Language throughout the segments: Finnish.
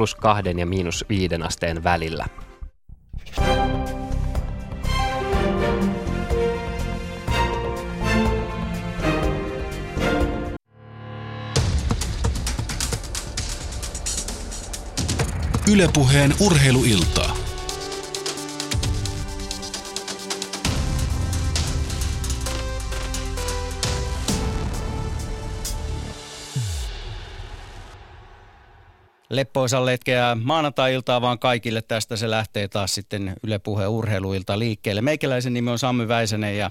plus kahden ja miinus viiden asteen välillä. Ylepuheen urheiluiltaa. Leppoisan letkeä maanantai-iltaa vaan kaikille. Tästä se lähtee taas sitten Yle Puhe urheiluilta liikkeelle. Meikäläisen nimi on Sammy Väisänen ja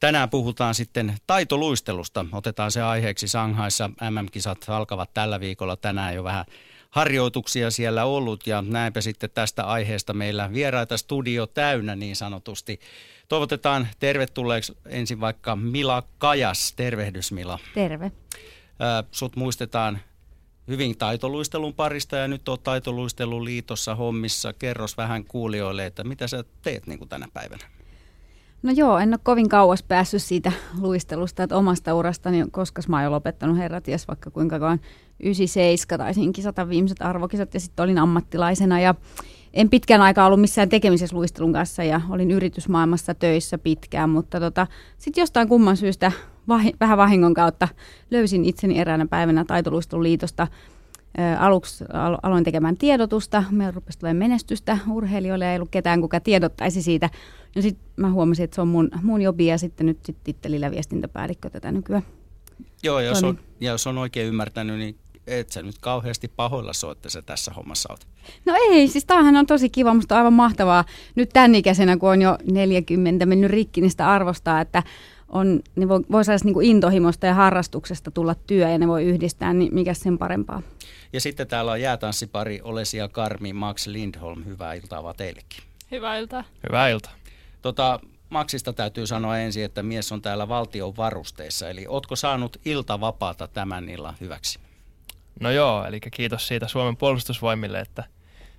tänään puhutaan sitten taitoluistelusta. Otetaan se aiheeksi Shanghaissa. MM-kisat alkavat tällä viikolla tänään jo vähän harjoituksia siellä ollut ja näinpä sitten tästä aiheesta meillä vieraita studio täynnä niin sanotusti. Toivotetaan tervetulleeksi ensin vaikka Mila Kajas. Tervehdys Mila. Terve. Sut muistetaan hyvin taitoluistelun parista ja nyt on taitoluistelun liitossa hommissa. Kerros vähän kuulijoille, että mitä sä teet niin kuin tänä päivänä? No joo, en ole kovin kauas päässyt siitä luistelusta, että omasta urastani, koska mä oon lopettanut herrat, ties vaikka kuinka kauan 97 taisin kisata viimeiset arvokisat ja sitten olin ammattilaisena ja en pitkään aikaa ollut missään tekemisessä luistelun kanssa ja olin yritysmaailmassa töissä pitkään, mutta tota, sitten jostain kumman syystä vahi, vähän vahingon kautta löysin itseni eräänä päivänä Taitoluistelun liitosta. Aluksi aloin tekemään tiedotusta, me rupesi tulemaan menestystä urheilijoille ei ollut ketään, kuka tiedottaisi siitä. Ja sitten mä huomasin, että se on mun, mun jobi ja sitten nyt sit tittelillä viestintäpäällikkö tätä nykyään. Joo, jos on, ja jos on oikein ymmärtänyt, niin et sä nyt kauheasti pahoilla so, että sä tässä hommassa oot. No ei, siis tämähän on tosi kiva, musta on aivan mahtavaa nyt tämän ikäisenä, kun on jo 40 mennyt rikki, niin sitä arvostaa, että on, ne voi, voi saada niin intohimosta ja harrastuksesta tulla työ ja ne voi yhdistää, niin mikä sen parempaa. Ja sitten täällä on jäätanssipari Olesia Karmi, Max Lindholm. Hyvää iltaa vaan teillekin. Hyvää iltaa. Hyvää iltaa. Tota, Maxista täytyy sanoa ensin, että mies on täällä valtion varusteissa. Eli ootko saanut iltavapaata tämän illan hyväksi? No joo, eli kiitos siitä Suomen puolustusvoimille, että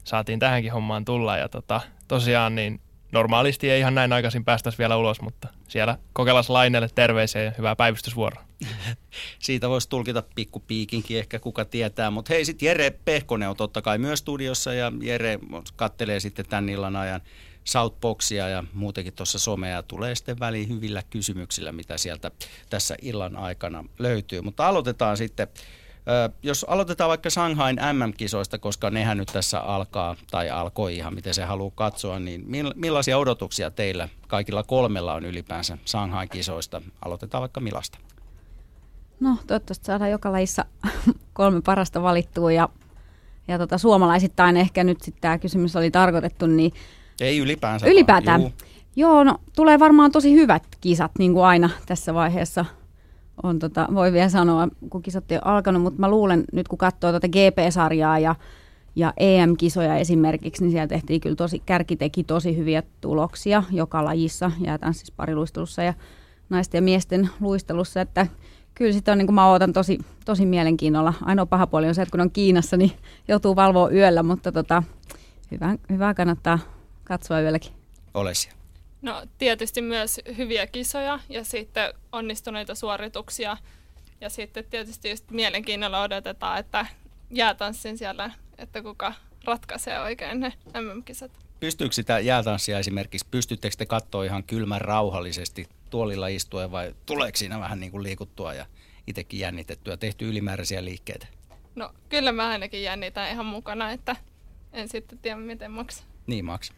saatiin tähänkin hommaan tulla. Ja tota, tosiaan niin normaalisti ei ihan näin aikaisin päästäisi vielä ulos, mutta siellä kokelas Laineelle terveisiä ja hyvää päivystysvuoroa. Siitä voisi tulkita pikkupiikinkin ehkä kuka tietää, mutta hei sitten Jere Pehkonen on totta kai myös studiossa ja Jere kattelee sitten tämän illan ajan Southboxia ja muutenkin tuossa somea ja tulee sitten väliin hyvillä kysymyksillä, mitä sieltä tässä illan aikana löytyy. Mutta aloitetaan sitten jos aloitetaan vaikka Shanghain MM-kisoista, koska nehän nyt tässä alkaa, tai alkoi ihan miten se haluaa katsoa, niin millaisia odotuksia teillä kaikilla kolmella on ylipäänsä Shanghain kisoista? Aloitetaan vaikka Milasta. No toivottavasti saadaan joka lajissa kolme parasta valittua ja, ja tota, suomalaisittain ehkä nyt sitten tämä kysymys oli tarkoitettu, niin ei ylipäänsä. Ylipäätään. Vaan, Joo, no tulee varmaan tosi hyvät kisat niin kuin aina tässä vaiheessa – on tota, voi vielä sanoa, kun kisat ei alkanut, mutta mä luulen nyt kun katsoo tuota GP-sarjaa ja, ja EM-kisoja esimerkiksi, niin siellä tehtiin kyllä tosi, kärki teki tosi hyviä tuloksia joka lajissa, jäätään siis pariluistelussa ja naisten ja miesten luistelussa, että kyllä sitä on, niin kuin mä ootan tosi, tosi mielenkiinnolla. Ainoa paha puoli on se, että kun on Kiinassa, niin joutuu valvoa yöllä, mutta tota, hyvä, hyvä kannattaa katsoa yölläkin. Ole siellä. No tietysti myös hyviä kisoja ja sitten onnistuneita suorituksia. Ja sitten tietysti just mielenkiinnolla odotetaan, että jäätanssin siellä, että kuka ratkaisee oikein ne MM-kisat. Pystyykö sitä jäätanssia esimerkiksi, pystyttekö te katsoa ihan kylmän rauhallisesti tuolilla istuen vai tuleeko siinä vähän niin kuin liikuttua ja itsekin jännitettyä, tehty ylimääräisiä liikkeitä? No kyllä mä ainakin jännitän ihan mukana, että en sitten tiedä miten maksaa. Niin maksaa.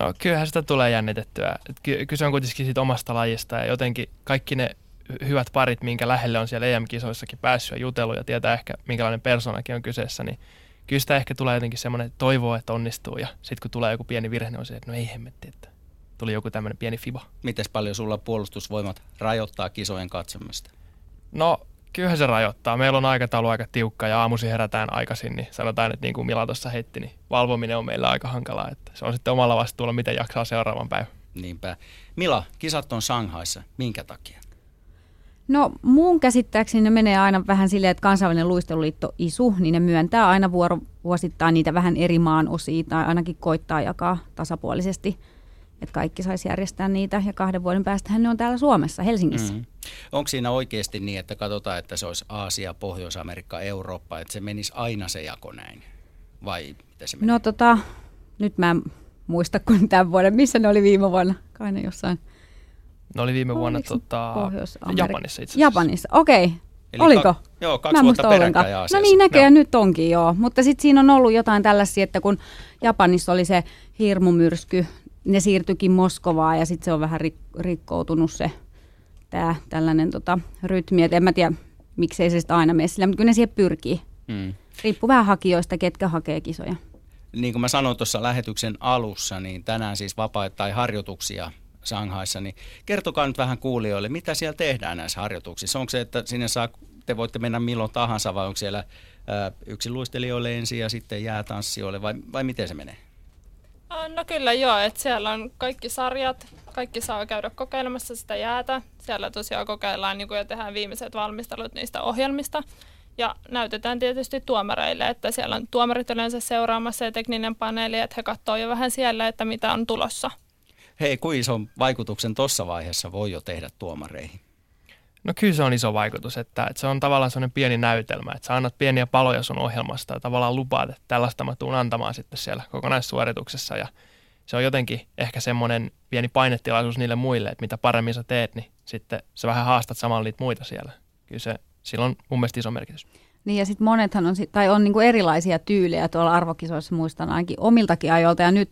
No kyllähän sitä tulee jännitettyä. Ky- kyse on kuitenkin siitä omasta lajista ja jotenkin kaikki ne hyvät parit, minkä lähelle on siellä EM-kisoissakin päässyt ja jutellut ja tietää ehkä minkälainen persoonakin on kyseessä, niin kyllä sitä ehkä tulee jotenkin semmoinen toivoa, että onnistuu ja sitten kun tulee joku pieni virhe, niin on se, että no ei hemmetti, että tuli joku tämmöinen pieni fiba. Miten paljon sulla puolustusvoimat rajoittaa kisojen katsomista? No kyllähän se rajoittaa. Meillä on aikataulu aika tiukka ja aamusi herätään aikaisin, niin sanotaan, että niin kuin Mila tuossa heitti, niin valvominen on meillä aika hankalaa. Että se on sitten omalla vastuulla, miten jaksaa seuraavan päivän. Niinpä. Mila, kisat on Shanghaissa. Minkä takia? No muun käsittääkseni ne menee aina vähän silleen, että kansainvälinen luisteluliitto ISU, niin ne myöntää aina vuosittain niitä vähän eri maan osia tai ainakin koittaa jakaa tasapuolisesti – että kaikki saisi järjestää niitä ja kahden vuoden päästä ne on täällä Suomessa, Helsingissä. Mm. Onko siinä oikeasti niin, että katsotaan, että se olisi Aasia, Pohjois-Amerikka, Eurooppa, että se menisi aina se jako näin? vai miten se menee? No tota, nyt mä en muista kuin tämän vuoden. Missä ne oli viime vuonna? Kai ne jossain Ne oli viime vuonna Oliko tota, Japanissa itse asiassa. Japanissa, okei. Okay. Eli Oliko? Ka- joo, kaksi Mä vuotta peräkkäin No niin, näköjään Joo. nyt onkin joo. Mutta sitten siinä on ollut jotain tällaisia, että kun Japanissa oli se hirmumyrsky, ne siirtyikin Moskovaan ja sitten se on vähän rik- rikkoutunut se tää, tällainen tota, rytmi. Et en mä tiedä, miksei se sitä aina mene sillä, mutta kyllä ne siihen pyrkii. Mm. Riippuu vähän hakijoista, ketkä hakee kisoja. Niin kuin mä sanoin tuossa lähetyksen alussa, niin tänään siis vapaita tai harjoituksia Shanghaissa, niin kertokaa nyt vähän kuulijoille, mitä siellä tehdään näissä harjoituksissa. Onko se, että sinne saa, te voitte mennä milloin tahansa vai onko siellä ää, yksin luistelijoille ensin ja sitten jäätanssijoille vai, vai miten se menee? No kyllä joo, että siellä on kaikki sarjat, kaikki saa käydä kokeilemassa sitä jäätä. Siellä tosiaan kokeillaan niin ja tehdään viimeiset valmistelut niistä ohjelmista. Ja näytetään tietysti tuomareille, että siellä on tuomarit yleensä seuraamassa ja tekninen paneeli, että he katsoo jo vähän siellä, että mitä on tulossa. Hei, kuin ison vaikutuksen tuossa vaiheessa voi jo tehdä tuomareihin? No kyllä se on iso vaikutus, että, että se on tavallaan sellainen pieni näytelmä, että sä annat pieniä paloja sun ohjelmasta ja tavallaan lupaat, että tällaista mä tuun antamaan sitten siellä kokonaissuorituksessa ja se on jotenkin ehkä semmoinen pieni painetilaisuus niille muille, että mitä paremmin sä teet, niin sitten sä vähän haastat samalla niitä muita siellä. Kyllä se, sillä on mun mielestä iso merkitys. Niin ja sitten monethan on, tai on niinku erilaisia tyylejä tuolla arvokisoissa, muistan ainakin omiltakin ajoilta ja nyt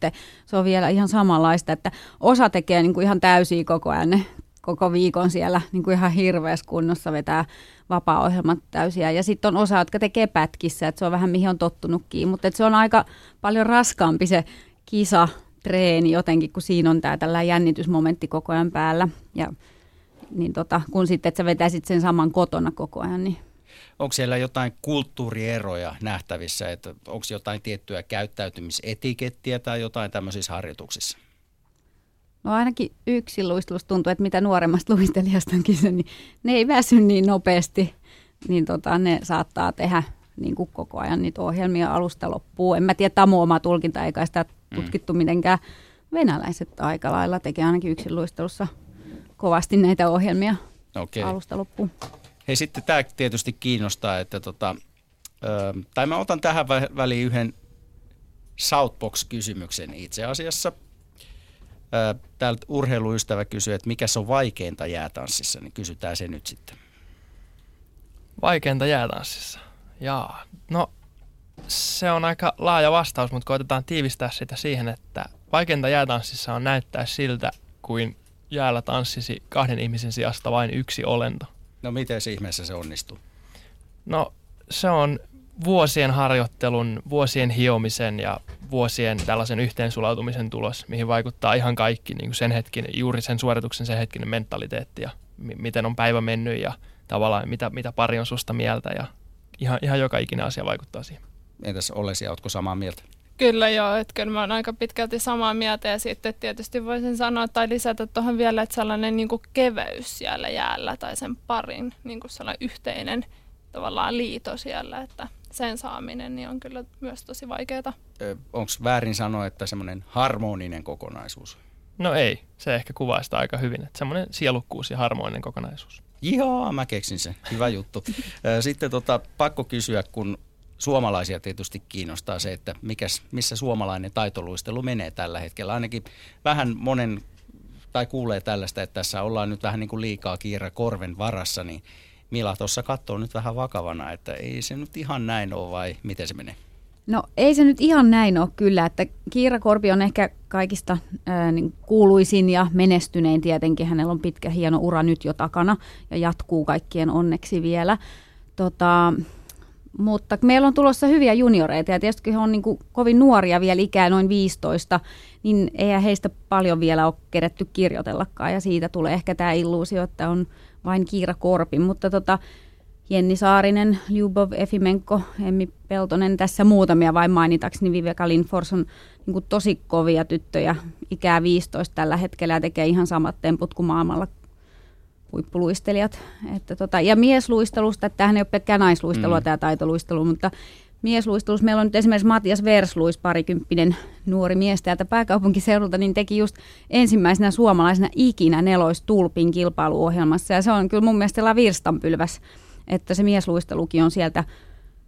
se on vielä ihan samanlaista, että osa tekee niinku ihan täysiä koko ajan ne koko viikon siellä niinku ihan hirveässä kunnossa vetää vapaa-ohjelmat täysiä. Ja sitten on osa, jotka tekee pätkissä, että se on vähän mihin on tottunutkin, mutta se on aika paljon raskaampi se kisa, treeni jotenkin, kun siinä on tämä tällä jännitysmomentti koko ajan päällä. Ja, niin tota, kun sitten, että sä vetäisit sen saman kotona koko ajan, niin Onko siellä jotain kulttuurieroja nähtävissä, että onko jotain tiettyä käyttäytymisetikettiä tai jotain tämmöisissä harjoituksissa? No ainakin yksi luistelus tuntuu, että mitä nuoremmasta luistelijasta on kyse, niin ne ei väsy niin nopeasti, niin tota, ne saattaa tehdä niin kuin koko ajan niitä ohjelmia alusta loppuun. En mä tiedä, tämä on oma tulkinta, eikä sitä tutkittu mitenkään. Venäläiset aika lailla tekee ainakin yksin luistelussa kovasti näitä ohjelmia Okei. alusta loppuun. Hei sitten tämä tietysti kiinnostaa, että tota, ö, tai mä otan tähän vä- väliin yhden Southbox-kysymyksen itse asiassa. Täältä urheiluystävä kysyy, että mikä se on vaikeinta jäätanssissa, niin kysytään se nyt sitten. Vaikeinta jäätanssissa. Jaa, no se on aika laaja vastaus, mutta koitetaan tiivistää sitä siihen, että vaikeinta jäätanssissa on näyttää siltä, kuin jäällä tanssisi kahden ihmisen sijasta vain yksi olento. No miten se ihmeessä se onnistuu? No se on vuosien harjoittelun, vuosien hiomisen ja vuosien tällaisen yhteensulautumisen tulos, mihin vaikuttaa ihan kaikki niin kuin sen hetkinen, juuri sen suorituksen sen hetkinen mentaliteetti ja mi- miten on päivä mennyt ja tavallaan mitä, mitä pari on susta mieltä ja ihan, ihan joka ikinen asia vaikuttaa siihen. Entäs Olesi, oletko samaa mieltä? Kyllä joo, että kyllä mä oon aika pitkälti samaa mieltä ja sitten tietysti voisin sanoa tai lisätä tuohon vielä, että sellainen niin kuin keveys siellä jäällä tai sen parin niin kuin sellainen yhteinen tavallaan liito siellä, että sen saaminen niin on kyllä myös tosi vaikeaa. Onko väärin sanoa, että semmoinen harmoninen kokonaisuus? No ei, se ehkä kuvaa sitä aika hyvin, että semmoinen sielukkuus ja harmoninen kokonaisuus. Joo, mä keksin sen. Hyvä juttu. Ö, Sitten tota, pakko kysyä, kun suomalaisia tietysti kiinnostaa se, että mikäs, missä suomalainen taitoluistelu menee tällä hetkellä. Ainakin vähän monen, tai kuulee tällaista, että tässä ollaan nyt vähän niin kuin liikaa kiira korven varassa, niin Mila tuossa katsoo nyt vähän vakavana, että ei se nyt ihan näin ole vai miten se menee? No ei se nyt ihan näin ole kyllä, että Kiira Korpi on ehkä kaikista ää, niin kuuluisin ja menestynein tietenkin. Hänellä on pitkä hieno ura nyt jo takana ja jatkuu kaikkien onneksi vielä. Tota, mutta meillä on tulossa hyviä junioreita ja tietysti he on niin kuin kovin nuoria vielä ikää noin 15, niin eihän heistä paljon vielä ole keretty kirjoitellakaan ja siitä tulee ehkä tämä illuusio, että on vain Kiira Korpi, mutta tota, Jenni Saarinen, Ljubov Efimenko, Emmi Peltonen, tässä muutamia vain mainitakseni. Viveka Lindfors on niin kuin tosi kovia tyttöjä, ikää 15 tällä hetkellä ja tekee ihan samat temput kuin maailmalla huippuluistelijat. Että tota, ja miesluistelusta, että tämähän ei ole pelkkää naisluistelua mm. tämä taitoluistelu, mutta miesluistelussa meillä on nyt esimerkiksi Matias Versluis, parikymppinen nuori mies täältä pääkaupunkiseudulta, niin teki just ensimmäisenä suomalaisena ikinä neloistulpin kilpailuohjelmassa. Ja se on kyllä mun mielestä virstanpylväs, että se miesluistelukin on sieltä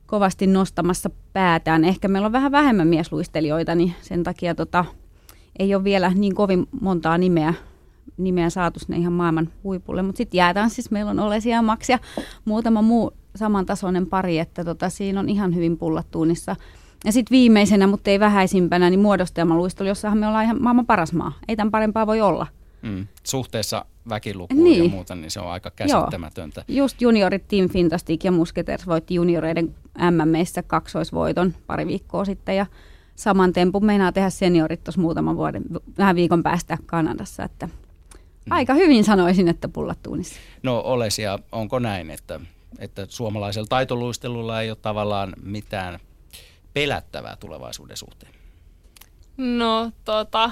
kovasti nostamassa päätään. Ehkä meillä on vähän vähemmän miesluistelijoita, niin sen takia tota, ei ole vielä niin kovin montaa nimeä, nimeä saatu sinne ihan maailman huipulle. Mutta sitten jäätään siis, meillä on Olesia ja Max ja muutama muu samantasoinen pari, että tota, siinä on ihan hyvin pullat tuunissa. Ja sitten viimeisenä, mutta ei vähäisimpänä, niin muodostelmaluistelu, jossahan me ollaan ihan maailman paras maa. Ei tämän parempaa voi olla. Mm. Suhteessa väkilukuun niin. ja muuta, niin se on aika käsittämätöntä. Joo. Just juniorit Team Fantastic ja Musketers voitti junioreiden MMEissä kaksoisvoiton pari viikkoa sitten ja saman tempun meinaa tehdä seniorit tuossa muutaman vuoden, vähän viikon päästä Kanadassa, että mm. aika hyvin sanoisin, että pullat tuunissa. No Olesia, onko näin, että, että suomalaisella taitoluistelulla ei ole tavallaan mitään pelättävää tulevaisuuden suhteen? No tota,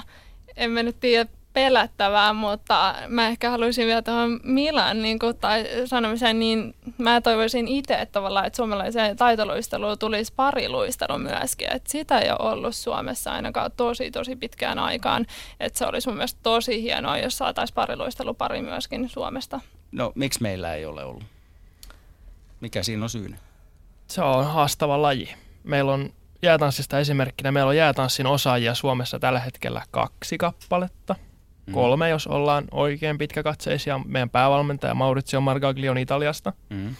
en mä nyt tiedä pelättävää, mutta mä ehkä haluaisin vielä tuohon Milan niin kuin, tai sanomiseen, niin mä toivoisin itse, että tavallaan, että suomalaiseen taitoluisteluun tulisi pariluistelu myöskin. Että sitä ei ole ollut Suomessa ainakaan tosi, tosi pitkään aikaan. Että se olisi mun mielestä tosi hienoa, jos saataisiin pariluistelupari myöskin Suomesta. No, miksi meillä ei ole ollut? Mikä siinä on syynä? Se on haastava laji. Meillä on jäätanssista esimerkkinä, meillä on jäätanssin osaajia Suomessa tällä hetkellä kaksi kappaletta – Mm. Kolme, jos ollaan oikein pitkäkatseisia. Meidän päävalmentaja Maurizio Margagli on Italiasta. Mm.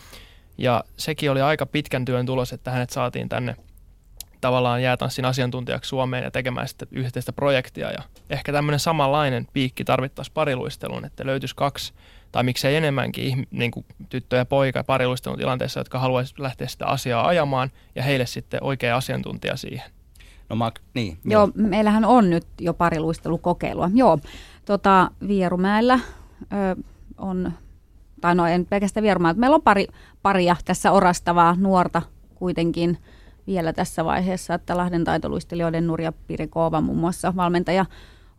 Ja sekin oli aika pitkän työn tulos, että hänet saatiin tänne tavallaan jäätanssin asiantuntijaksi Suomeen ja tekemään sitten yhteistä projektia. Ja ehkä tämmöinen samanlainen piikki tarvittaisiin pariluisteluun, että löytyisi kaksi tai miksei enemmänkin niin kuin tyttö ja poika pariluistelun tilanteessa, jotka haluaisivat lähteä sitä asiaa ajamaan ja heille sitten oikea asiantuntija siihen. No Mark, niin. Joo, joo, meillähän on nyt jo pariluistelukokeilua. Joo, tota, Vierumäellä ö, on, tai no en pelkästään Vierumäellä, meillä on pari, paria tässä orastavaa nuorta kuitenkin vielä tässä vaiheessa, että Lahden taitoluistelijoiden Nurja Pirikova muun muassa valmentaja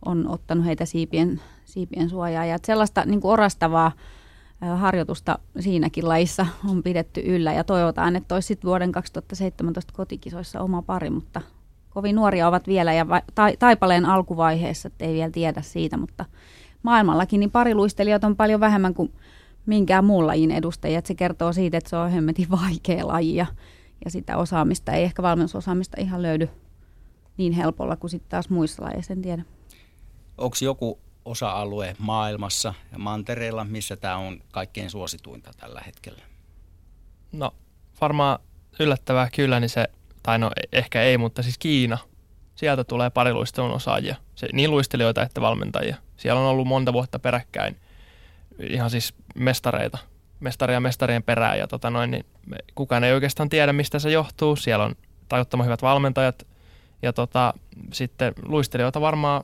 on ottanut heitä siipien, siipien suojaa. Ja sellaista niin kuin orastavaa harjoitusta siinäkin lajissa on pidetty yllä ja toivotaan, että olisi vuoden 2017 kotikisoissa oma pari, mutta kovin nuoria ovat vielä ja taipaleen alkuvaiheessa, että ei vielä tiedä siitä, mutta maailmallakin niin pariluistelijat on paljon vähemmän kuin minkään muun lajin edustajia. se kertoo siitä, että se on hemmetin vaikea laji ja, ja sitä osaamista ei ehkä valmennusosaamista ihan löydy niin helpolla kuin sitten taas muissa lajeissa, en tiedä. Onko joku osa-alue maailmassa ja mantereella, missä tämä on kaikkein suosituinta tällä hetkellä? No varmaan yllättävää kyllä, niin se tai no e- ehkä ei, mutta siis Kiina. Sieltä tulee pariluistelun osaajia, se, niin luistelijoita että valmentajia. Siellä on ollut monta vuotta peräkkäin ihan siis mestareita, mestaria mestarien perään ja tota noin, niin kukaan ei oikeastaan tiedä, mistä se johtuu. Siellä on tajuttoman hyvät valmentajat ja tota, sitten luistelijoita varmaan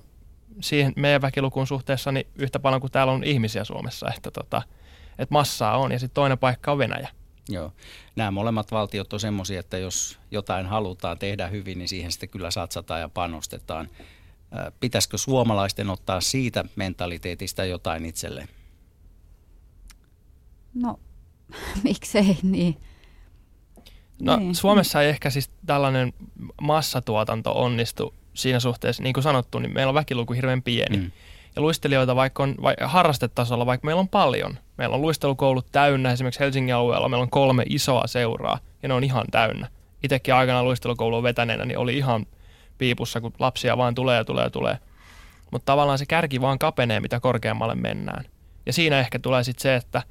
siihen meidän väkilukuun suhteessa niin yhtä paljon kuin täällä on ihmisiä Suomessa, että, tota, että massaa on ja sitten toinen paikka on Venäjä. Joo. Nämä molemmat valtiot on semmoisia, että jos jotain halutaan tehdä hyvin, niin siihen sitten kyllä satsataan ja panostetaan. Pitäisikö suomalaisten ottaa siitä mentaliteetista jotain itselleen? No, miksei niin. No niin. Suomessa ei ehkä siis tällainen massatuotanto onnistu siinä suhteessa, niin kuin sanottu, niin meillä on väkiluku hirveän pieni. Mm. Ja luistelijoita vaikka on vai, harrastetasolla, vaikka meillä on paljon. Meillä on luistelukoulut täynnä, esimerkiksi Helsingin alueella meillä on kolme isoa seuraa ja ne on ihan täynnä. Itsekin aikana luistelukoulun vetäneenä niin oli ihan piipussa, kun lapsia vaan tulee ja tulee ja tulee. Mutta tavallaan se kärki vaan kapenee, mitä korkeammalle mennään. Ja siinä ehkä tulee sitten se, että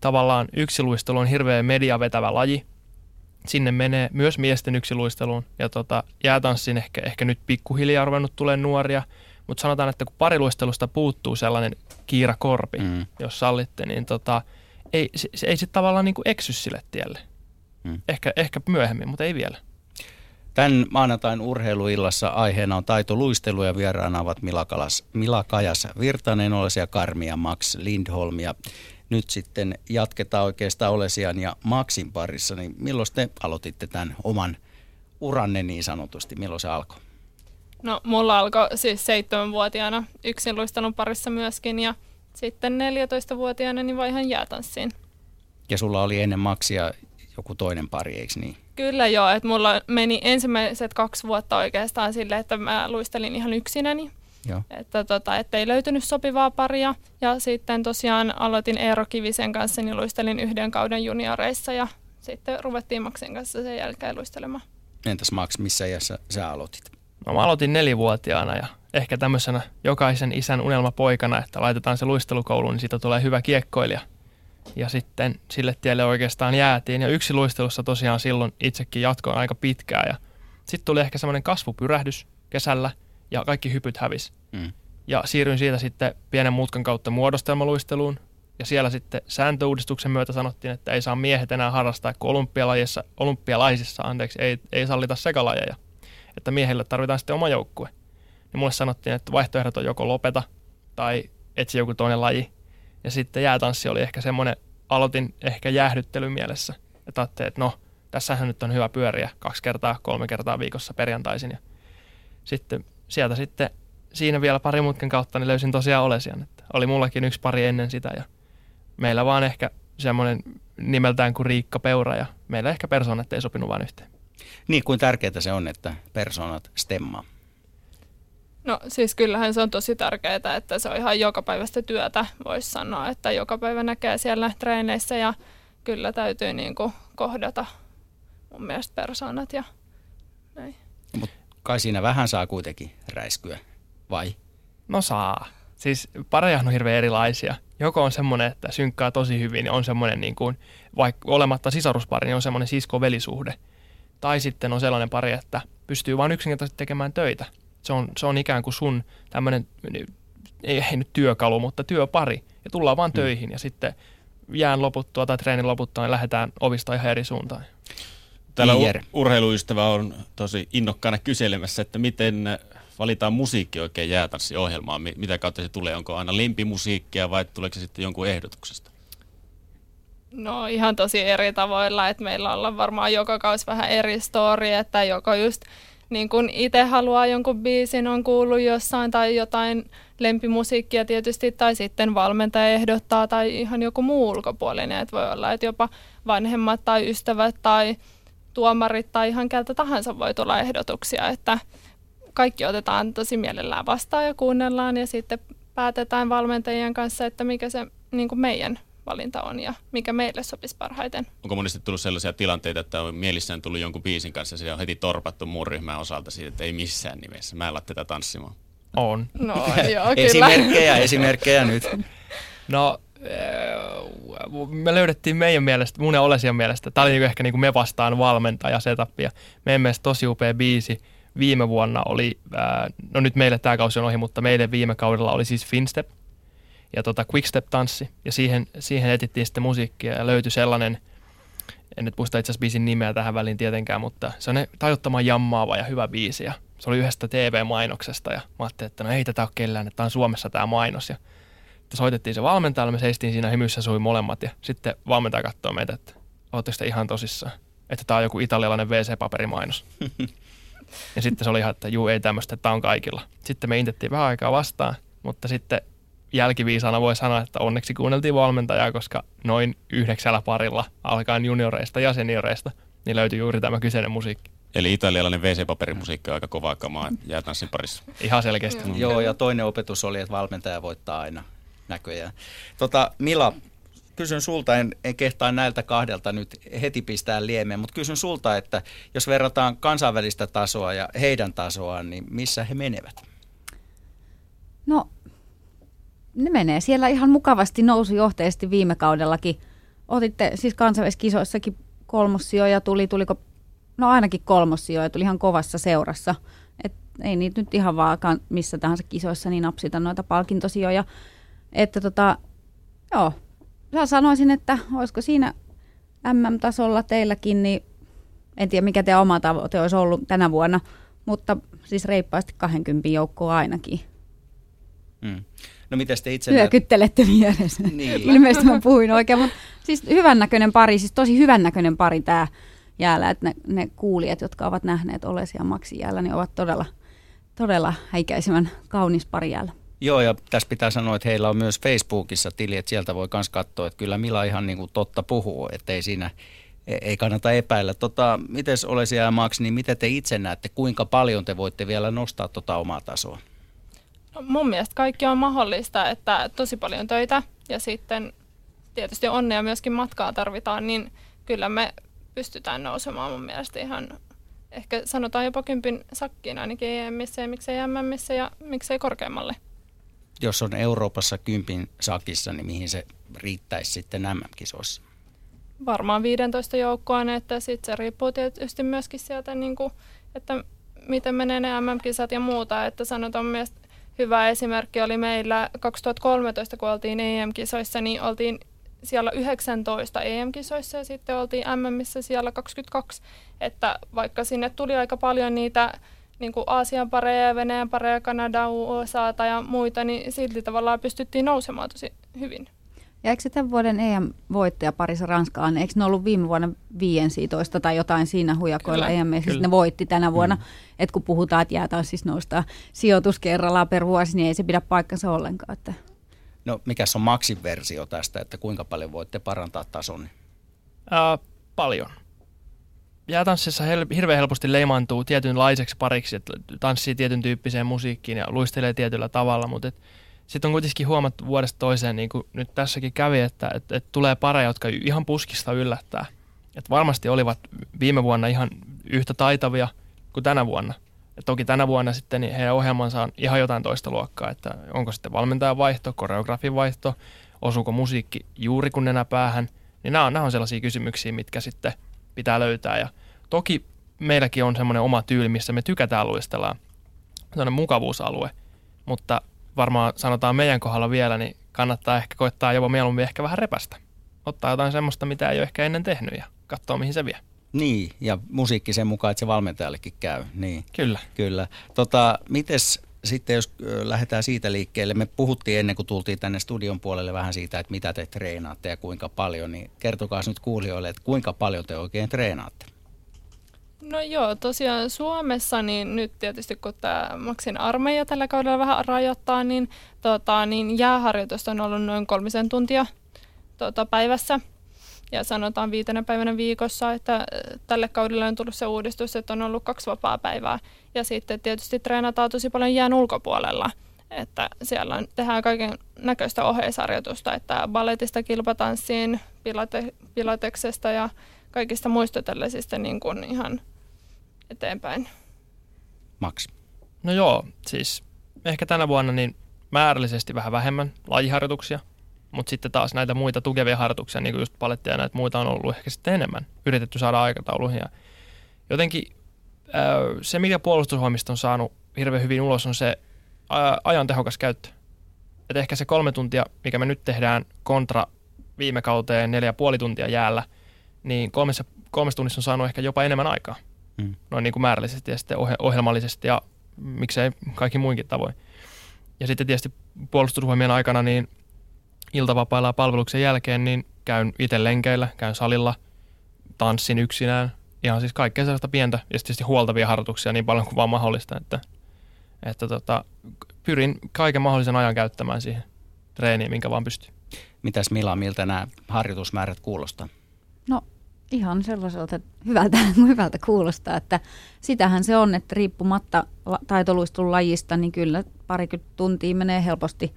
tavallaan yksiluistelu on hirveän mediavetävä laji. Sinne menee myös miesten yksiluisteluun ja tota, jäätanssin ehkä, ehkä nyt pikkuhiljaa ruvennut tulee nuoria – mutta sanotaan, että kun pariluistelusta puuttuu sellainen kiirakorpi, mm. jos sallitte, niin tota, ei, se, se ei sitten tavallaan niin kuin eksy sille tielle. Mm. Ehkä, ehkä myöhemmin, mutta ei vielä. Tämän maanantain urheiluillassa aiheena on taitoluistelu ja vieraana ovat Mila, Kalas, Mila Kajas Virtanen, Karmi ja Max Lindholm. Ja nyt sitten jatketaan oikeastaan Olesian ja Maxin parissa. Niin milloin te aloititte tämän oman uranne niin sanotusti? Milloin se alkoi? No mulla alkoi siis seitsemänvuotiaana yksin luistelun parissa myöskin ja sitten 14-vuotiaana niin vaihan jäätanssiin. Ja sulla oli ennen maksia joku toinen pari, eikö niin? Kyllä joo, että mulla meni ensimmäiset kaksi vuotta oikeastaan sille, että mä luistelin ihan yksinäni. Joo. Että tota, ei löytynyt sopivaa paria. Ja sitten tosiaan aloitin Eero Kivisen kanssa, niin luistelin yhden kauden junioreissa ja sitten ruvettiin Maxin kanssa sen jälkeen luistelemaan. Entäs Max, missä iässä sä aloitit? No, mä aloitin nelivuotiaana ja ehkä tämmöisenä jokaisen isän unelmapoikana, että laitetaan se luistelukouluun, niin siitä tulee hyvä kiekkoilija. Ja sitten sille tielle oikeastaan jäätiin. Ja yksi luistelussa tosiaan silloin itsekin jatkoin aika pitkään. Ja sitten tuli ehkä semmoinen kasvupyrähdys kesällä ja kaikki hypyt hävis. Mm. Ja siirryin siitä sitten pienen mutkan kautta muodostelmaluisteluun. Ja siellä sitten sääntöuudistuksen myötä sanottiin, että ei saa miehet enää harrastaa, kun olympialaisissa, olympialaisissa anteeksi, ei, ei sallita sekalajeja. Että miehille tarvitaan sitten oma joukkue. Niin mulle sanottiin, että vaihtoehdot on joko lopeta tai etsi joku toinen laji. Ja sitten jäätanssi oli ehkä semmoinen, aloitin ehkä jäähdyttelyn mielessä. Että ajattelin, että no, tässähän nyt on hyvä pyöriä kaksi kertaa, kolme kertaa viikossa perjantaisin. Ja sitten sieltä sitten siinä vielä pari mutken kautta niin löysin tosiaan Olesian. Että oli mullakin yksi pari ennen sitä ja meillä vaan ehkä semmoinen nimeltään kuin Riikka Peura ja meillä ehkä persoonat ei sopinut vaan yhteen. Niin kuin tärkeää se on, että persoonat stemmaa. No siis kyllähän se on tosi tärkeää, että se on ihan joka päivästä työtä, voisi sanoa, että joka päivä näkee siellä treeneissä ja kyllä täytyy niin kuin kohdata mun mielestä persoonat ja näin. Mutta kai siinä vähän saa kuitenkin räiskyä, vai? No saa. Siis parejahan on hirveän erilaisia. Joko on semmoinen, että synkkaa tosi hyvin ja on semmoinen, niin kuin, vaikka olematta sisaruspari, niin on semmoinen sisko-velisuhde. Tai sitten on sellainen pari, että pystyy vain yksinkertaisesti tekemään töitä. Se on, se on ikään kuin sun tämmöinen, ei, ei nyt työkalu, mutta työpari. Ja tullaan vaan mm. töihin ja sitten jään loputtua tai treenin loputtua, niin lähdetään ovista ihan eri suuntaan. Täällä ur- urheiluystävä on tosi innokkaana kyselemässä, että miten valitaan musiikki oikein jäätanssiohjelmaan? Mitä kautta se tulee? Onko aina lempimusiikkia vai tuleeko se sitten jonkun ehdotuksesta? No ihan tosi eri tavoilla, että meillä ollaan varmaan joka kausi vähän eri story, että joko just niin kun itse haluaa jonkun biisin, on kuullut jossain tai jotain lempimusiikkia tietysti, tai sitten valmentaja ehdottaa tai ihan joku muu ulkopuolinen, että voi olla, että jopa vanhemmat tai ystävät tai tuomarit tai ihan keltä tahansa voi tulla ehdotuksia, että kaikki otetaan tosi mielellään vastaan ja kuunnellaan ja sitten päätetään valmentajien kanssa, että mikä se niin kuin meidän valinta on ja mikä meille sopisi parhaiten. Onko monesti tullut sellaisia tilanteita, että on mielissään tullut jonkun biisin kanssa ja se on heti torpattu muun ryhmän osalta siitä, että ei missään nimessä, mä en laita tätä tanssimaan? On. No joo, kyllä. Esimerkkejä, esimerkkejä nyt. No me löydettiin meidän mielestä, mun ja Olesian mielestä, tämä oli ehkä niin kuin me vastaan valmentaja setapia. Meidän mielestä tosi upea biisi viime vuonna oli, no nyt meille tämä kausi on ohi, mutta meille viime kaudella oli siis Finstep ja tota Quickstep-tanssi. Ja siihen, siihen etittiin sitten musiikkia ja löytyi sellainen, en nyt muista itse asiassa biisin nimeä tähän väliin tietenkään, mutta se on tajuttamaan jammaava ja hyvä biisi. Ja se oli yhdestä TV-mainoksesta ja mä ajattelin, että no ei tätä ole kellään, että tämä on Suomessa tämä mainos. Ja soitettiin se valmentajalle, me seistiin siinä hymyssä sui molemmat ja sitten valmentaja katsoi meitä, että oletteko te ihan tosissaan, että tämä on joku italialainen WC-paperimainos. ja sitten se oli ihan, että juu ei tämmöistä, että tämä on kaikilla. Sitten me intettiin vähän aikaa vastaan, mutta sitten jälkiviisana voi sanoa, että onneksi kuunneltiin valmentajaa, koska noin yhdeksällä parilla alkaen junioreista ja senioreista, niin löytyi juuri tämä kyseinen musiikki. Eli italialainen WC-paperimusiikki on aika kovaa kamaa jäätanssin parissa. Ihan selkeästi. Mm. Joo, ja toinen opetus oli, että valmentaja voittaa aina näköjään. Tota, Mila, kysyn sulta, en, en kehtaa näiltä kahdelta nyt heti pistää liemeen, mutta kysyn sulta, että jos verrataan kansainvälistä tasoa ja heidän tasoaan, niin missä he menevät? No, ne menee siellä ihan mukavasti nousujohteisesti viime kaudellakin. Otitte siis kansainväliskisoissakin kolmossijoja, tuli, tuliko, no ainakin kolmossijoja, tuli ihan kovassa seurassa. Et ei niitä nyt ihan vaan missä tahansa kisoissa niin napsita noita palkintosijoja. Että tota, joo, Mä sanoisin, että olisiko siinä MM-tasolla teilläkin, niin en tiedä mikä teidän oma tavoite olisi ollut tänä vuonna, mutta siis reippaasti 20 joukkoa ainakin. Mm. No miten te itse Hyökyttelette vieressä. Niin. Ilmeisesti mä puhuin oikein, mutta siis hyvännäköinen pari, siis tosi hyvännäköinen pari tämä jäällä, että ne, ne kuulijat, jotka ovat nähneet Olesia Maxi jäällä, niin ovat todella, todella häikäisevän kaunis pari jäällä. Joo, ja tässä pitää sanoa, että heillä on myös Facebookissa tili, että sieltä voi myös katsoa, että kyllä Mila ihan niin kuin totta puhuu, että ei siinä e- ei kannata epäillä. Tota, miten olisi ja Max, niin miten te itse näette, kuinka paljon te voitte vielä nostaa tota omaa tasoa? No, mun mielestä kaikki on mahdollista, että tosi paljon töitä ja sitten tietysti onnea myöskin matkaa tarvitaan, niin kyllä me pystytään nousemaan mun mielestä ihan ehkä sanotaan jopa kympin sakkiin ainakin EMissä ja miksei MMissä ja miksei korkeammalle. Jos on Euroopassa kympin sakissa, niin mihin se riittäisi sitten MM-kisoissa? Varmaan 15 joukkoon, että sitten se riippuu tietysti myöskin sieltä, niin kuin, että miten menee ne MM-kisat ja muuta. Että sanotaan mielestä hyvä esimerkki oli meillä 2013, kun oltiin EM-kisoissa, niin oltiin siellä 19 EM-kisoissa ja sitten oltiin MMissä siellä 22. Että vaikka sinne tuli aika paljon niitä niin kuin Aasian pareja, Venäjän pareja, Kanada, USA ja muita, niin silti tavallaan pystyttiin nousemaan tosi hyvin. Ja eikö se tämän vuoden EM-voittaja Parissa Ranskaan, eikö ne ollut viime vuonna viiensiitoista tai jotain siinä hujakoilla EM, siis ne voitti tänä vuonna. Mm. Että kun puhutaan, että jää siis nostaa sijoitus kerrallaan per vuosi, niin ei se pidä paikkansa ollenkaan. Että. No mikä on maksin versio tästä, että kuinka paljon voitte parantaa tason? Ää, paljon. Jäätanssissa hel- hirveän helposti leimaantuu tietynlaiseksi pariksi, että tanssii tietyn tyyppiseen musiikkiin ja luistelee tietyllä tavalla, mutta et, sitten on kuitenkin huomattu vuodesta toiseen, niin kuin nyt tässäkin kävi, että, että, että tulee pareja, jotka ihan puskista yllättää. Että varmasti olivat viime vuonna ihan yhtä taitavia kuin tänä vuonna. Ja toki tänä vuonna sitten niin heidän ohjelmansa on ihan jotain toista luokkaa, että onko sitten valmentajan vaihto, koreografin vaihto, osuuko musiikki juuri kun nenä päähän, niin nämä on, nämä on sellaisia kysymyksiä, mitkä sitten pitää löytää. Ja toki meilläkin on semmoinen oma tyyli, missä me tykätään luistella, sellainen mukavuusalue, mutta varmaan sanotaan meidän kohdalla vielä, niin kannattaa ehkä koittaa jopa mieluummin ehkä vähän repästä. Ottaa jotain semmoista, mitä ei ole ehkä ennen tehnyt ja katsoa, mihin se vie. Niin, ja musiikki sen mukaan, että se valmentajallekin käy. Niin. Kyllä. Kyllä. Tota, mites sitten jos lähdetään siitä liikkeelle, me puhuttiin ennen kuin tultiin tänne studion puolelle vähän siitä, että mitä te treenaatte ja kuinka paljon, niin kertokaa nyt kuulijoille, että kuinka paljon te oikein treenaatte? No joo, tosiaan Suomessa niin nyt tietysti kun tämä Maksin armeija tällä kaudella vähän rajoittaa, niin, tota, niin jääharjoitusta on ollut noin kolmisen tuntia tota, päivässä. Ja sanotaan viitenä päivänä viikossa, että tälle kaudelle on tullut se uudistus, että on ollut kaksi vapaa päivää. Ja sitten tietysti treenataan tosi paljon jään ulkopuolella. Että siellä on, tehdään kaiken näköistä oheisarjoitusta, että balletista kilpatanssiin, pilate, pilateksesta ja kaikista muista tällaisista niin kuin ihan eteenpäin. Max. No joo, siis ehkä tänä vuonna niin määrällisesti vähän vähemmän lajiharjoituksia, mutta sitten taas näitä muita tukevia harjoituksia, niin kuin just palettia ja näitä muita on ollut ehkä sitten enemmän. Yritetty saada aikatauluihin ja jotenkin se, mikä puolustusvoimista on saanut hirveän hyvin ulos, on se ajan tehokas käyttö. Et ehkä se kolme tuntia, mikä me nyt tehdään kontra viime kauteen neljä ja puoli tuntia jäällä, niin kolmessa, kolmessa tunnissa on saanut ehkä jopa enemmän aikaa mm. noin niin kuin määrällisesti ja sitten ohjelmallisesti ja miksei kaikki muinkin tavoin. Ja sitten tietysti puolustusvoimien aikana niin iltavapailla ja palveluksen jälkeen niin käyn itse lenkeillä, käyn salilla, tanssin yksinään, ihan siis kaikkea sellaista pientä ja tietysti huoltavia harjoituksia niin paljon kuin vaan mahdollista, että, että tota, pyrin kaiken mahdollisen ajan käyttämään siihen treeniin, minkä vaan pystyy. Mitäs Mila, miltä nämä harjoitusmäärät kuulostaa? No ihan sellaiselta hyvältä, hyvältä kuulostaa, että sitähän se on, että riippumatta taitoluistun lajista, niin kyllä parikymmentä tuntia menee helposti,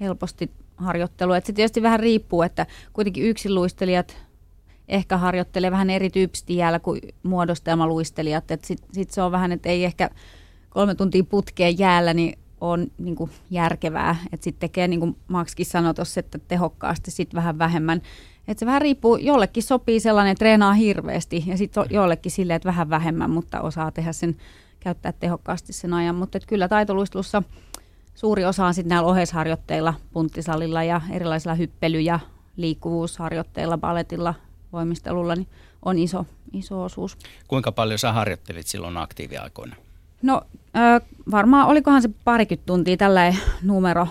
helposti harjoittelua. Sitten tietysti vähän riippuu, että kuitenkin yksinluistelijat ehkä harjoittelee vähän erityyppisesti jäällä kuin muodostelmaluistelijat. Sitten sit se on vähän, että ei ehkä kolme tuntia putkeen jäällä, niin on niin kuin järkevää. Että sitten tekee, niin kuin Maxkin sanoi tuossa, että tehokkaasti sitten vähän vähemmän. Että se vähän riippuu, jollekin sopii sellainen, treenaa hirveästi ja sitten jollekin silleen, että vähän vähemmän, mutta osaa tehdä sen, käyttää tehokkaasti sen ajan. Mutta kyllä taitoluistelussa suuri osa on sitten näillä oheisharjoitteilla, punttisalilla ja erilaisilla hyppely- ja liikkuvuusharjoitteilla, baletilla, voimistelulla, niin on iso, iso osuus. Kuinka paljon sä harjoittelit silloin aktiiviaikoina? No äh, varmaan olikohan se parikymmentä tuntia tällä numero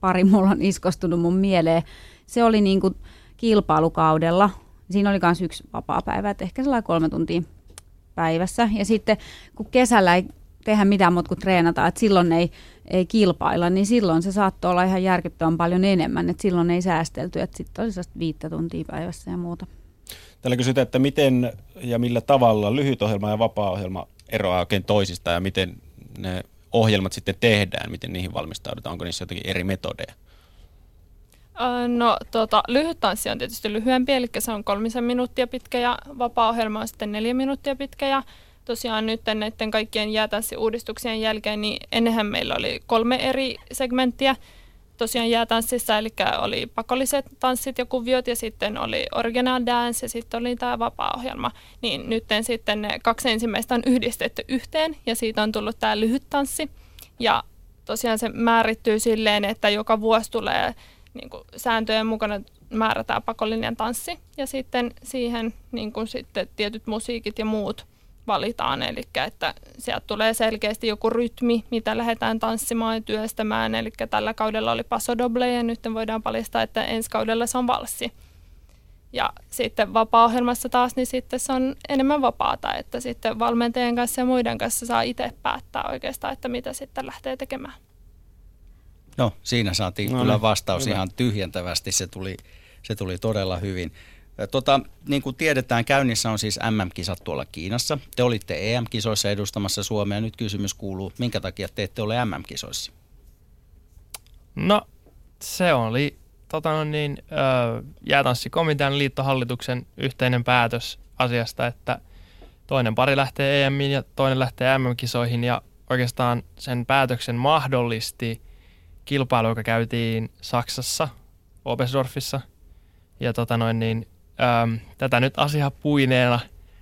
pari mulla on iskostunut mun mieleen. Se oli niin kuin kilpailukaudella. Siinä oli myös yksi vapaa päivä, että ehkä sellainen kolme tuntia päivässä. Ja sitten kun kesällä ei tehdä mitään muuta kuin treenata, että silloin ei, ei kilpailla, niin silloin se saattoi olla ihan järkyttävän paljon enemmän, että silloin ei säästelty, että sitten oli viittä tuntia päivässä ja muuta. Täällä kysytään, että miten ja millä tavalla lyhyt ohjelma ja vapaa-ohjelma eroaa oikein toisista ja miten ne ohjelmat sitten tehdään, miten niihin valmistaudutaan, onko niissä jotakin eri metodeja? No tota, lyhyt tanssi on tietysti lyhyempi, eli se on kolmisen minuuttia pitkä ja vapaa-ohjelma on sitten neljä minuuttia pitkä ja tosiaan nyt näiden kaikkien jäätanssiuudistuksien jälkeen, niin ennenhän meillä oli kolme eri segmenttiä tosiaan jäätanssissa, eli oli pakolliset tanssit ja kuviot ja sitten oli original dance ja sitten oli tämä vapaa-ohjelma. Niin nyt sitten ne kaksi ensimmäistä on yhdistetty yhteen ja siitä on tullut tämä lyhyt tanssi. Ja tosiaan se määrittyy silleen, että joka vuosi tulee niin kuin sääntöjen mukana määrätään pakollinen tanssi ja sitten siihen niin kuin sitten tietyt musiikit ja muut valitaan. Eli että sieltä tulee selkeästi joku rytmi, mitä lähdetään tanssimaan ja työstämään. Eli tällä kaudella oli paso doble ja nyt voidaan paljastaa, että ensi kaudella se on valssi. Ja sitten vapaa-ohjelmassa taas, niin sitten se on enemmän vapaata, että sitten valmentajien kanssa ja muiden kanssa saa itse päättää oikeastaan, että mitä sitten lähtee tekemään. No, siinä saatiin no, kyllä vastaus hyvä. ihan tyhjentävästi, se tuli, se tuli todella hyvin. Tota, niin kuin tiedetään, käynnissä on siis MM-kisat tuolla Kiinassa. Te olitte EM-kisoissa edustamassa Suomea. Nyt kysymys kuuluu, minkä takia te ette ole MM-kisoissa? No, se oli tota no niin, jäätanssikomitean liittohallituksen yhteinen päätös asiasta, että toinen pari lähtee EMiin ja toinen lähtee MM-kisoihin ja oikeastaan sen päätöksen mahdollisti kilpailu, joka käytiin Saksassa, Obersdorfissa. Ja tota noin, niin äm, tätä nyt asiaa puineena.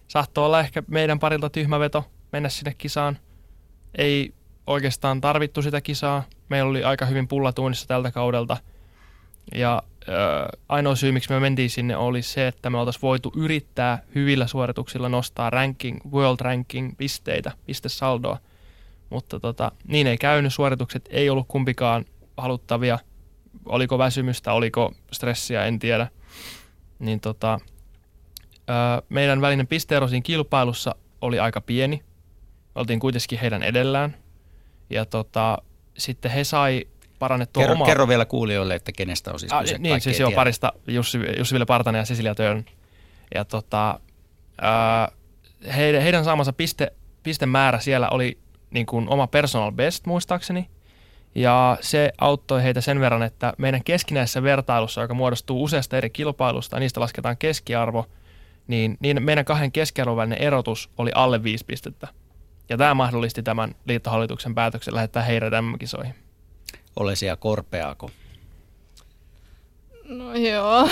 Saattoi olla ehkä meidän parilta tyhmä veto mennä sinne kisaan. Ei oikeastaan tarvittu sitä kisaa. Meillä oli aika hyvin pullatuunissa tältä kaudelta. Ja äh, ainoa syy, miksi me mentiin sinne, oli se, että me oltaisiin voitu yrittää hyvillä suorituksilla nostaa ranking, world ranking pisteitä, pistesaldoa. Mutta tota, niin ei käynyt, suoritukset ei ollut kumpikaan haluttavia. Oliko väsymystä, oliko stressiä, en tiedä – niin tota, meidän välinen pisteero siinä kilpailussa oli aika pieni. Oltiin kuitenkin heidän edellään. Ja tota, sitten he sai parannettua kerro, omaa... Kerro vielä kuulijoille, että kenestä on siis kyse. Ah, niin, siis on parista Jussi, Jussi Ville Partanen ja Cecilia Törn. Ja tota, ää, heidän, heidän saamansa piste, pistemäärä siellä oli niin kuin oma personal best muistaakseni – ja se auttoi heitä sen verran, että meidän keskinäisessä vertailussa, joka muodostuu useasta eri kilpailusta, niistä lasketaan keskiarvo, niin, niin meidän kahden keskiarvon välinen erotus oli alle viisi pistettä. Ja tämä mahdollisti tämän liittohallituksen päätöksen lähettää heidät MM-kisoihin. Ole siellä korpeaako? No joo.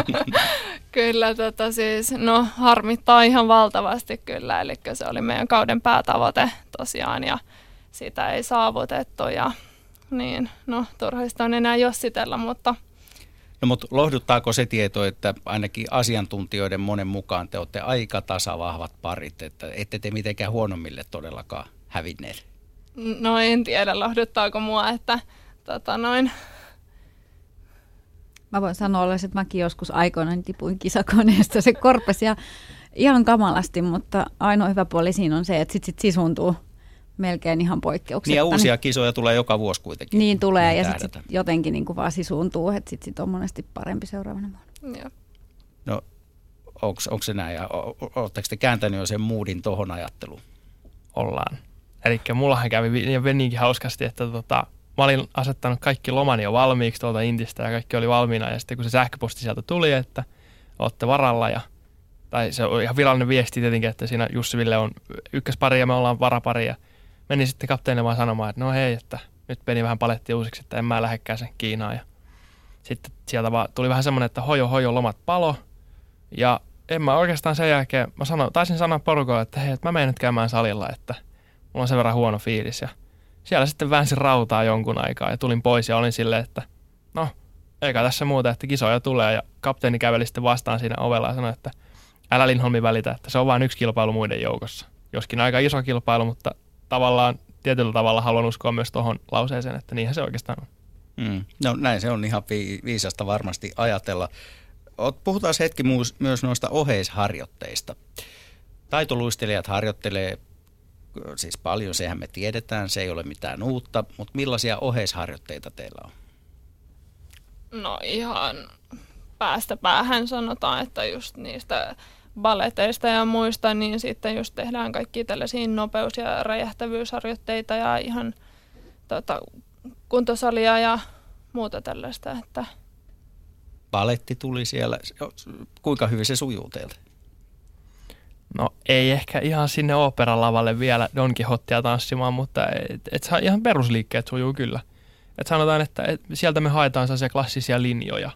kyllä tota siis, no harmittaa ihan valtavasti kyllä, eli se oli meidän kauden päätavoite tosiaan ja sitä ei saavutettu ja niin, no turhaista on enää jossitella, mutta No mutta lohduttaako se tieto, että ainakin asiantuntijoiden monen mukaan te olette aika tasavahvat parit, että ette te mitenkään huonommille todellakaan hävinneet? No en tiedä, lohduttaako mua, että tota noin. Mä voin sanoa, että mäkin joskus aikoinaan tipuin kisakoneesta. Se korpesi ja ihan kamalasti, mutta ainoa hyvä puoli siinä on se, että sit, sit sisuntuu melkein ihan poikkeuksetta. Niin ja uusia kisoja tulee joka vuosi kuitenkin. Niin tulee niin ja sitten sit jotenkin niin kuin vaan sisuuntuu, että sitten sit on monesti parempi seuraavana vuonna. Joo. No onko se näin ja oletteko te kääntänyt jo sen moodin tuohon ajatteluun? Ollaan. Eli mullahan kävi ja niinkin hauskasti, että tota, mä olin asettanut kaikki lomani jo valmiiksi tuolta Intistä ja kaikki oli valmiina ja sitten kun se sähköposti sieltä tuli, että olette varalla ja tai se on ihan virallinen viesti tietenkin, että siinä Jussi Ville on ykköspari ja me ollaan varapari ja meni sitten kapteeni vaan sanomaan, että no hei, että nyt meni vähän paletti uusiksi, että en mä lähdekään sen Kiinaan. Ja sitten sieltä vaan tuli vähän semmoinen, että hojo hojo lomat palo. Ja en mä oikeastaan sen jälkeen, mä sano, taisin sanoa porukoille, että hei, että mä menen nyt käymään salilla, että mulla on sen verran huono fiilis. Ja siellä sitten väänsin rautaa jonkun aikaa ja tulin pois ja olin silleen, että no, eikä tässä muuta, että kisoja tulee. Ja kapteeni käveli sitten vastaan siinä ovella ja sanoi, että älä Linholmi välitä, että se on vain yksi kilpailu muiden joukossa. Joskin aika iso kilpailu, mutta tavallaan tietyllä tavalla haluan uskoa myös tuohon lauseeseen, että niinhän se oikeastaan on. Mm. No näin se on ihan viisasta varmasti ajatella. Puhutaan hetki myös noista oheisharjoitteista. Taitoluistelijat harjoittelee siis paljon, sehän me tiedetään, se ei ole mitään uutta, mutta millaisia oheisharjoitteita teillä on? No ihan päästä päähän sanotaan, että just niistä balleteista ja muista, niin sitten just tehdään kaikki tällaisia nopeus- ja räjähtävyysharjoitteita ja ihan tota, kuntosalia ja muuta tällaista. Että paletti tuli siellä. Kuinka hyvin se sujuu teiltä? No ei ehkä ihan sinne oopperalavalle vielä Don Quixotea tanssimaan, mutta et, et ihan perusliikkeet sujuu kyllä. Et sanotaan, että et sieltä me haetaan sellaisia klassisia linjoja,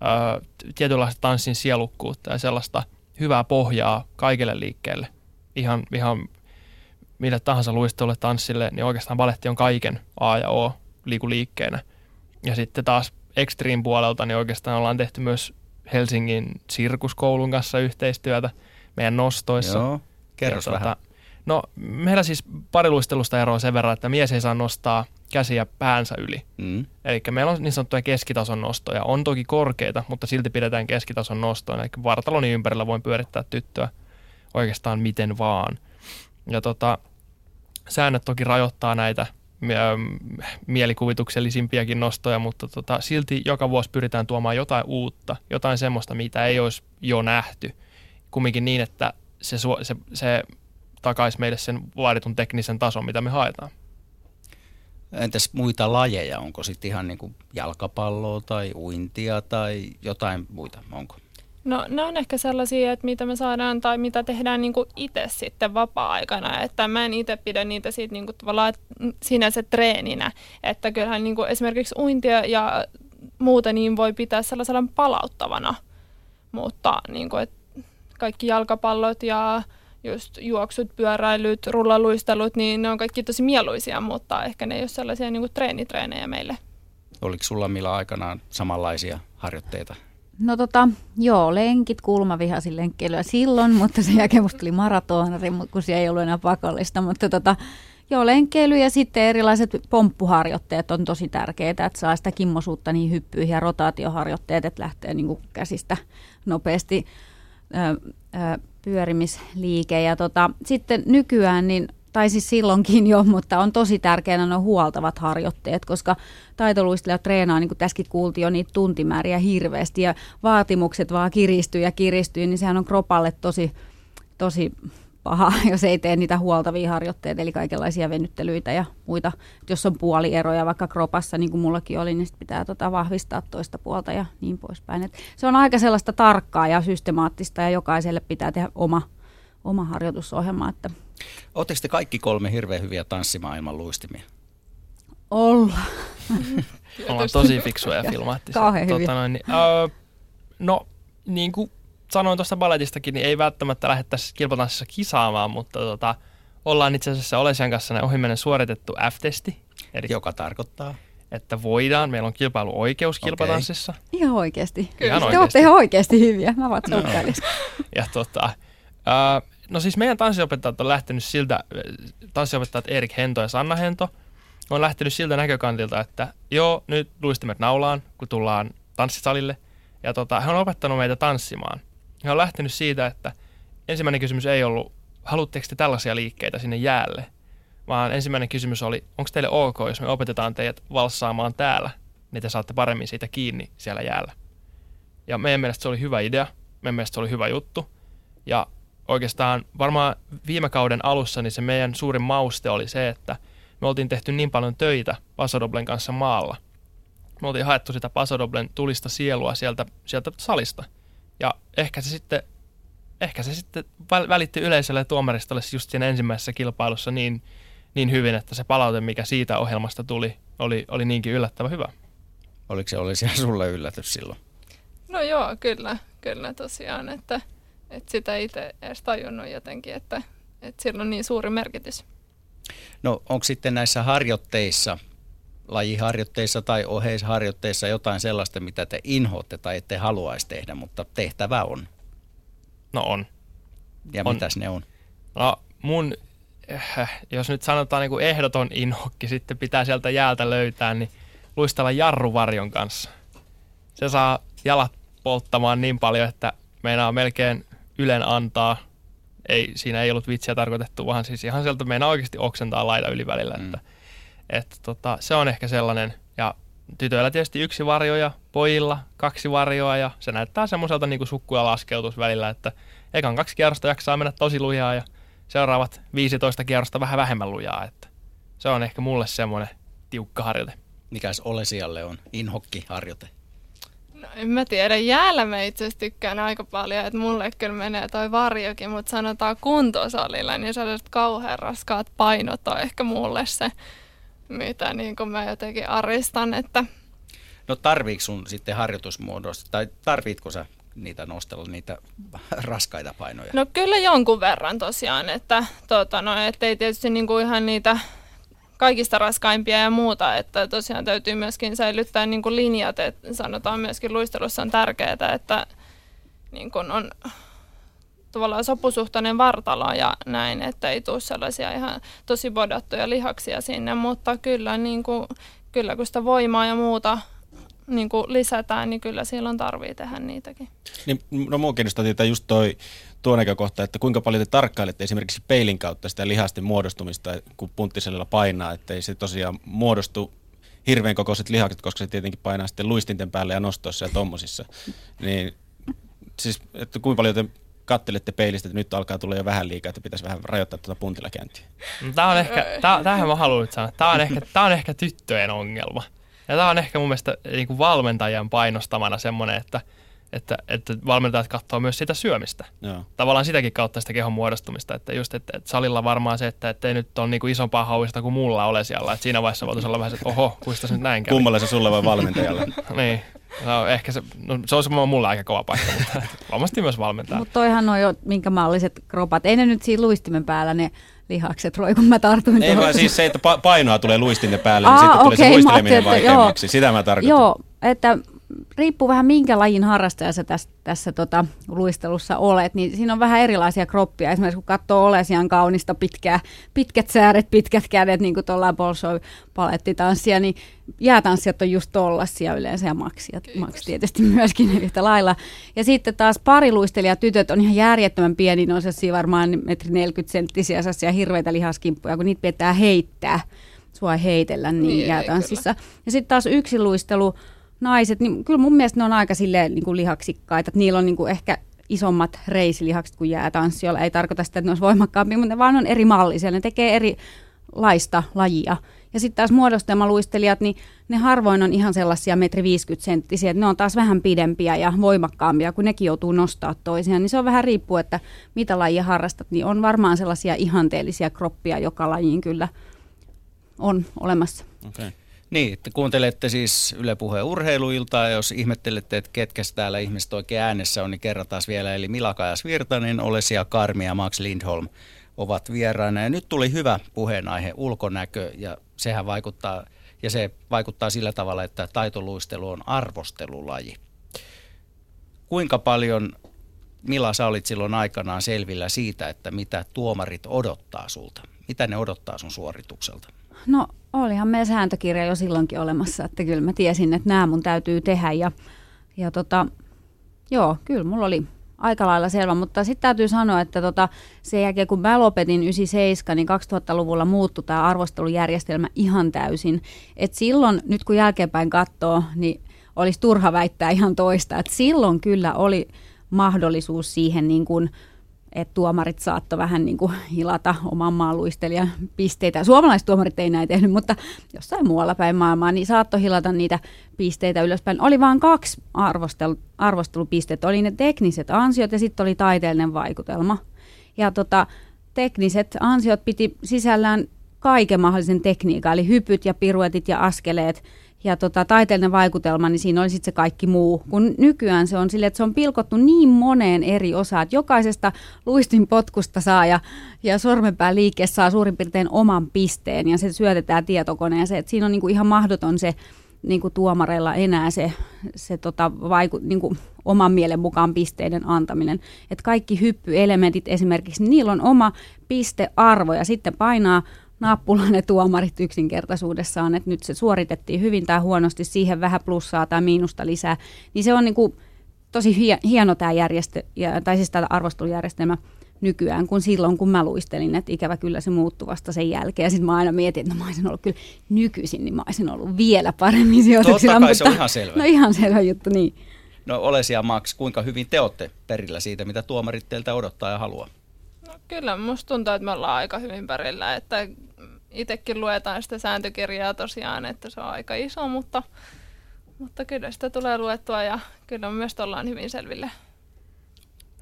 ää, tietynlaista tanssin sielukkuutta ja sellaista hyvää pohjaa kaikille liikkeelle. Ihan, ihan mille tahansa luistelulle, tanssille, niin oikeastaan baletti on kaiken A ja O liikuliikkeenä. Ja sitten taas Extreme puolelta, niin oikeastaan ollaan tehty myös Helsingin sirkuskoulun kanssa yhteistyötä meidän nostoissa. Joo, kerros ja, vähän. Tuota, no, meillä siis pariluistelusta eroa sen verran, että mies ei saa nostaa käsiä päänsä yli. Mm. Eli meillä on niin sanottuja keskitason nostoja. On toki korkeita, mutta silti pidetään keskitason nostoina. Eli vartaloni ympärillä voin pyörittää tyttöä oikeastaan miten vaan. Ja tota, säännöt toki rajoittaa näitä mielikuvituksellisimpia nostoja, mutta tota, silti joka vuosi pyritään tuomaan jotain uutta, jotain semmoista, mitä ei olisi jo nähty. Kumminkin niin, että se, se, se takaisi meille sen vaaditun teknisen tason, mitä me haetaan. Entäs muita lajeja? Onko sitten ihan niin kuin jalkapalloa tai uintia tai jotain muita? Onko? No ne on ehkä sellaisia, että mitä me saadaan tai mitä tehdään niin itse sitten vapaa-aikana. Että mä en itse pidä niitä siitä niin kuin tavallaan sinänsä treeninä. Että kyllähän niin kuin esimerkiksi uintia ja muuta niin voi pitää sellaisella palauttavana. Mutta niin kuin, että kaikki jalkapallot ja just juoksut, pyöräilyt, rullaluistelut, niin ne on kaikki tosi mieluisia, mutta ehkä ne ei ole sellaisia niin kuin treenitreenejä meille. Oliko sulla millä aikanaan samanlaisia harjoitteita? No tota, joo, lenkit, kulma vihasin lenkkeilyä silloin, mutta sen jälkeen musta tuli maratonari, kun se ei ollut enää pakollista, mutta tota, joo, lenkkeily ja sitten erilaiset pomppuharjoitteet on tosi tärkeitä, että saa sitä kimmosuutta niin hyppyihin ja rotaatioharjoitteet, että lähtee niin kuin käsistä nopeasti ö, ö, pyörimisliike. Ja tota, sitten nykyään niin tai siis silloinkin jo, mutta on tosi tärkeänä nuo huoltavat harjoitteet, koska taitoluistelijat treenaa, niin kuin tässäkin kuultiin jo niitä tuntimääriä hirveästi ja vaatimukset vaan kiristyy ja kiristyy, niin sehän on kropalle tosi, tosi paha, jos ei tee niitä huoltavia harjoitteita, eli kaikenlaisia venyttelyitä ja muita. Jos on puolieroja vaikka kropassa, niin kuin mullakin oli, niin sit pitää tota vahvistaa toista puolta ja niin poispäin. Et se on aika sellaista tarkkaa ja systemaattista ja jokaiselle pitää tehdä oma, oma harjoitusohjelma. Että Oletteko te kaikki kolme hirveän hyviä tanssimaailman luistimia? Olla. Ollaan tosi fiksuja ja filmaattisia. Kauhean hyviä. Tota noin, niin, uh, no, niin kuin sanoin tuosta balletistakin, niin ei välttämättä lähdettäisi kilpatanssissa kisaamaan, mutta tota, ollaan itse asiassa Olesian kanssa ohimennen suoritettu F-testi. Eli Joka tarkoittaa? Että voidaan, meillä on kilpailuoikeus kilpatanssissa. Okay. Ihan oikeasti. Kyllä. Ihan Te olette ihan oikeasti hyviä, mä vaan no. Ja tota, uh, no siis meidän tanssiopettajat on lähtenyt siltä, tanssiopettajat Erik Hento ja Sanna Hento, on lähtenyt siltä näkökantilta, että joo, nyt luistimet naulaan, kun tullaan tanssisalille. Ja tota, he on opettanut meitä tanssimaan. He on lähtenyt siitä, että ensimmäinen kysymys ei ollut, haluatteko te tällaisia liikkeitä sinne jäälle? Vaan ensimmäinen kysymys oli, onko teille ok, jos me opetetaan teidät valssaamaan täällä, niin te saatte paremmin siitä kiinni siellä jäällä. Ja meidän mielestä se oli hyvä idea, meidän mielestä se oli hyvä juttu. Ja oikeastaan varmaan viime kauden alussa niin se meidän suurin mauste oli se, että me oltiin tehty niin paljon töitä Pasadoblen kanssa maalla. Me oltiin haettu sitä Pasadoblen tulista sielua sieltä, sieltä salista. Ja ehkä se sitten, ehkä se sitten välitti yleisölle tuomaristolle just siinä ensimmäisessä kilpailussa niin, niin hyvin, että se palaute, mikä siitä ohjelmasta tuli, oli, oli niinkin yllättävän hyvä. Oliko se olisi sulle yllätys silloin? No joo, kyllä, kyllä tosiaan, että – et sitä itse edes tajunnut jotenkin, että, että sillä on niin suuri merkitys. No onko sitten näissä harjoitteissa, lajiharjoitteissa tai oheisharjoitteissa jotain sellaista, mitä te inhoatte tai ette haluaisi tehdä, mutta tehtävä on? No on. Ja on. mitäs ne on? No mun, äh, jos nyt sanotaan niin kuin ehdoton inhokki, sitten pitää sieltä jäältä löytää, niin luistella jarruvarjon kanssa. Se saa jalat polttamaan niin paljon, että meinaa melkein Ylen antaa. Ei, siinä ei ollut vitsiä tarkoitettu, vaan siis ihan sieltä meidän oikeasti oksentaa laita yli välillä. Mm. Että, että tota, se on ehkä sellainen, ja tytöillä tietysti yksi varjo ja pojilla kaksi varjoa ja se näyttää semmoiselta niin kuin sukku- ja laskeutus välillä, että ekan kaksi kierrosta jaksaa mennä tosi lujaa ja seuraavat 15 kierrosta vähän vähemmän lujaa, että se on ehkä mulle semmoinen tiukka harjoite. Mikäs Olesialle on inhokki harjoite? No en mä tiedä, jäällä mä itse asiassa tykkään aika paljon, että mulle kyllä menee toi varjokin, mutta sanotaan kuntosalilla, niin sellaiset kauhean raskaat painot on ehkä mulle se, mitä niin kuin mä jotenkin aristan, että No tarviiko sun sitten harjoitusmuodosta, tai tarvitko sä niitä nostella, niitä raskaita painoja? No kyllä jonkun verran tosiaan, että tota, no, ei tietysti niinku ihan niitä kaikista raskaimpia ja muuta, että tosiaan täytyy myöskin säilyttää niin kuin linjat, että sanotaan myöskin luistelussa on tärkeää, että niin kuin on tavallaan sopusuhtainen vartalo ja näin, että ei tule sellaisia ihan tosi bodattuja lihaksia sinne, mutta kyllä, niin kuin, kyllä kun sitä voimaa ja muuta niin kuin lisätään, niin kyllä silloin tarvii tehdä niitäkin. Niin, no mua kiinnostaa tietää just toi, tuo näkökohta, että kuinka paljon te tarkkailette esimerkiksi peilin kautta sitä lihasten muodostumista, kun punttisella painaa, että ei se tosiaan muodostu hirveän kokoiset lihakset, koska se tietenkin painaa sitten luistinten päälle ja nostoissa ja tommosissa. Niin, siis, että kuinka paljon te kattelette peilistä, että nyt alkaa tulla jo vähän liikaa, että pitäisi vähän rajoittaa tuota puntilakäyntiä? No, tämä on ehkä, tämähän mä haluan sanoa, tämä on ehkä, tämä on ehkä tyttöjen ongelma. Ja tämä on ehkä mun mielestä niin kuin valmentajan painostamana semmoinen, että, että, että valmentajat katsoo myös sitä syömistä. Joo. Tavallaan sitäkin kautta sitä kehon muodostumista. Että just, että, että salilla varmaan se, että ei nyt ole niin kuin isompaa hauista kuin mulla ole siellä. Että siinä vaiheessa voitaisiin olla vähän että oho, kuista se nyt näin käy. Kummalle se sulle vai valmentajalle? niin. No, ehkä se, no, se on mulla aika kova paikka, mutta varmasti myös valmentaa. Mutta toihan on jo minkä malliset kropat. Ei ne nyt siinä luistimen päällä ne lihakset roi, kun mä tartuin Ei vaan siis se, että painoa tulee luistinten päälle, Aa, niin sitten okay, tulee se luisteleminen vaikeammaksi. Joo, Sitä mä tarkoitan. Joo, että riippuu vähän minkä lajin harrastaja sä tässä, tässä tota, luistelussa olet, niin siinä on vähän erilaisia kroppia. Esimerkiksi kun katsoo Olesian kaunista pitkää, pitkät sääret, pitkät kädet, niin kuin tuolla Bolshoi palettitanssia, niin jäätanssijat on just tollasia yleensä ja maksia, maks tietysti myöskin yhtä lailla. Ja sitten taas pariluistelija tytöt on ihan järjettömän pieni, ne on varmaan metri 40 senttisiä ja hirveitä lihaskimppuja, kun niitä pitää heittää. Sua ei heitellä niin, niin jäätanssissa. Ja sitten taas luistelu naiset, niin kyllä mun mielestä ne on aika silleen niin kuin lihaksikkaita, että niillä on niin kuin ehkä isommat reisilihakset kuin jäätanssijoilla. Ei tarkoita sitä, että ne olisi voimakkaampia, mutta ne vaan on eri mallisia. Ne tekee erilaista lajia. Ja sitten taas muodostelmaluistelijat, niin ne harvoin on ihan sellaisia metri 50 senttisiä, että ne on taas vähän pidempiä ja voimakkaampia, kun nekin joutuu nostaa toisiaan. Niin se on vähän riippuu, että mitä lajia harrastat, niin on varmaan sellaisia ihanteellisia kroppia, joka lajiin kyllä on olemassa. Okay. Niin, että kuuntelette siis Yle Puheen urheiluiltaa ja jos ihmettelette, että ketkä täällä ihmiset oikein äänessä on, niin kerrataan vielä. Eli Milakajas Virtanen, Olesia Karmi ja Max Lindholm ovat vieraana. Ja nyt tuli hyvä puheenaihe, ulkonäkö, ja sehän vaikuttaa, ja se vaikuttaa sillä tavalla, että taitoluistelu on arvostelulaji. Kuinka paljon, Mila, sä olit silloin aikanaan selvillä siitä, että mitä tuomarit odottaa sulta? Mitä ne odottaa sun suoritukselta? No olihan meidän sääntökirja jo silloinkin olemassa, että kyllä mä tiesin, että nämä mun täytyy tehdä ja, ja tota, joo, kyllä mulla oli aika lailla selvä, mutta sitten täytyy sanoa, että tota, sen jälkeen kun mä lopetin 97, niin 2000-luvulla muuttui tämä arvostelujärjestelmä ihan täysin. Et silloin, nyt kun jälkeenpäin katsoo, niin olisi turha väittää ihan toista, että silloin kyllä oli mahdollisuus siihen niin kuin että tuomarit saattoi vähän niin kuin hilata oman maan luistelijan pisteitä. Suomalaiset tuomarit ei näin tehnyt, mutta jossain muualla päin maailmaa, niin saattoi hilata niitä pisteitä ylöspäin. Oli vain kaksi arvostelu, arvostelupistettä. Oli ne tekniset ansiot ja sitten oli taiteellinen vaikutelma. Ja tota, tekniset ansiot piti sisällään kaiken mahdollisen tekniikan, eli hypyt ja piruetit ja askeleet – ja tota, taiteellinen vaikutelma, niin siinä oli sitten se kaikki muu. Kun nykyään se on sille, että se on pilkottu niin moneen eri osaan, että jokaisesta luistin potkusta saa ja, ja sormenpään liikkeessä saa suurin piirtein oman pisteen ja se syötetään tietokoneeseen. Että siinä on niinku ihan mahdoton se niin kuin tuomareilla enää se, se tota, vaiku, niin kuin oman mielen mukaan pisteiden antaminen. Että kaikki hyppyelementit esimerkiksi, niillä on oma pistearvo ja sitten painaa nappula ne tuomarit yksinkertaisuudessaan, että nyt se suoritettiin hyvin tai huonosti, siihen vähän plussaa tai miinusta lisää, niin se on niin kuin tosi hieno tämä järjestö, tai siis tämä arvostelujärjestelmä nykyään kuin silloin, kun mä luistelin, että ikävä kyllä se muuttui vasta sen jälkeen. Ja sitten mä aina mietin, että no mä olisin ollut kyllä nykyisin, niin mä olisin ollut vielä paremmin sijoituksilla. Totta kai mutta, se on ihan selvä. No ihan selvä juttu, niin. No Olesia Max, kuinka hyvin te olette perillä siitä, mitä tuomarit teiltä odottaa ja haluaa? No, kyllä musta tuntuu, että me ollaan aika hyvin perillä, että itsekin luetaan sitä sääntökirjaa tosiaan, että se on aika iso, mutta mutta kyllä sitä tulee luettua ja kyllä myös ollaan hyvin selville.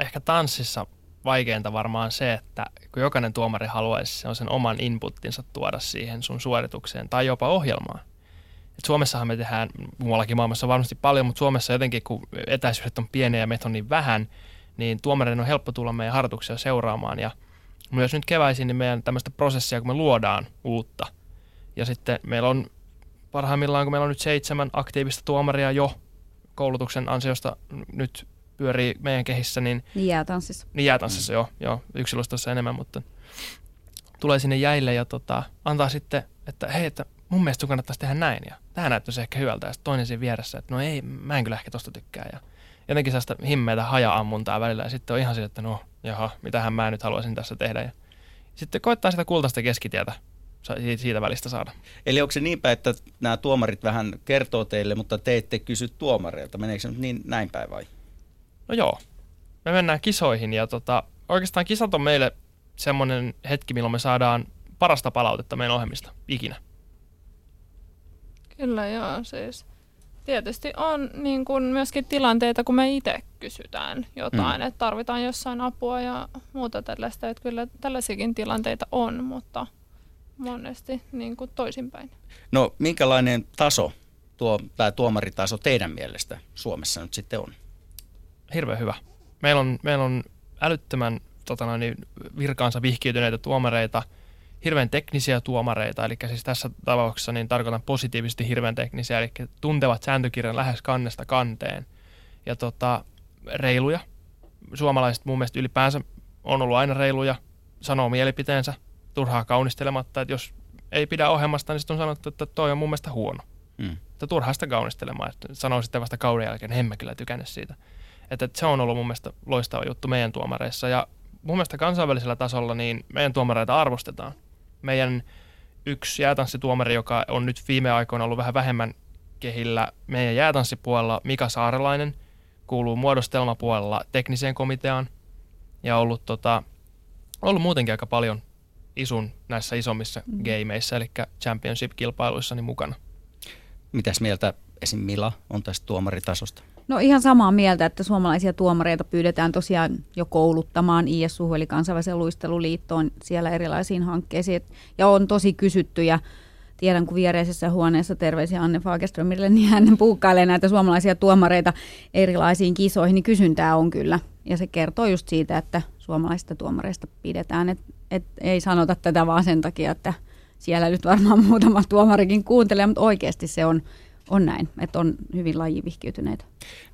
Ehkä tanssissa vaikeinta varmaan se, että kun jokainen tuomari haluaisi sen, oman inputtinsa tuoda siihen sun suoritukseen tai jopa ohjelmaan. Et Suomessahan me tehdään, muuallakin maailmassa varmasti paljon, mutta Suomessa jotenkin kun etäisyydet on pieniä ja meitä on niin vähän, niin tuomareiden on helppo tulla meidän harjoituksia seuraamaan ja myös nyt keväisin niin meidän tämmöistä prosessia, kun me luodaan uutta. Ja sitten meillä on parhaimmillaan, kun meillä on nyt seitsemän aktiivista tuomaria jo koulutuksen ansiosta nyt pyörii meidän kehissä, niin... Niin jäätanssissa. Niin jäätanssissa, mm. joo, joo yksilöstössä enemmän, mutta tulee sinne jäille ja tota, antaa sitten, että hei, että mun mielestä sun kannattaisi tehdä näin ja tämä näyttäisi ehkä hyvältä ja sitten toinen siinä vieressä, että no ei, mä en kyllä ehkä tosta tykkää ja jotenkin sellaista himmeitä haja-ammuntaa välillä ja sitten on ihan sille, että no jaha, mitähän mä nyt haluaisin tässä tehdä ja sitten koittaa sitä kultaista keskitietä siitä välistä saada. Eli onko se niinpä, että nämä tuomarit vähän kertoo teille, mutta te ette kysy tuomareilta? Meneekö se nyt niin näin päin vai? No joo. Me mennään kisoihin ja tota, oikeastaan kisat on meille semmoinen hetki, milloin me saadaan parasta palautetta meidän ohjelmista ikinä. Kyllä joo, siis tietysti on niin kuin myöskin tilanteita, kun me itse kysytään jotain, mm. että tarvitaan jossain apua ja muuta tällaista, että kyllä tällaisiakin tilanteita on, mutta monesti niin kuin toisinpäin. No minkälainen taso tuo, tämä tuomaritaso teidän mielestä Suomessa nyt sitten on? Hirveän hyvä. Meillä on, meillä on älyttömän tota noin, virkaansa vihkiytyneitä tuomareita, hirveän teknisiä tuomareita, eli siis tässä tapauksessa niin tarkoitan positiivisesti hirveän teknisiä, eli tuntevat sääntökirjan lähes kannesta kanteen. Ja tota, reiluja. Suomalaiset mun mielestä ylipäänsä on ollut aina reiluja, sanoo mielipiteensä, turhaa kaunistelematta, että jos ei pidä ohjelmasta, niin sitten on sanottu, että toi on mun mielestä huono. Mm. Että turhaa sitä kaunistelemaan, että sanoo sitten vasta kauden jälkeen, että en mä kyllä tykännyt siitä. Että, että se on ollut mun mielestä loistava juttu meidän tuomareissa ja mun mielestä kansainvälisellä tasolla niin meidän tuomareita arvostetaan. Meidän yksi jäätanssituomari, joka on nyt viime aikoina ollut vähän vähemmän kehillä meidän jäätanssipuolella, Mika Saarelainen, kuuluu muodostelmapuolella tekniseen komiteaan ja ollut, tota, ollut muutenkin aika paljon isun näissä isommissa mm. gameissa, eli championship-kilpailuissa niin mukana. Mitäs mieltä esim. Mila on tästä tuomaritasosta? No ihan samaa mieltä, että suomalaisia tuomareita pyydetään tosiaan jo kouluttamaan ISU, eli kansainvälisen luisteluliittoon siellä erilaisiin hankkeisiin. Ja on tosi kysytty ja tiedän, kun viereisessä huoneessa terveisiä Anne Fagerströmille, niin hän puukkailee näitä suomalaisia tuomareita erilaisiin kisoihin, niin kysyntää on kyllä. Ja se kertoo just siitä, että suomalaisista tuomareista pidetään, että et ei sanota tätä vaan sen takia, että siellä nyt varmaan muutama tuomarikin kuuntelee, mutta oikeasti se on on näin, että on hyvin lajivihkiytyneitä.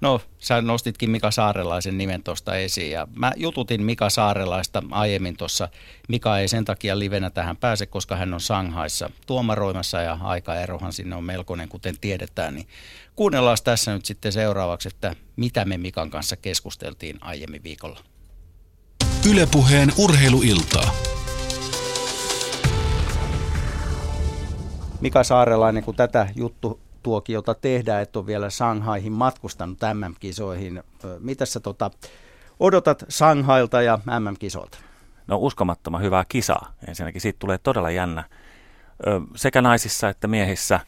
No, sä nostitkin Mika Saarelaisen nimen tuosta esiin ja mä jututin Mika Saarelaista aiemmin tuossa. Mika ei sen takia livenä tähän pääse, koska hän on Shanghaissa tuomaroimassa ja aikaerohan sinne on melkoinen, kuten tiedetään. Niin kuunnellaan tässä nyt sitten seuraavaksi, että mitä me Mikan kanssa keskusteltiin aiemmin viikolla. Ylepuheen urheiluiltaa. Mika Saarelainen, kun tätä juttu tuokiota tehdään, että on vielä Shanghaihin matkustanut MM-kisoihin. Mitä sä tota, odotat Shanghailta ja MM-kisoilta? No uskomattoman hyvää kisaa. Ensinnäkin siitä tulee todella jännä. Sekä naisissa että miehissä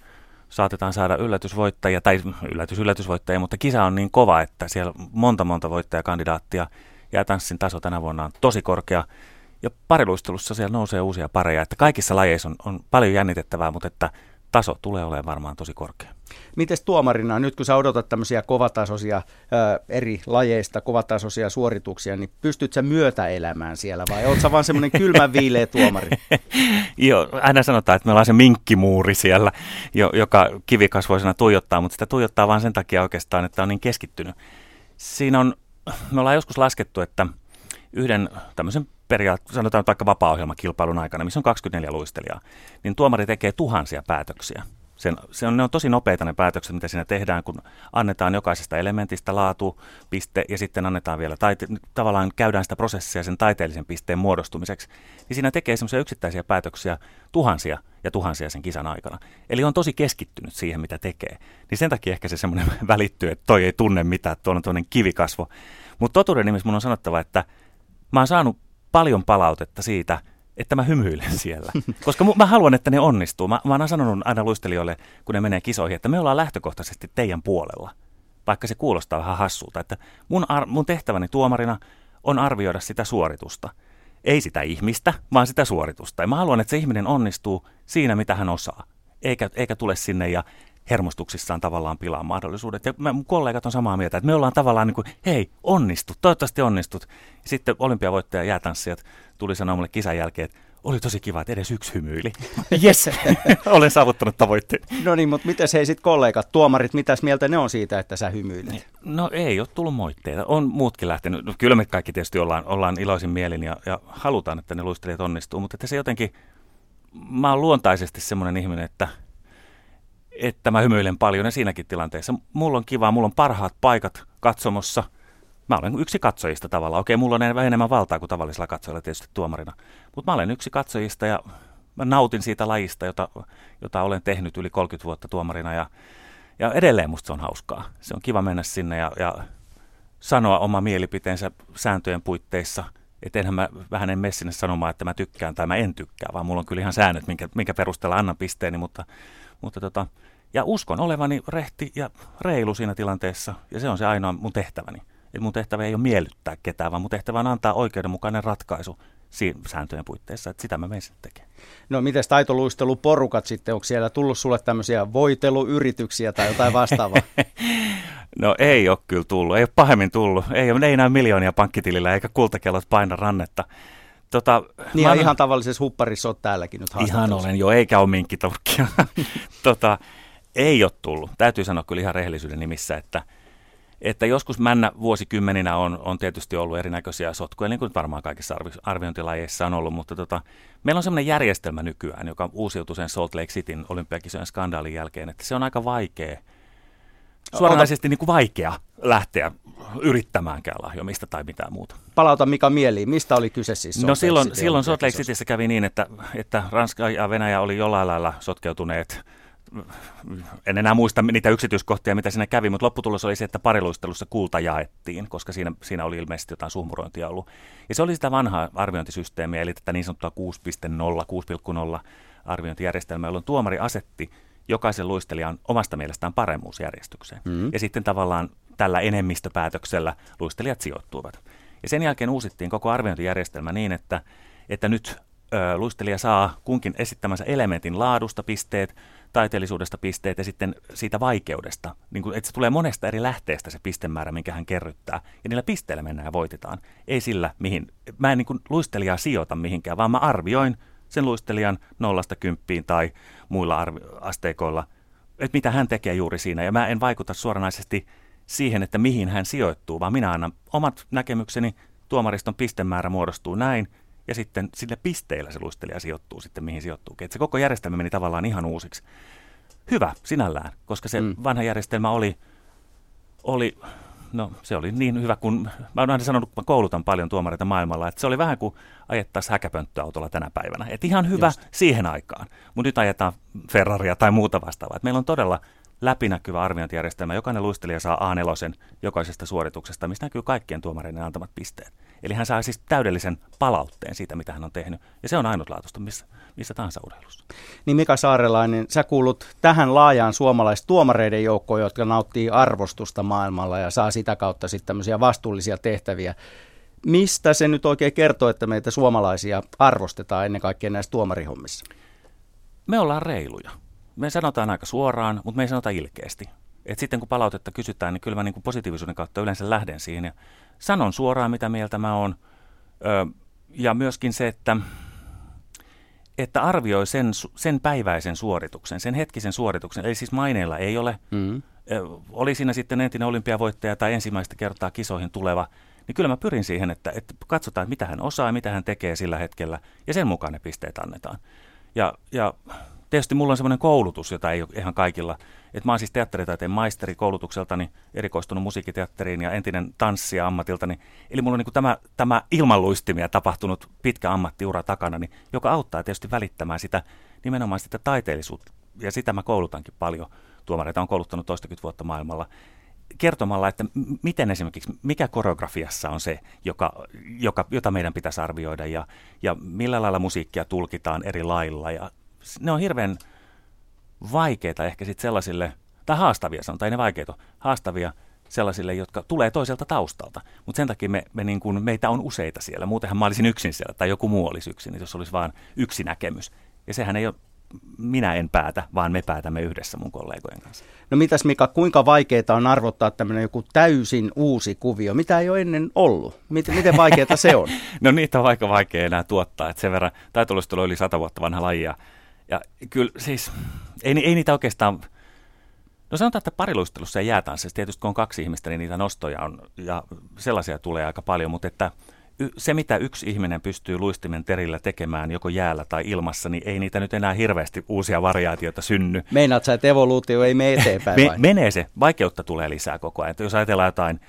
saatetaan saada yllätysvoittajia, tai yllätys, yllätysvoittajia, mutta kisa on niin kova, että siellä monta monta voittajakandidaattia ja tanssin taso tänä vuonna on tosi korkea. Ja pariluistelussa siellä nousee uusia pareja, että kaikissa lajeissa on, on paljon jännitettävää, mutta että taso tulee olemaan varmaan tosi korkea. Miten tuomarina, nyt kun sä odotat tämmöisiä kovatasoisia ää, eri lajeista, kovatasoisia suorituksia, niin pystyt sä myötäelämään siellä vai oot sä vaan semmoinen kylmän viileä tuomari? Joo, aina sanotaan, että me ollaan se minkkimuuri siellä, joka kivikasvoisena tuijottaa, mutta sitä tuijottaa vaan sen takia oikeastaan, että on niin keskittynyt. Siinä on, me ollaan joskus laskettu, että yhden tämmöisen periaatteessa, sanotaan vaikka vapaa-ohjelmakilpailun aikana, missä on 24 luistelijaa, niin tuomari tekee tuhansia päätöksiä. Sen, se on, ne on tosi nopeita ne päätökset, mitä siinä tehdään, kun annetaan jokaisesta elementistä laatu, piste ja sitten annetaan vielä, taite, tavallaan käydään sitä prosessia sen taiteellisen pisteen muodostumiseksi, niin siinä tekee semmoisia yksittäisiä päätöksiä tuhansia ja tuhansia sen kisan aikana. Eli on tosi keskittynyt siihen, mitä tekee. Niin sen takia ehkä se semmoinen välittyy, että toi ei tunne mitään, tuo on tuollainen kivikasvo. Mutta totuuden nimessä mun on sanottava, että mä oon saanut paljon palautetta siitä, että mä hymyilen siellä. Koska mä haluan, että ne onnistuu. Mä, mä oon sanonut aina luistelijoille, kun ne menee kisoihin, että me ollaan lähtökohtaisesti teidän puolella. Vaikka se kuulostaa vähän hassulta. Että mun, ar- mun tehtäväni tuomarina on arvioida sitä suoritusta. Ei sitä ihmistä, vaan sitä suoritusta. Ja mä haluan, että se ihminen onnistuu siinä, mitä hän osaa. Eikä, eikä tule sinne ja hermostuksissaan tavallaan pilaa mahdollisuudet. Ja mun kollegat on samaa mieltä, että me ollaan tavallaan niin kuin, hei, onnistut, toivottavasti onnistut. Sitten olympiavoittaja jäätanssijat tuli sanoa mulle kisan jälkeen, että oli tosi kiva, että edes yksi hymyili. Yes, olen saavuttanut tavoitteen. No niin, mutta mitäs hei sitten kollegat, tuomarit, mitäs mieltä ne on siitä, että sä hymyilet? No ei ole tullut moitteita. On muutkin lähtenyt. No, kyllä me kaikki tietysti ollaan, ollaan iloisin mielin ja, ja halutaan, että ne luistelijat onnistuu, mutta että se jotenkin, mä oon luontaisesti semmoinen ihminen, että – että mä hymyilen paljon ja siinäkin tilanteessa. Mulla on kiva, mulla on parhaat paikat katsomossa. Mä olen yksi katsojista tavallaan. Okei, mulla on enemmän valtaa kuin tavallisilla katsojilla tietysti tuomarina. Mutta mä olen yksi katsojista ja mä nautin siitä lajista, jota, jota olen tehnyt yli 30 vuotta tuomarina. Ja, ja edelleen musta se on hauskaa. Se on kiva mennä sinne ja, ja sanoa oma mielipiteensä sääntöjen puitteissa. Että enhän mä vähän en mene sinne sanomaan, että mä tykkään tai mä en tykkää, vaan mulla on kyllä ihan säännöt, minkä, minkä perusteella annan pisteeni, mutta, mutta tota, ja uskon olevani rehti ja reilu siinä tilanteessa, ja se on se ainoa mun tehtäväni. Eli mun tehtävä ei ole miellyttää ketään, vaan mun tehtävä on antaa oikeudenmukainen ratkaisu siinä sääntöjen puitteissa, että sitä mä menen sitten tekemään. No miten taitoluisteluporukat sitten, onko siellä tullut sulle tämmöisiä voiteluyrityksiä tai jotain vastaavaa? no ei ole kyllä tullut, ei ole pahemmin tullut, ei, ei enää miljoonia pankkitilillä eikä kultakellot paina rannetta. Tota, niin ja ihan tavallisessa hupparissa olet täälläkin nyt Ihan olen jo, eikä ole minkkiturkkia. tota, ei ole tullut. Täytyy sanoa kyllä ihan rehellisyyden nimissä, että, että joskus männä vuosikymmeninä on, on tietysti ollut erinäköisiä sotkuja, niin kuin varmaan kaikissa arvi, arviointilajeissa on ollut, mutta tota, meillä on sellainen järjestelmä nykyään, joka uusiutui sen Salt Lake Cityn olympiakisojen skandaalin jälkeen, että se on aika vaikea suoranaisesti niin kuin vaikea lähteä yrittämäänkään lahjomista tai mitään muuta. Palauta Mika mieliin, mistä oli kyse siis No silloin, silloin Salt Lake Cityssä kävi niin, että, että Ranska ja Venäjä oli jollain lailla sotkeutuneet en enää muista niitä yksityiskohtia, mitä siinä kävi, mutta lopputulos oli se, että pariluistelussa kulta jaettiin, koska siinä, siinä oli ilmeisesti jotain suhmurointia ollut. Ja se oli sitä vanhaa arviointisysteemiä, eli tätä niin sanottua 6.0, 6,0 arviointijärjestelmää, jolloin tuomari asetti jokaisen luistelijan omasta mielestään paremmuusjärjestykseen. Mm. Ja sitten tavallaan tällä enemmistöpäätöksellä luistelijat sijoittuivat. Ja sen jälkeen uusittiin koko arviointijärjestelmä niin, että, että nyt ö, luistelija saa kunkin esittämänsä elementin laadusta pisteet, taiteellisuudesta pisteet ja sitten siitä vaikeudesta. Niin kuin, että se tulee monesta eri lähteestä se pistemäärä, minkä hän kerryttää. Ja niillä pisteillä mennään ja voitetaan. Ei sillä, mihin, mä en niin kuin luistelijaa sijoita mihinkään, vaan mä arvioin sen luistelijan nollasta kymppiin tai muilla arvi- asteikoilla, että mitä hän tekee juuri siinä. Ja mä en vaikuta suoranaisesti siihen, että mihin hän sijoittuu, vaan minä annan omat näkemykseni, tuomariston pistemäärä muodostuu näin, ja sitten sille pisteillä se luistelija sijoittuu sitten, mihin sijoittuu. Että se koko järjestelmä meni tavallaan ihan uusiksi. Hyvä sinällään, koska se mm. vanha järjestelmä oli, oli no se oli niin hyvä kuin, mä oon aina sanonut, kun mä koulutan paljon tuomareita maailmalla, että se oli vähän kuin ajettaisiin häkäpönttöautolla tänä päivänä. Että ihan hyvä Just. siihen aikaan, mutta nyt ajetaan Ferraria tai muuta vastaavaa. Et meillä on todella läpinäkyvä arviointijärjestelmä. Jokainen luistelija saa A4 jokaisesta suorituksesta, mistä näkyy kaikkien tuomareiden antamat pisteet. Eli hän saa siis täydellisen palautteen siitä, mitä hän on tehnyt. Ja se on ainutlaatuista missä, missä tahansa urheilussa. Niin Mika Saarelainen, sä kuulut tähän laajaan suomalaistuomareiden joukkoon, jotka nauttii arvostusta maailmalla ja saa sitä kautta sitten tämmöisiä vastuullisia tehtäviä. Mistä se nyt oikein kertoo, että meitä suomalaisia arvostetaan ennen kaikkea näissä tuomarihommissa? Me ollaan reiluja. Me sanotaan aika suoraan, mutta me ei sanota ilkeästi. Et sitten kun palautetta kysytään, niin kyllä mä niin kuin positiivisuuden kautta yleensä lähden siihen ja sanon suoraan, mitä mieltä mä oon. Ö, ja myöskin se, että, että arvioi sen, sen päiväisen suorituksen, sen hetkisen suorituksen. Eli siis maineilla ei ole. Mm. Ö, oli siinä sitten entinen olympiavoittaja tai ensimmäistä kertaa kisoihin tuleva, niin kyllä mä pyrin siihen, että, että katsotaan, mitä hän osaa ja mitä hän tekee sillä hetkellä, ja sen mukaan ne pisteet annetaan. Ja, ja tietysti mulla on semmoinen koulutus, jota ei ole ihan kaikilla. Et mä oon siis teatteritaiteen maisteri koulutukseltani, erikoistunut musiikkiteatteriin ja entinen tanssija ammatiltani. Eli mulla on niin tämä, tämä ilmanluistimia tapahtunut pitkä ammattiura takana, niin, joka auttaa tietysti välittämään sitä nimenomaan sitä taiteellisuutta. Ja sitä mä koulutankin paljon. Tuomareita on kouluttanut toistakymmentä vuotta maailmalla. kertomalla, että miten esimerkiksi, mikä koreografiassa on se, joka, joka, jota meidän pitäisi arvioida ja, ja millä lailla musiikkia tulkitaan eri lailla. Ja ne on hirveän vaikeita ehkä sitten sellaisille, tai haastavia sanotaan, ei ne vaikeita, haastavia sellaisille, jotka tulee toiselta taustalta. Mutta sen takia me, me niin kuin, meitä on useita siellä. Muutenhan mä olisin yksin siellä, tai joku muu olisi yksin, jos olisi vain yksi näkemys. Ja sehän ei ole minä en päätä, vaan me päätämme yhdessä mun kollegojen kanssa. No mitäs Mika, kuinka vaikeaa on arvottaa tämmöinen joku täysin uusi kuvio, mitä ei ole ennen ollut? Miten, miten vaikeaa se on? no niitä on aika vaikea enää tuottaa, että sen verran taitoluistelu oli sata vuotta vanha laji ja, ja kyllä siis ei, ei niitä oikeastaan, no sanotaan, että pariluistelussa ei jäätanssissa, tietysti kun on kaksi ihmistä, niin niitä nostoja on ja sellaisia tulee aika paljon, mutta että – se, mitä yksi ihminen pystyy luistimen terillä tekemään joko jäällä tai ilmassa, niin ei niitä nyt enää hirveästi uusia variaatioita synny. Meinaat sä, että evoluutio ei mene eteenpäin Me, Menee se. Vaikeutta tulee lisää koko ajan. Että jos ajatellaan jotain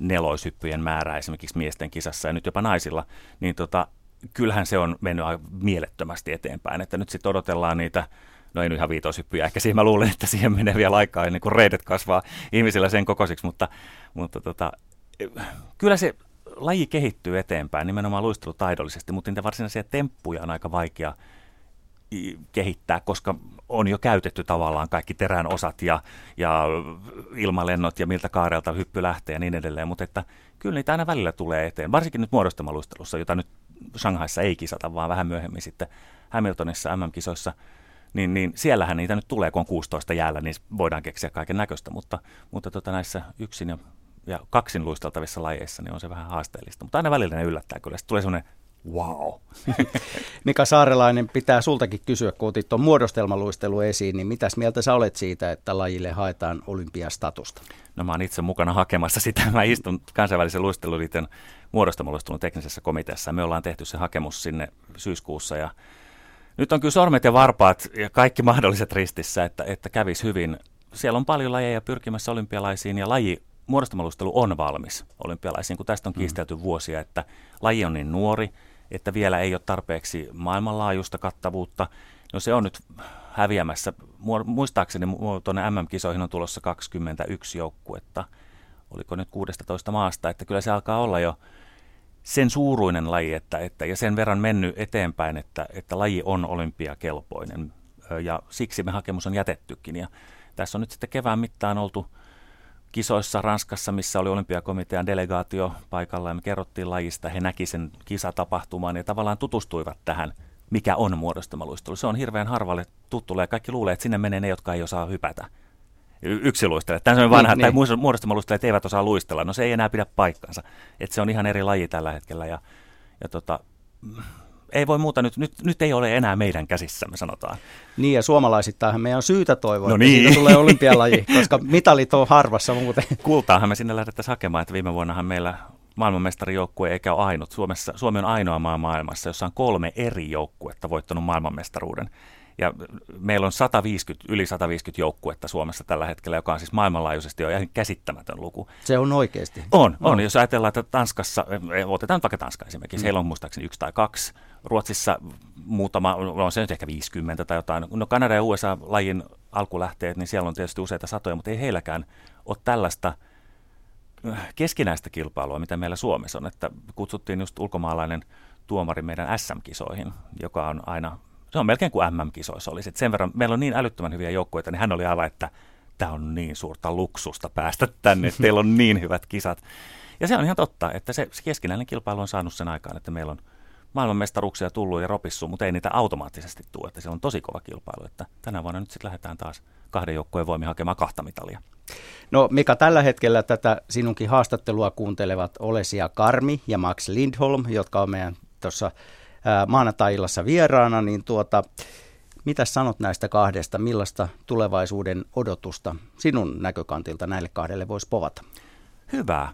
neloishyppyjen määrää esimerkiksi miesten kisassa ja nyt jopa naisilla, niin tota, kyllähän se on mennyt mielettömästi eteenpäin. Että nyt sitten odotellaan niitä no ei nyt ihan viitoshyppyjä, ehkä siihen mä luulen, että siihen menee vielä aikaa ennen kuin reidet kasvaa ihmisillä sen kokoisiksi, mutta, mutta tota, kyllä se laji kehittyy eteenpäin nimenomaan luistelutaidollisesti, mutta niitä varsinaisia temppuja on aika vaikea kehittää, koska on jo käytetty tavallaan kaikki terän osat ja, ja ilmalennot ja miltä kaarelta hyppy lähtee ja niin edelleen, mutta että kyllä niitä aina välillä tulee eteen, varsinkin nyt muodostamaluistelussa, jota nyt Shanghaissa ei kisata, vaan vähän myöhemmin sitten Hamiltonissa MM-kisoissa, niin, niin siellähän niitä nyt tulee, kun on 16 jäällä, niin voidaan keksiä kaiken näköistä, mutta, mutta tota näissä yksin ja ja kaksin luisteltavissa lajeissa, niin on se vähän haasteellista. Mutta aina välillä ne yllättää kyllä. Sitten tulee semmoinen wow. Mika Saarelainen, pitää sultakin kysyä, kun otit tuon muodostelmaluistelu esiin, niin mitäs mieltä sä olet siitä, että lajille haetaan olympiastatusta? No mä oon itse mukana hakemassa sitä. Mä istun kansainvälisen luisteluliiton muodostelmaluistelun teknisessä komiteassa. Me ollaan tehty se hakemus sinne syyskuussa ja nyt on kyllä sormet ja varpaat ja kaikki mahdolliset ristissä, että, että kävisi hyvin. Siellä on paljon lajeja pyrkimässä olympialaisiin ja laji muodostamalustelu on valmis olympialaisiin, kun tästä on mm. kiistelty mm. vuosia, että laji on niin nuori, että vielä ei ole tarpeeksi maailmanlaajuista kattavuutta. No se on nyt häviämässä. Muistaakseni tuonne MM-kisoihin on tulossa 21 joukkuetta. Oliko nyt 16 maasta, että kyllä se alkaa olla jo sen suuruinen laji, että, että, ja sen verran mennyt eteenpäin, että, että laji on olympiakelpoinen. Ja siksi me hakemus on jätettykin. Ja tässä on nyt sitten kevään mittaan oltu – kisoissa Ranskassa, missä oli olympiakomitean delegaatio paikalla ja me kerrottiin lajista. He näki sen kisatapahtuman ja tavallaan tutustuivat tähän, mikä on muodostamaluistelu. Se on hirveän harvalle tuttu ja kaikki luulee, että sinne menee ne, jotka ei osaa hypätä. Yksi luistele. Tämä on vanha, niin, tai niin. muodostamalustelijat eivät osaa luistella. No se ei enää pidä paikkansa. Että se on ihan eri laji tällä hetkellä ja, ja tota, ei voi muuta nyt, nyt, nyt ei ole enää meidän käsissämme, sanotaan. Niin ja suomalaisittain meidän on syytä toivoa, no että niin. siitä tulee olympialaji, koska mitalit on harvassa muuten. Kultaahan me sinne lähdettäisiin hakemaan, että viime vuonnahan meillä maailmanmestarijoukkue eikä ole ainut. Suomessa, Suomi on ainoa maa maailmassa, jossa on kolme eri joukkuetta voittanut maailmanmestaruuden. Ja meillä on 150, yli 150 joukkuetta Suomessa tällä hetkellä, joka on siis maailmanlaajuisesti jo ihan käsittämätön luku. Se on oikeasti. On, on. Jos ajatellaan, että Tanskassa, eh, otetaan vaikka Tanska esimerkiksi, mm. heillä on muistaakseni yksi tai kaksi. Ruotsissa muutama, no on se nyt ehkä 50 tai jotain. No Kanada ja USA lajin alkulähteet, niin siellä on tietysti useita satoja, mutta ei heilläkään ole tällaista eh, keskinäistä kilpailua, mitä meillä Suomessa on. Että kutsuttiin just ulkomaalainen tuomari meidän SM-kisoihin, joka on aina se on melkein kuin MM-kisoissa olisi. Et sen verran, meillä on niin älyttömän hyviä joukkueita, niin hän oli aivan, että tämä on niin suurta luksusta päästä tänne, että teillä on niin hyvät kisat. Ja se on ihan totta, että se, se keskinäinen kilpailu on saanut sen aikaan, että meillä on maailmanmestaruuksia tullut ja ropissu, mutta ei niitä automaattisesti tule, että se on tosi kova kilpailu. Että tänä vuonna nyt sitten lähdetään taas kahden joukkueen voimin hakemaan kahta mitalia. No Mika, tällä hetkellä tätä sinunkin haastattelua kuuntelevat Olesia Karmi ja Max Lindholm, jotka on meidän tuossa maanantai-illassa vieraana, niin tuota, mitä sanot näistä kahdesta? Millaista tulevaisuuden odotusta sinun näkökantilta näille kahdelle voisi povata? Hyvää.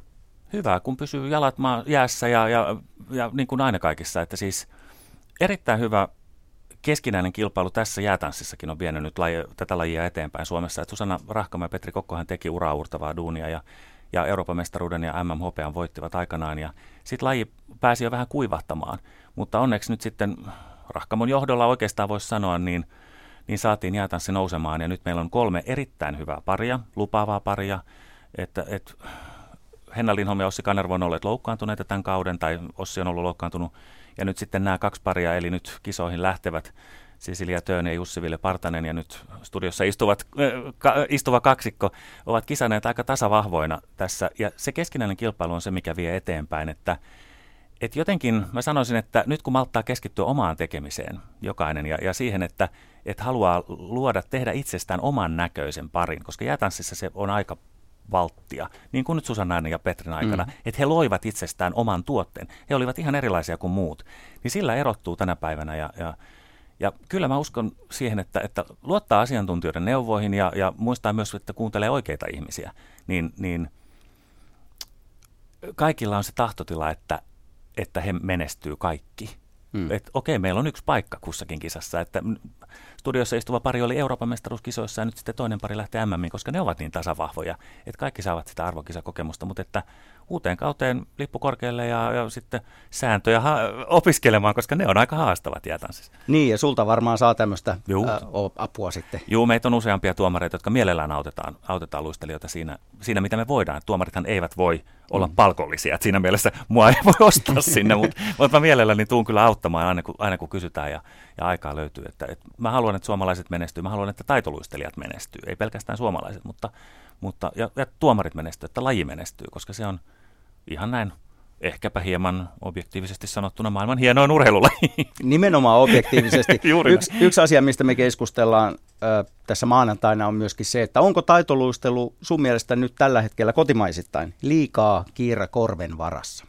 Hyvää, kun pysyy jalat maa jäässä ja, ja, ja niin kuin aina kaikissa. Että siis erittäin hyvä keskinäinen kilpailu tässä jäätanssissakin on vienyt nyt laji, tätä lajia eteenpäin Suomessa. Että Susanna Rahkama ja Petri Kokkohan teki uraurtavaa duunia ja, ja Euroopan mestaruuden ja MMHP voittivat aikanaan. Ja sitten laji pääsi jo vähän kuivahtamaan. Mutta onneksi nyt sitten Rahkamon johdolla oikeastaan voisi sanoa, niin, niin saatiin jäätanssi nousemaan ja nyt meillä on kolme erittäin hyvää paria, lupaavaa paria. että, että Henna Lindholm ja Ossi Kanervo on olleet loukkaantuneita tämän kauden, tai Ossi on ollut loukkaantunut, ja nyt sitten nämä kaksi paria, eli nyt kisoihin lähtevät Cecilia Töön ja Jussi Ville Partanen ja nyt studiossa istuvat, äh, ka, istuva kaksikko ovat kisanneet aika tasavahvoina tässä. Ja se keskinäinen kilpailu on se, mikä vie eteenpäin, että et jotenkin mä sanoisin, että nyt kun malttaa keskittyä omaan tekemiseen jokainen ja, ja siihen, että et haluaa luoda, tehdä itsestään oman näköisen parin, koska jäätanssissa se on aika valttia, niin kuin nyt Susanna ja Petrin aikana, mm. että he loivat itsestään oman tuotteen. He olivat ihan erilaisia kuin muut. Niin sillä erottuu tänä päivänä ja, ja ja kyllä mä uskon siihen, että, että luottaa asiantuntijoiden neuvoihin ja, ja muistaa myös, että kuuntelee oikeita ihmisiä, niin, niin kaikilla on se tahtotila, että, että he menestyy kaikki. Hmm. Et, okei, meillä on yksi paikka kussakin kisassa, että studiossa istuva pari oli Euroopan mestaruuskisoissa ja nyt sitten toinen pari lähtee MM, koska ne ovat niin tasavahvoja, että kaikki saavat sitä arvokisakokemusta, mutta että uuteen kauteen lippu korkealle ja, ja sitten sääntöjä ha- opiskelemaan, koska ne on aika haastavat jäätanssissa. Niin, ja sulta varmaan saa tämmöistä apua sitten. Joo, meitä on useampia tuomareita, jotka mielellään autetaan, autetaan luistelijoita siinä, siinä, mitä me voidaan. Tuomarithan eivät voi olla palkollisia, että siinä mielessä mua ei voi ostaa sinne, mutta, mutta mä mielelläni tuun kyllä auttamaan aina kun, aina kun kysytään ja, ja aikaa löytyy. Että, että mä haluan, että suomalaiset menestyy, mä haluan, että taitoluistelijat menestyy, ei pelkästään suomalaiset, mutta, mutta ja, ja tuomarit menestyy, että laji menestyy, koska se on, ihan näin ehkäpä hieman objektiivisesti sanottuna maailman hienoin urheilulaji. Nimenomaan objektiivisesti. yksi, yksi asia, mistä me keskustellaan ö, tässä maanantaina on myöskin se, että onko taitoluistelu sun mielestä nyt tällä hetkellä kotimaisittain liikaa kiira korven varassa?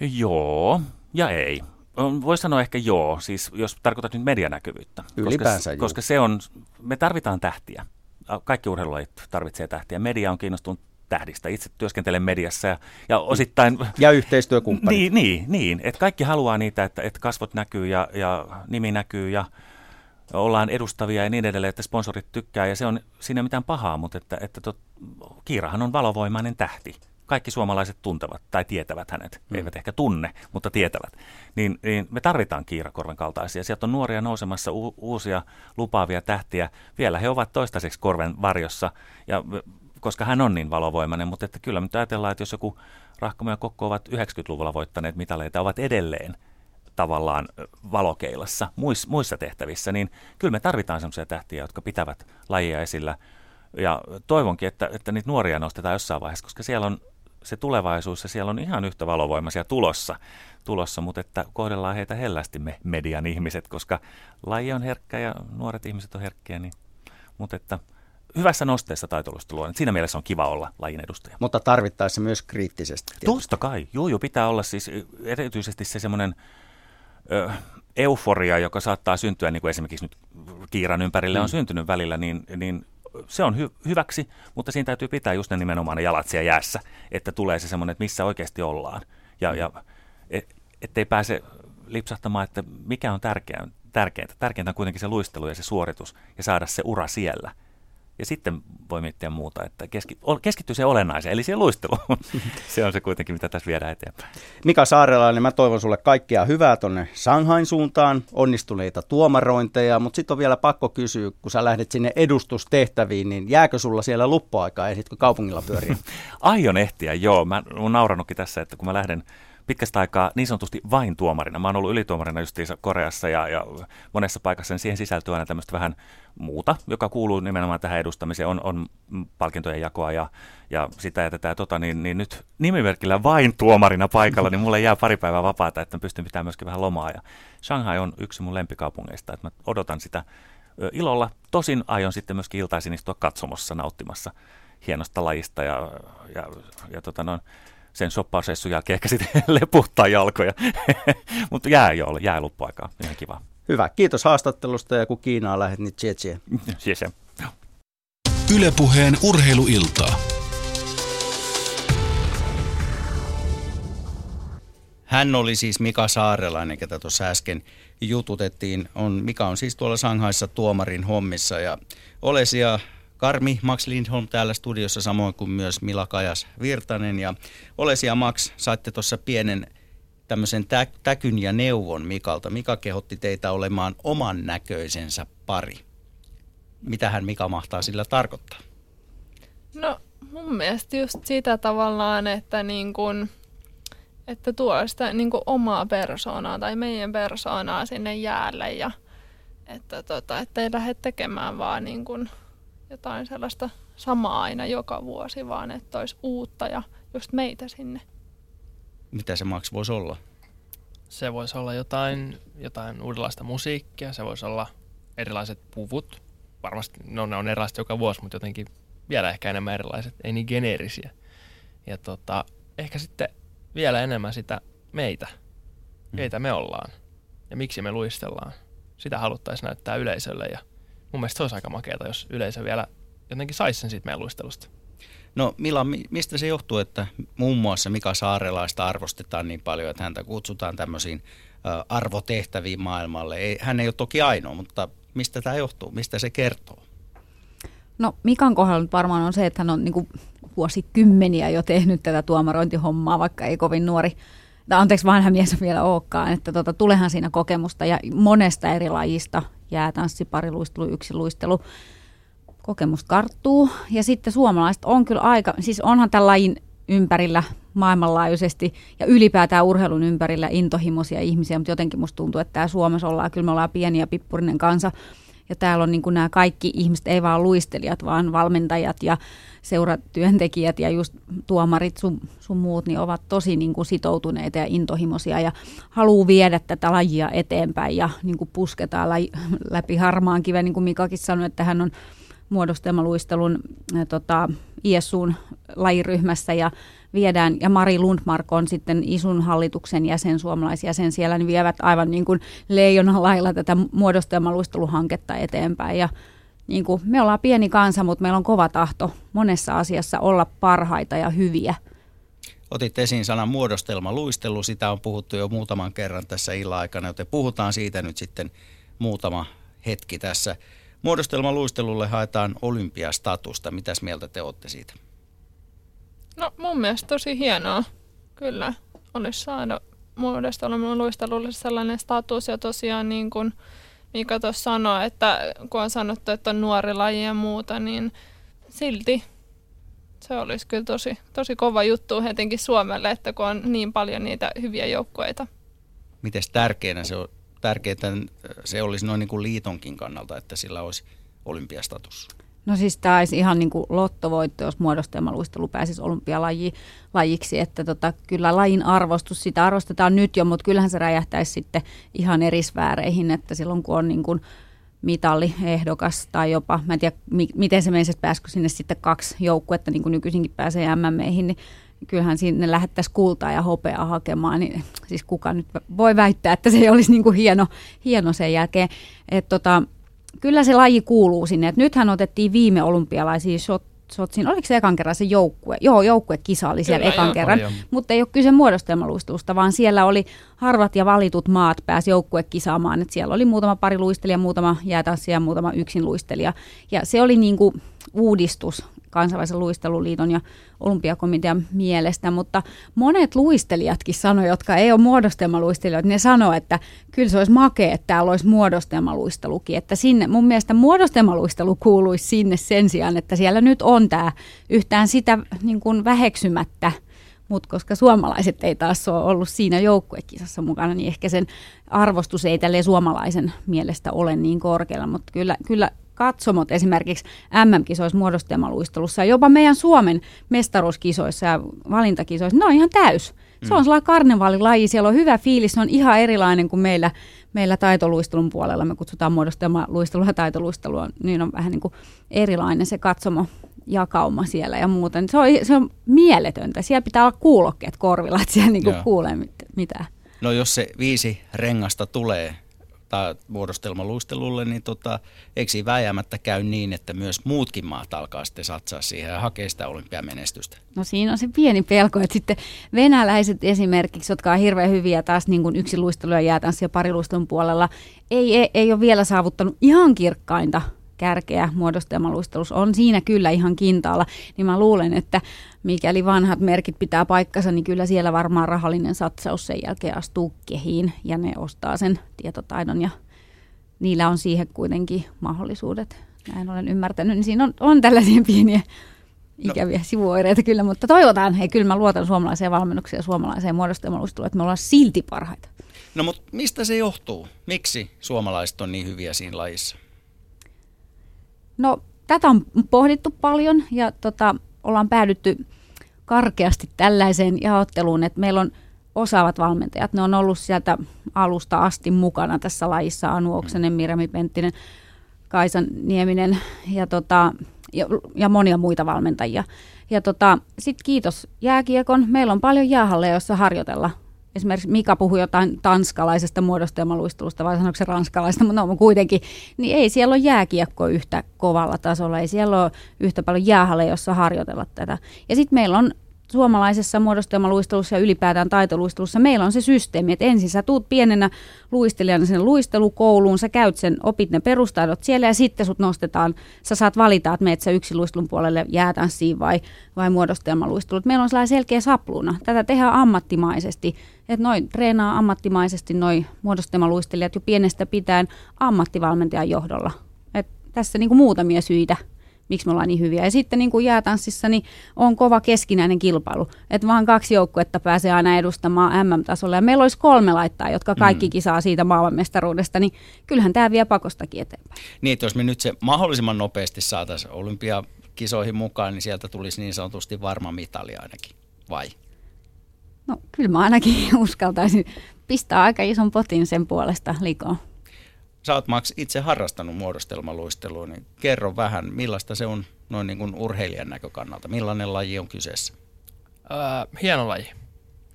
Joo ja ei. Voisi sanoa ehkä joo, siis jos tarkoitat nyt medianäkyvyyttä. Ylipäänsä koska, koska se on, me tarvitaan tähtiä. Kaikki urheilulajit tarvitsee tähtiä. Media on kiinnostunut tähdistä. Itse työskentelen mediassa ja, ja osittain... Ja yhteistyökumppanit. Niin, niin, niin että kaikki haluaa niitä, että, että kasvot näkyy ja, ja nimi näkyy ja ollaan edustavia ja niin edelleen, että sponsorit tykkää ja se on siinä mitään pahaa, mutta että, että tot, Kiirahan on valovoimainen tähti. Kaikki suomalaiset tuntevat tai tietävät hänet, mm. eivät ehkä tunne, mutta tietävät. Niin, niin me tarvitaan Kiirakorven kaltaisia. Sieltä on nuoria nousemassa u- uusia lupaavia tähtiä. Vielä he ovat toistaiseksi korven varjossa ja koska hän on niin valovoimainen, mutta että kyllä nyt ajatellaan, että jos joku Rahkamo ja Kokko ovat 90-luvulla voittaneet mitaleita, ovat edelleen tavallaan valokeilassa muissa, tehtävissä, niin kyllä me tarvitaan sellaisia tähtiä, jotka pitävät lajia esillä. Ja toivonkin, että, että niitä nuoria nostetaan jossain vaiheessa, koska siellä on se tulevaisuus ja siellä on ihan yhtä valovoimaisia tulossa, tulossa mutta että kohdellaan heitä hellästi me median ihmiset, koska laji on herkkä ja nuoret ihmiset on herkkiä, niin, mutta että – hyvässä nosteessa taitoluistelua. Siinä mielessä on kiva olla lajin edustaja. Mutta tarvittaessa myös kriittisesti. Totta kai. Joo, joo, pitää olla siis erityisesti se semmoinen euforia, joka saattaa syntyä, niin kuin esimerkiksi nyt kiiran ympärille mm. on syntynyt välillä, niin, niin se on hy- hyväksi, mutta siinä täytyy pitää just ne nimenomaan ne jalat siellä jäässä, että tulee se semmoinen, että missä oikeasti ollaan. Ja, ja et, ettei pääse lipsahtamaan, että mikä on tärkeää. Tärkeintä. Tärkeintä on kuitenkin se luistelu ja se suoritus ja saada se ura siellä – ja sitten voi miettiä muuta, että keski, keskittyy se olennaiseen, eli siihen luisteluun. se on se kuitenkin, mitä tässä viedään eteenpäin. Mika Saarelainen, mä toivon sulle kaikkea hyvää tuonne Shanghain suuntaan, onnistuneita tuomarointeja, mutta sitten on vielä pakko kysyä, kun sä lähdet sinne edustustehtäviin, niin jääkö sulla siellä luppuaikaa, ehditkö kaupungilla pyöriä? Aion ehtiä, joo. Mä oon naurannutkin tässä, että kun mä lähden pitkästä aikaa niin sanotusti vain tuomarina. Mä oon ollut ylituomarina justiinsa Koreassa ja, ja monessa paikassa niin siihen sisältyy aina tämmöistä vähän muuta, joka kuuluu nimenomaan tähän edustamiseen, on, on palkintojen jakoa ja, ja sitä ja tätä tota, niin, niin nyt nimimerkillä vain tuomarina paikalla, niin mulle jää pari päivää vapaata, että mä pystyn pitämään myöskin vähän lomaa. Ja Shanghai on yksi mun lempikaupungeista, että mä odotan sitä ilolla. Tosin aion sitten myöskin iltaisin istua katsomossa nauttimassa hienosta lajista ja, ja, ja tota noin, sen soppausessun jälkeen ehkä sitten leputtaa jalkoja. Mutta jää jo, jää loppuaikaa. Ihan kiva. Hyvä. Kiitos haastattelusta ja kun Kiinaan lähdet, niin tsie tsie. tsie, Ylepuheen urheiluiltaa. Hän oli siis Mika Saarelainen, ketä tuossa äsken jututettiin. On, Mika on siis tuolla Sanghaissa tuomarin hommissa ja Olesia Karmi, Max Lindholm täällä studiossa, samoin kuin myös Mila Kajas Virtanen. Ja Olesi ja Max, saitte tuossa pienen tämmöisen tä- täkyn ja neuvon Mikalta. Mika kehotti teitä olemaan oman näköisensä pari. Mitä hän Mika mahtaa sillä tarkoittaa? No mun mielestä just sitä tavallaan, että niin kun, että tuo sitä niin kuin omaa persoonaa tai meidän persoonaa sinne jäälle ja että tota, ei lähde tekemään vaan niin kuin jotain sellaista samaa aina joka vuosi, vaan että olisi uutta ja just meitä sinne. Mitä se maks voisi olla? Se voisi olla jotain, jotain uudenlaista musiikkia, se voisi olla erilaiset puvut. Varmasti no, ne on erilaiset joka vuosi, mutta jotenkin vielä ehkä enemmän erilaiset, ei niin geneerisiä. Ja tota, ehkä sitten vielä enemmän sitä meitä, mm. keitä me ollaan ja miksi me luistellaan. Sitä haluttaisiin näyttää yleisölle ja mun mielestä se olisi aika makeata, jos yleisö vielä jotenkin saisi sen siitä meidän luistelusta. No Mila, mistä se johtuu, että muun muassa Mika Saarelaista arvostetaan niin paljon, että häntä kutsutaan tämmöisiin arvotehtäviin maailmalle? Ei, hän ei ole toki ainoa, mutta mistä tämä johtuu? Mistä se kertoo? No Mikan kohdalla nyt varmaan on se, että hän on niin kuin vuosikymmeniä jo tehnyt tätä tuomarointihommaa, vaikka ei kovin nuori, tai anteeksi vanha mies vielä olekaan, että tota, tulehan siinä kokemusta ja monesta eri lajista, jäätanssi, pariluistelu, luistelu kokemus karttuu. Ja sitten suomalaiset on kyllä aika, siis onhan tämän lajin ympärillä maailmanlaajuisesti ja ylipäätään urheilun ympärillä intohimoisia ihmisiä, mutta jotenkin musta tuntuu, että tää Suomessa ollaan, kyllä me ollaan pieni ja pippurinen kansa, ja täällä on niin nämä kaikki ihmiset, ei vaan luistelijat, vaan valmentajat ja seuratyöntekijät ja just tuomarit sun, sun muut, niin ovat tosi niin kuin sitoutuneita ja intohimoisia ja haluaa viedä tätä lajia eteenpäin ja niin kuin pusketaan laji, läpi harmaan kiven, niin kuin Mikakin sanoi, että hän on muodostelmaluistelun tota, ISUn lajiryhmässä ja viedään, ja Mari Lundmark on sitten ISUn hallituksen jäsen, suomalaisjäsen siellä, niin vievät aivan niin kuin leijonan lailla tätä muodostelmaluisteluhanketta eteenpäin. Ja niin kuin, me ollaan pieni kansa, mutta meillä on kova tahto monessa asiassa olla parhaita ja hyviä. Otit esiin sanan muodostelmaluistelu, sitä on puhuttu jo muutaman kerran tässä illan aikana, joten puhutaan siitä nyt sitten muutama hetki tässä. Muodostelmaluistelulle haetaan olympiastatusta. Mitäs mieltä te olette siitä? No mun mielestä tosi hienoa. Kyllä. Olisi saada muodostelmaluistelulle sellainen status ja tosiaan niin kuin Mika tuossa sanoi, että kun on sanottu, että on nuori laji ja muuta, niin silti se olisi kyllä tosi, tosi kova juttu etenkin Suomelle, että kun on niin paljon niitä hyviä joukkueita. Miten tärkeänä se on tärkeää se olisi noin niin kuin liitonkin kannalta, että sillä olisi olympiastatus? No siis tämä olisi ihan niin kuin lottovoitto, jos muodostelmaluistelu pääsisi olympialajiksi, että tota, kyllä lajin arvostus, sitä arvostetaan nyt jo, mutta kyllähän se räjähtäisi sitten ihan eri sfääreihin, että silloin kun on niin kuin mitalliehdokas tai jopa, mä en tiedä miten se menisi, pääsikö sinne sitten kaksi joukkuetta, niin kuin nykyisinkin pääsee MMEihin, niin kyllähän sinne lähettäisiin kultaa ja hopeaa hakemaan, niin siis kuka nyt voi väittää, että se ei olisi niin kuin hieno, hieno sen jälkeen. Et tota, kyllä se laji kuuluu sinne. Et nythän otettiin viime olympialaisiin shot, Sotsin, oliko se ekan kerran se joukkue? Joo, joukkuekisa oli siellä Kyllä, ekan joo, kerran, mutta ei ole kyse muodostelmaluistelusta, vaan siellä oli harvat ja valitut maat pääsi joukkuekisaamaan, että siellä oli muutama pari luistelija, muutama jäätanssia, muutama yksin luistelija, ja se oli niin kuin uudistus kansainvälisen luisteluliiton ja olympiakomitean mielestä, mutta monet luistelijatkin sanoi, jotka ei ole muodostelmaluistelijoita, ne sanoi, että kyllä se olisi makea, että täällä olisi muodostelmaluistelukin, että sinne, mun mielestä muodostelmaluistelu kuuluisi sinne sen sijaan, että siellä nyt on tämä yhtään sitä niin kuin väheksymättä, mutta koska suomalaiset ei taas ole ollut siinä joukkuekisassa mukana, niin ehkä sen arvostus ei tälle suomalaisen mielestä ole niin korkealla, mutta kyllä, kyllä katsomot esimerkiksi MM-kisoissa muodostelmaluistelussa ja jopa meidän Suomen mestaruuskisoissa ja valintakisoissa, ne on ihan täys. Se on mm. sellainen karnevaalilaji, siellä on hyvä fiilis, se on ihan erilainen kuin meillä, meillä taitoluistelun puolella. Me kutsutaan muodostelmaluistelua ja taitoluistelua, niin on vähän niin kuin erilainen se katsomo jakauma siellä ja muuten. Se on, se on mieletöntä. Siellä pitää olla kuulokkeet korvilla, että siellä niin kuin kuulee mitään. No jos se viisi rengasta tulee tai muodostelmaluistelulle, niin tota, eikö siinä vääjäämättä käy niin, että myös muutkin maat alkaa sitten satsaa siihen ja hakea sitä olympiamenestystä? No siinä on se pieni pelko, että sitten venäläiset esimerkiksi, jotka on hirveän hyviä taas niin kuin yksi luistelu ja jäätanssi ja pariluistelun puolella, ei, ei, ei ole vielä saavuttanut ihan kirkkainta kärkeä muodostelmaluistelussa on siinä kyllä ihan kintaalla, niin mä luulen, että mikäli vanhat merkit pitää paikkansa, niin kyllä siellä varmaan rahallinen satsaus sen jälkeen astuu kehiin ja ne ostaa sen tietotaidon ja niillä on siihen kuitenkin mahdollisuudet. Näin olen ymmärtänyt, niin siinä on, on tällaisia pieniä ikäviä no. sivuoireita kyllä, mutta toivotaan, hei kyllä mä luotan suomalaiseen valmennukseen ja suomalaiseen muodostelmaluisteluun, että me ollaan silti parhaita. No mutta mistä se johtuu? Miksi suomalaiset on niin hyviä siinä lajissa? No tätä on pohdittu paljon ja tota, ollaan päädytty karkeasti tällaiseen jaotteluun, että meillä on osaavat valmentajat. Ne on ollut sieltä alusta asti mukana tässä lajissa. Anu Oksanen, Mirami Penttinen, Kaisan Nieminen ja, tota, ja, ja monia muita valmentajia. Ja tota, sitten kiitos jääkiekon. Meillä on paljon jäähalleja, joissa harjoitella esimerkiksi Mika puhui jotain tanskalaisesta muodostelmaluistelusta, vai sanoiko se ranskalaista, mutta no kuitenkin, niin ei siellä ole jääkiekko yhtä kovalla tasolla, ei siellä ole yhtä paljon jäähalle, jossa harjoitella tätä. Ja sitten meillä on suomalaisessa muodostelmaluistelussa ja ylipäätään taitoluistelussa meillä on se systeemi, että ensin sä tuut pienenä luistelijana sinne luistelukouluun, sä käyt sen, opit ne perustaidot siellä ja sitten sut nostetaan, sä saat valita, että meet sä yksin luistelun puolelle jäätanssiin vai, vai muodostelmaluistelut. Meillä on sellainen selkeä sapluuna. Tätä tehdään ammattimaisesti, että noin treenaa ammattimaisesti noin muodostelmaluistelijat jo pienestä pitäen ammattivalmentajan johdolla. Et tässä niin kuin muutamia syitä miksi me ollaan niin hyviä. Ja sitten niin kuin jäätanssissa niin on kova keskinäinen kilpailu, että vaan kaksi joukkuetta pääsee aina edustamaan MM-tasolla. Ja meillä olisi kolme laittaa, jotka kaikki mm. kisaa siitä maailmanmestaruudesta, niin kyllähän tämä vie pakostakin eteenpäin. Niin, että jos me nyt se mahdollisimman nopeasti saataisiin olympiakisoihin mukaan, niin sieltä tulisi niin sanotusti varma mitali ainakin, vai? No kyllä mä ainakin uskaltaisin pistää aika ison potin sen puolesta likoon. Sä oot Max itse harrastanut muodostelmaluistelua, niin kerro vähän, millaista se on noin niin kuin urheilijan näkökannalta. Millainen laji on kyseessä? Öö, hieno laji.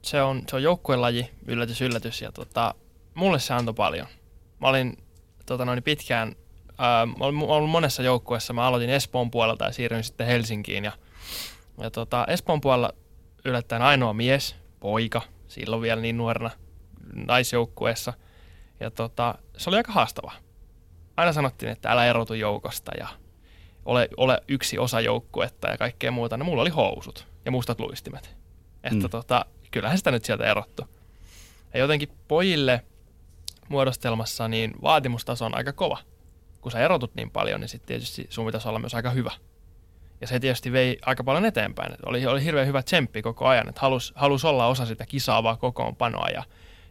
Se on, se on joukkuelaji, yllätys, yllätys. Ja tota, mulle se antoi paljon. Mä olin tota noin pitkään, öö, olin ollut monessa joukkueessa. Mä aloitin Espoon puolelta ja siirryin sitten Helsinkiin. Ja, ja tota, Espoon puolella yllättäen ainoa mies, poika, silloin vielä niin nuorena naisjoukkueessa – ja tota, se oli aika haastava. Aina sanottiin, että älä erotu joukosta ja ole, ole yksi osa joukkuetta ja kaikkea muuta. No mulla oli housut ja mustat luistimet. Että mm. tota, kyllähän sitä nyt sieltä erottu. Ja jotenkin pojille muodostelmassa niin vaatimustaso on aika kova. Kun sä erotut niin paljon, niin sitten tietysti sun pitäisi olla myös aika hyvä. Ja se tietysti vei aika paljon eteenpäin. Oli, oli hirveän hyvä tsemppi koko ajan, että halusi halus olla osa sitä kisaavaa kokoonpanoa ja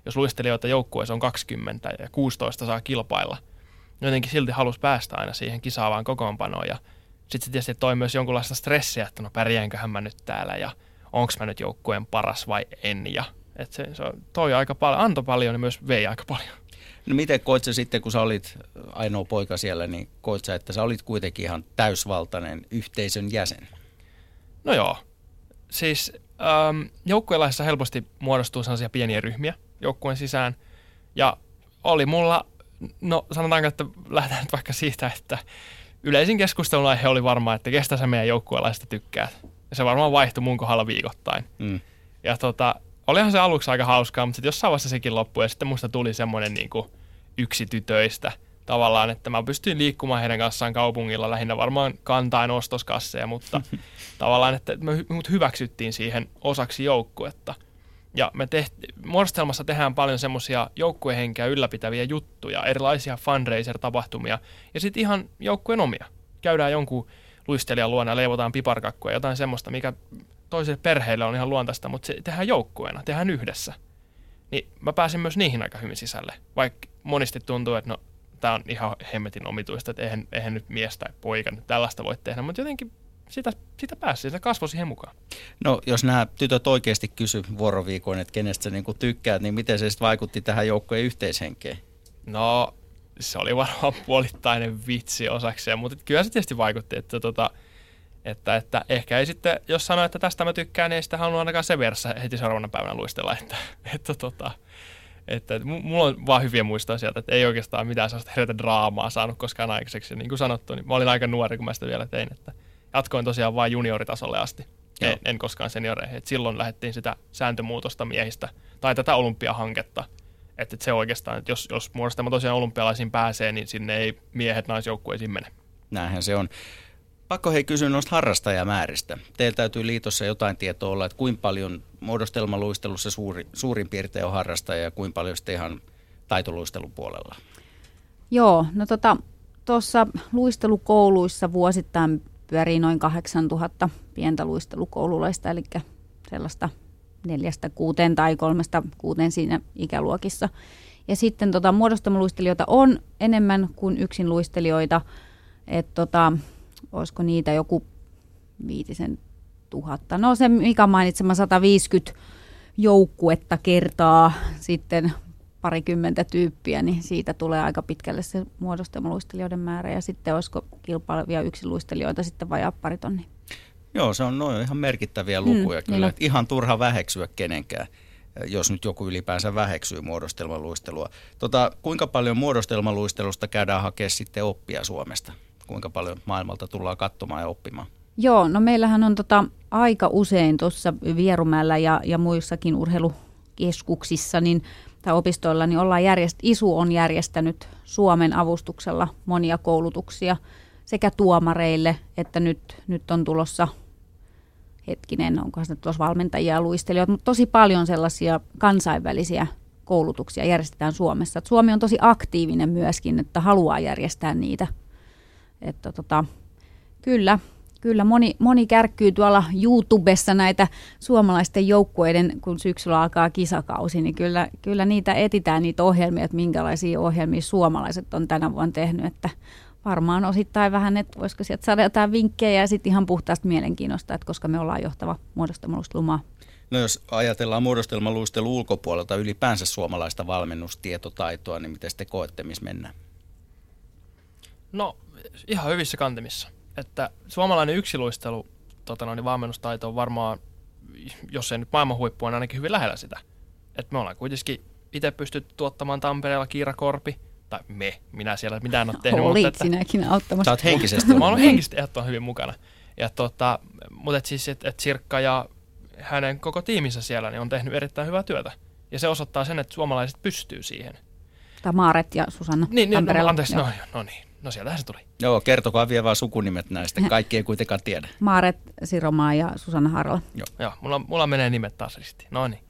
jos luistelijoita joukkueessa on 20 ja 16 saa kilpailla, niin jotenkin silti halusi päästä aina siihen kisaavaan kokoonpanoon ja sitten se tietysti toi myös jonkunlaista stressiä, että no pärjäänköhän mä nyt täällä ja onko mä nyt joukkueen paras vai en ja että se, se toi aika paljon, antoi paljon ja myös vei aika paljon. No miten koit sä sitten, kun sä olit ainoa poika siellä, niin koit sä, että sä olit kuitenkin ihan täysvaltainen yhteisön jäsen? No joo. Siis ähm, joukkueelaisissa helposti muodostuu sellaisia pieniä ryhmiä, joukkueen sisään. Ja oli mulla, no sanotaanko, että lähdetään nyt vaikka siitä, että yleisin keskustelun aihe oli varmaan, että kestä sä meidän joukkueelaista tykkäät. Ja se varmaan vaihtui mun kohdalla viikoittain. Mm. Ja tota, olihan se aluksi aika hauskaa, mutta sitten jossain vaiheessa sekin loppui ja sitten musta tuli semmoinen niin kuin yksi tytöistä tavallaan, että mä pystyin liikkumaan heidän kanssaan kaupungilla lähinnä varmaan kantain ostoskasseja, mutta tavallaan, että me mut hyväksyttiin siihen osaksi joukkuetta. Ja me tehti, muodostelmassa tehdään paljon semmoisia joukkuehenkeä ylläpitäviä juttuja, erilaisia fundraiser-tapahtumia ja sitten ihan joukkueen omia. Käydään jonkun luistelijan luona leivotaan piparkakkuja, jotain semmoista, mikä toiselle perheelle on ihan luontaista, mutta se tehdään joukkueena, tehdään yhdessä. Niin mä pääsin myös niihin aika hyvin sisälle, vaikka monesti tuntuu, että no tämä on ihan hemmetin omituista, että eihän, eihän nyt mies tai poika nyt tällaista voi tehdä, mutta jotenkin sitä, sitä pääsi, sitä kasvoi siihen mukaan. No jos nämä tytöt oikeasti kysy vuoroviikoin, että kenestä sä niin tykkäät, niin miten se sitten vaikutti tähän joukkojen yhteishenkeen? No se oli varmaan puolittainen vitsi osakseen, mutta kyllä se tietysti vaikutti, että, tota, että, että ehkä ei sitten, jos sanoo, että tästä mä tykkään, niin ei sitä halunnut ainakaan se verssä heti seuraavana päivänä luistella, että, että, tota, että, että mulla on vaan hyviä muistoja sieltä, että ei oikeastaan mitään sellaista hirveätä draamaa saanut koskaan aikaiseksi. Ja niin kuin sanottu, niin mä olin aika nuori, kun mä sitä vielä tein, että jatkoin tosiaan vain junioritasolle asti. En, en koskaan senioreihin. Et silloin lähdettiin sitä sääntömuutosta miehistä tai tätä olympiahanketta. Että et se oikeastaan, että jos, jos muodostelma tosiaan olympialaisiin pääsee, niin sinne ei miehet naisjoukkueisiin mene. Näinhän se on. Pakko hei kysyä noista harrastajamääristä. Teillä täytyy liitossa jotain tietoa olla, että kuinka paljon muodostelmaluistelussa suuri, suurin piirtein on harrastaja ja kuinka paljon sitten ihan taitoluistelun puolella? Joo, no tota, tuossa luistelukouluissa vuosittain pyörii noin 8000 pientä luistelukoululaista, eli sellaista neljästä kuuteen tai kolmesta kuuteen siinä ikäluokissa. Ja sitten tota, muodostelmaluistelijoita on enemmän kuin yksin luistelijoita, että tota, olisiko niitä joku viitisen tuhatta. No se Mika mainitsema 150 joukkuetta kertaa sitten parikymmentä tyyppiä, niin siitä tulee aika pitkälle se muodostelmaluistelijoiden määrä. Ja sitten olisiko kilpailevia yksinluistelijoita sitten vajaa pari tonni. Joo, se on noin ihan merkittäviä lukuja mm, kyllä. Että ihan turha väheksyä kenenkään, jos nyt joku ylipäänsä väheksyy muodostelmaluistelua. Tota, kuinka paljon muodostelmaluistelusta käydään hakemaan sitten oppia Suomesta? Kuinka paljon maailmalta tullaan katsomaan ja oppimaan? Joo, no meillähän on tota aika usein tuossa Vierumäellä ja, ja muissakin urheilukeskuksissa niin, tai opistoilla, niin ollaan järjest, ISU on järjestänyt Suomen avustuksella monia koulutuksia sekä tuomareille, että nyt, nyt on tulossa hetkinen, onko se tuossa valmentajia ja luistelijoita, mutta tosi paljon sellaisia kansainvälisiä koulutuksia järjestetään Suomessa. Et Suomi on tosi aktiivinen myöskin, että haluaa järjestää niitä. Että tota, kyllä, kyllä moni, moni kärkkyy tuolla YouTubessa näitä suomalaisten joukkueiden, kun syksyllä alkaa kisakausi, niin kyllä, kyllä niitä etitään niitä ohjelmia, että minkälaisia ohjelmia suomalaiset on tänä vuonna tehnyt, että varmaan osittain vähän, että voisiko sieltä saada jotain vinkkejä ja sitten ihan puhtaasta mielenkiinnosta, että koska me ollaan johtava muodostelmaluistelumaa. No jos ajatellaan muodostelmaluistelu ulkopuolelta ylipäänsä suomalaista valmennustietotaitoa, niin miten te koette, missä mennään? No ihan hyvissä kantimissa. Että suomalainen yksiluistelu tota noin, valmennustaito on varmaan, jos ei nyt maailman huippu, on ainakin hyvin lähellä sitä. Että me ollaan kuitenkin itse pystytty tuottamaan Tampereella Kiira Korpi, tai me, minä siellä mitään ole tehnyt. Olit mutta, sinäkin auttamassa. Sä oot henkisesti. mä oon henkisesti ehdottoman hyvin mukana. Ja tota, mutta et siis, että et Sirkka ja hänen koko tiiminsä siellä niin on tehnyt erittäin hyvää työtä. Ja se osoittaa sen, että suomalaiset pystyy siihen. Tai Maaret ja Susanna Niin, niin no, anteeksi, no, no niin. No sieltähän se tuli. Joo, kertokaa vielä vaan sukunimet näistä. Kaikki ei kuitenkaan tiedä. Maaret, Siromaa ja Susanna Harla. Joo, Joo mulla, mulla menee nimet taas ristiin. No niin.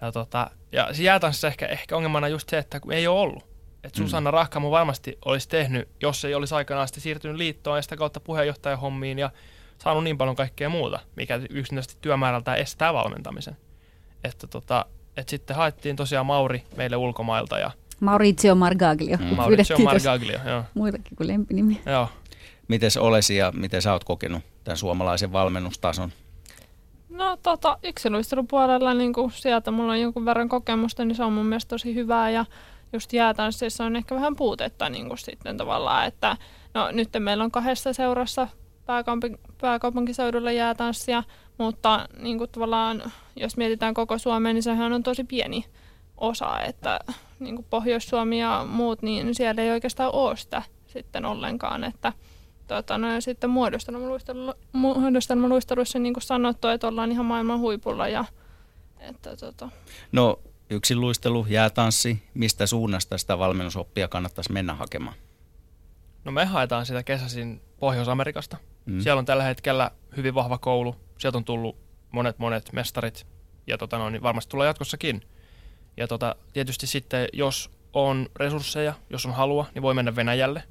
Ja, tota, ja se jäätanssissa ehkä, ehkä ongelmana just se, että kun ei ole ollut. Että mm. Susanna mm. Rahkamo varmasti olisi tehnyt, jos ei olisi aikanaan sitten siirtynyt liittoon ja sitä kautta puheenjohtajahommiin ja saanut niin paljon kaikkea muuta, mikä yksinkertaisesti työmäärältään estää valmentamisen. Että tota, et sitten haettiin tosiaan Mauri meille ulkomailta ja Maurizio Margaglio. Mm. Maurizio Margaglio, joo. Muitakin kuin lempinimiä. Joo. Miten Olesi ja miten sä oot kokenut tämän suomalaisen valmennustason? No tota, yksilöistelun puolella niin kun sieltä mulla on jonkun verran kokemusta, niin se on mun mielestä tosi hyvää ja just jäätanssissa on ehkä vähän puutetta niin kuin sitten tavallaan, että no nyt meillä on kahdessa seurassa pääkaupunki, pääkaupunkiseudulla jäätanssia, mutta niin kuin tavallaan jos mietitään koko Suomea, niin sehän on tosi pieni osa, että niin kuin Pohjois-Suomi ja muut, niin siellä ei oikeastaan ole sitä sitten ollenkaan, että tota, no, ja sitten muodostelmaluisteluissa niin kuin sanottu, että ollaan ihan maailman huipulla ja että, tota. No yksin luistelu, jäätanssi, mistä suunnasta sitä valmennusoppia kannattaisi mennä hakemaan? No me haetaan sitä kesäisin Pohjois-Amerikasta. Mm. Siellä on tällä hetkellä hyvin vahva koulu. Sieltä on tullut monet monet mestarit ja tota no, niin varmasti tulee jatkossakin. Ja tota, tietysti sitten, jos on resursseja, jos on halua, niin voi mennä Venäjälle.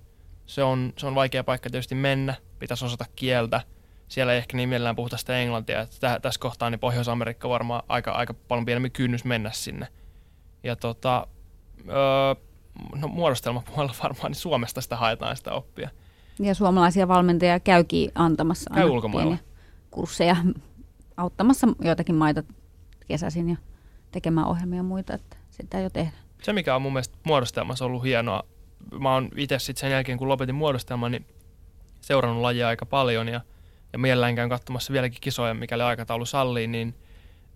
Se on, se on vaikea paikka tietysti mennä, pitäisi osata kieltä. Siellä ei ehkä niin mielellään puhuta sitä englantia. Että tässä kohtaa niin Pohjois-Amerikka varmaan aika, aika paljon pienempi kynnys mennä sinne. Ja tota, öö, no muodostelmapuolella varmaan niin Suomesta sitä haetaan sitä oppia. Ja suomalaisia valmentajia käykin antamassa Käy ulkomailla. kursseja, auttamassa joitakin maita kesäisin ja tekemään ohjelmia ja muita, että sitä jo tehdään. Se, mikä on mun mielestä muodostelmassa ollut hienoa, mä oon itse sitten sen jälkeen, kun lopetin muodostelman, niin seurannut lajia aika paljon ja, ja mielellään käyn katsomassa vieläkin kisoja, mikäli aikataulu sallii, niin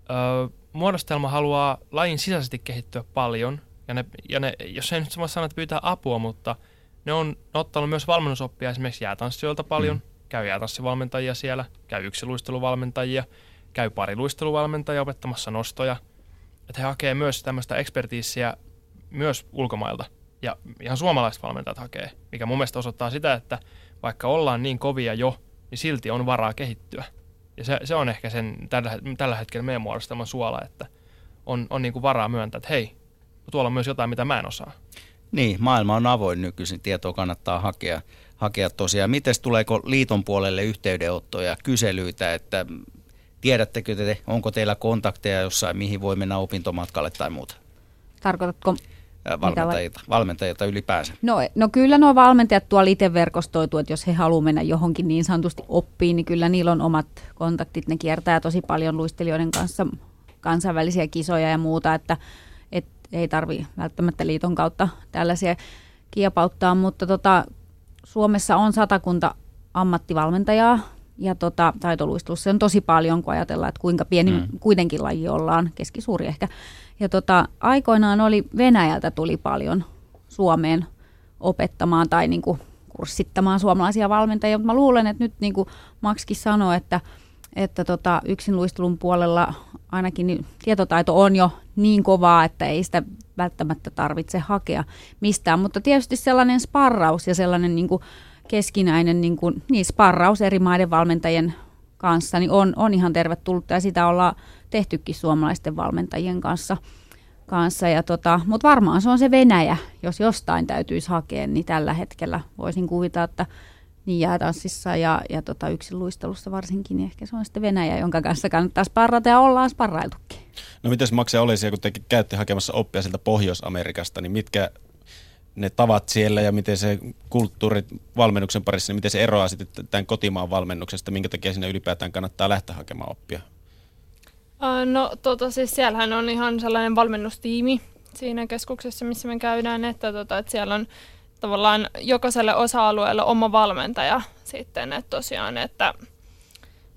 öö, muodostelma haluaa lajin sisäisesti kehittyä paljon, ja, ne, ja ne, jos ei nyt samassa sano, että pyytää apua, mutta ne on, ne ottanut myös valmennusoppia esimerkiksi jäätanssijoilta paljon, mm. käy jäätanssivalmentajia siellä, käy yksiluisteluvalmentajia, käy pariluisteluvalmentajia opettamassa nostoja – että he hakee myös tämmöistä ekspertiisiä myös ulkomailta. Ja ihan suomalaiset valmentajat hakee, mikä mun mielestä osoittaa sitä, että vaikka ollaan niin kovia jo, niin silti on varaa kehittyä. Ja se, se on ehkä sen tällä, tällä hetkellä meidän muodostelman suola, että on, on niin kuin varaa myöntää, että hei, tuolla on myös jotain, mitä mä en osaa. Niin, maailma on avoin nykyisin, tietoa kannattaa hakea. hakea tosiaan. Miten tuleeko liiton puolelle yhteydenottoja, kyselyitä, että tiedättekö te, onko teillä kontakteja jossain, mihin voi mennä opintomatkalle tai muuta? Tarkoitatko valmentajilta, valmentajilta ylipäänsä? No, no kyllä nuo valmentajat tuolla itse verkostoituu, että jos he haluavat mennä johonkin niin sanotusti oppiin, niin kyllä niillä on omat kontaktit. Ne kiertää tosi paljon luistelijoiden kanssa kansainvälisiä kisoja ja muuta, että et ei tarvi välttämättä liiton kautta tällaisia kiepauttaa, mutta tota, Suomessa on satakunta ammattivalmentajaa ja tota, taitoluistelussa on tosi paljon, kun ajatellaan, että kuinka pieni mm. kuitenkin laji ollaan, keskisuuri ehkä. Ja tota, aikoinaan oli Venäjältä tuli paljon Suomeen opettamaan tai niin kuin kurssittamaan suomalaisia valmentajia, mutta mä luulen, että nyt niin kuin Makskin sanoi, että, että tota, yksinluistelun puolella ainakin niin tietotaito on jo niin kovaa, että ei sitä välttämättä tarvitse hakea mistään, mutta tietysti sellainen sparraus ja sellainen niin kuin keskinäinen niin kuin, niin sparraus eri maiden valmentajien kanssa niin on, on ihan tervetullut ja sitä ollaan tehtykin suomalaisten valmentajien kanssa. kanssa ja tota, Mutta varmaan se on se Venäjä, jos jostain täytyisi hakea, niin tällä hetkellä voisin kuvita, että niin jäätanssissa ja, ja tota yksin luistelussa varsinkin, niin ehkä se on sitten Venäjä, jonka kanssa kannattaa sparrata ja ollaan sparrailtukin. No mitäs maksaa olisi, kun te käytte hakemassa oppia sieltä Pohjois-Amerikasta, niin mitkä ne tavat siellä ja miten se kulttuuri valmennuksen parissa, niin miten se eroaa sitten tämän kotimaan valmennuksesta, minkä takia sinne ylipäätään kannattaa lähteä hakemaan oppia? No tota, siis siellähän on ihan sellainen valmennustiimi siinä keskuksessa, missä me käydään, että, tota, että siellä on tavallaan jokaiselle osa-alueelle oma valmentaja sitten, että tosiaan, että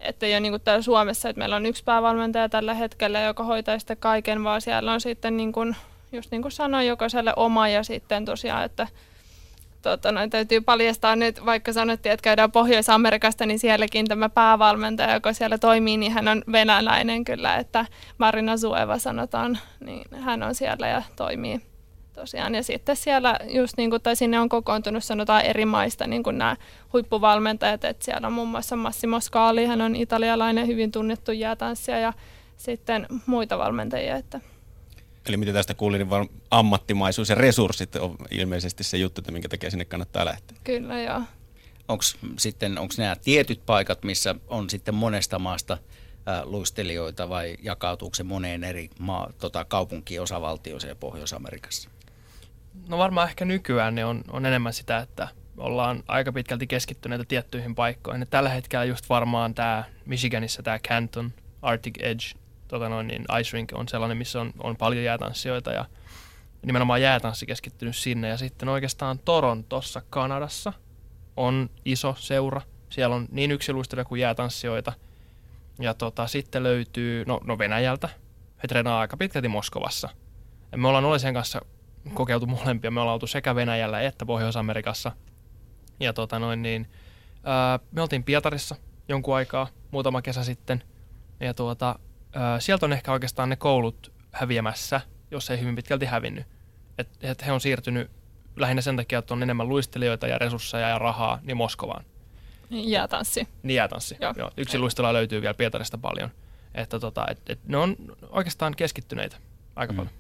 että ei ole niin kuin täällä Suomessa, että meillä on yksi päävalmentaja tällä hetkellä, joka hoitaa sitten kaiken, vaan siellä on sitten niin kuin, just niin kuin sanoin, jokaiselle oma ja sitten tosiaan, että tota, noin, täytyy paljastaa nyt, vaikka sanottiin, että käydään Pohjois-Amerikasta, niin sielläkin tämä päävalmentaja, joka siellä toimii, niin hän on venäläinen kyllä, että Marina Sueva sanotaan, niin hän on siellä ja toimii tosiaan. Ja sitten siellä just niin kuin, tai sinne on kokoontunut sanotaan eri maista niin kuin nämä huippuvalmentajat, että siellä on muun muassa Massimo Scali, hän on italialainen hyvin tunnettu jäätanssija ja sitten muita valmentajia. Että. Eli mitä tästä kuulin, niin vaan ammattimaisuus ja resurssit on ilmeisesti se juttu, että minkä takia sinne kannattaa lähteä. Kyllä, joo. Onko sitten onko nämä tietyt paikat, missä on sitten monesta maasta luistelijoita vai jakautuuko se moneen eri maa, tota, kaupunkiin, osavaltioon ja Pohjois-Amerikassa? No varmaan ehkä nykyään ne on, on enemmän sitä, että ollaan aika pitkälti keskittyneitä tiettyihin paikkoihin. Et tällä hetkellä just varmaan tämä Michiganissa tämä Canton, Arctic Edge, tota noin, niin Ice Rink on sellainen, missä on, on paljon jäätanssijoita ja nimenomaan jäätanssi keskittynyt sinne. Ja sitten oikeastaan Torontossa, Kanadassa on iso seura. Siellä on niin yksilöistelyä kuin jäätanssijoita. Ja tota, sitten löytyy, no, no Venäjältä, he treenaa aika pitkälti Moskovassa. Ja me ollaan Olesen kanssa kokeiltu molempia. Me ollaan oltu sekä Venäjällä että Pohjois-Amerikassa. Ja tota noin niin, ää, me oltiin Pietarissa jonkun aikaa, muutama kesä sitten. Ja tuota, sieltä on ehkä oikeastaan ne koulut häviämässä, jos ei hyvin pitkälti hävinnyt. Et, et he on siirtynyt lähinnä sen takia, että on enemmän luistelijoita ja resursseja ja rahaa, niin Moskovaan. Jäätanssi. Niin jäätanssi, joo. joo. Yksi luistelua löytyy vielä Pietarista paljon. Että tota, et, et ne on oikeastaan keskittyneitä aika mm. paljon.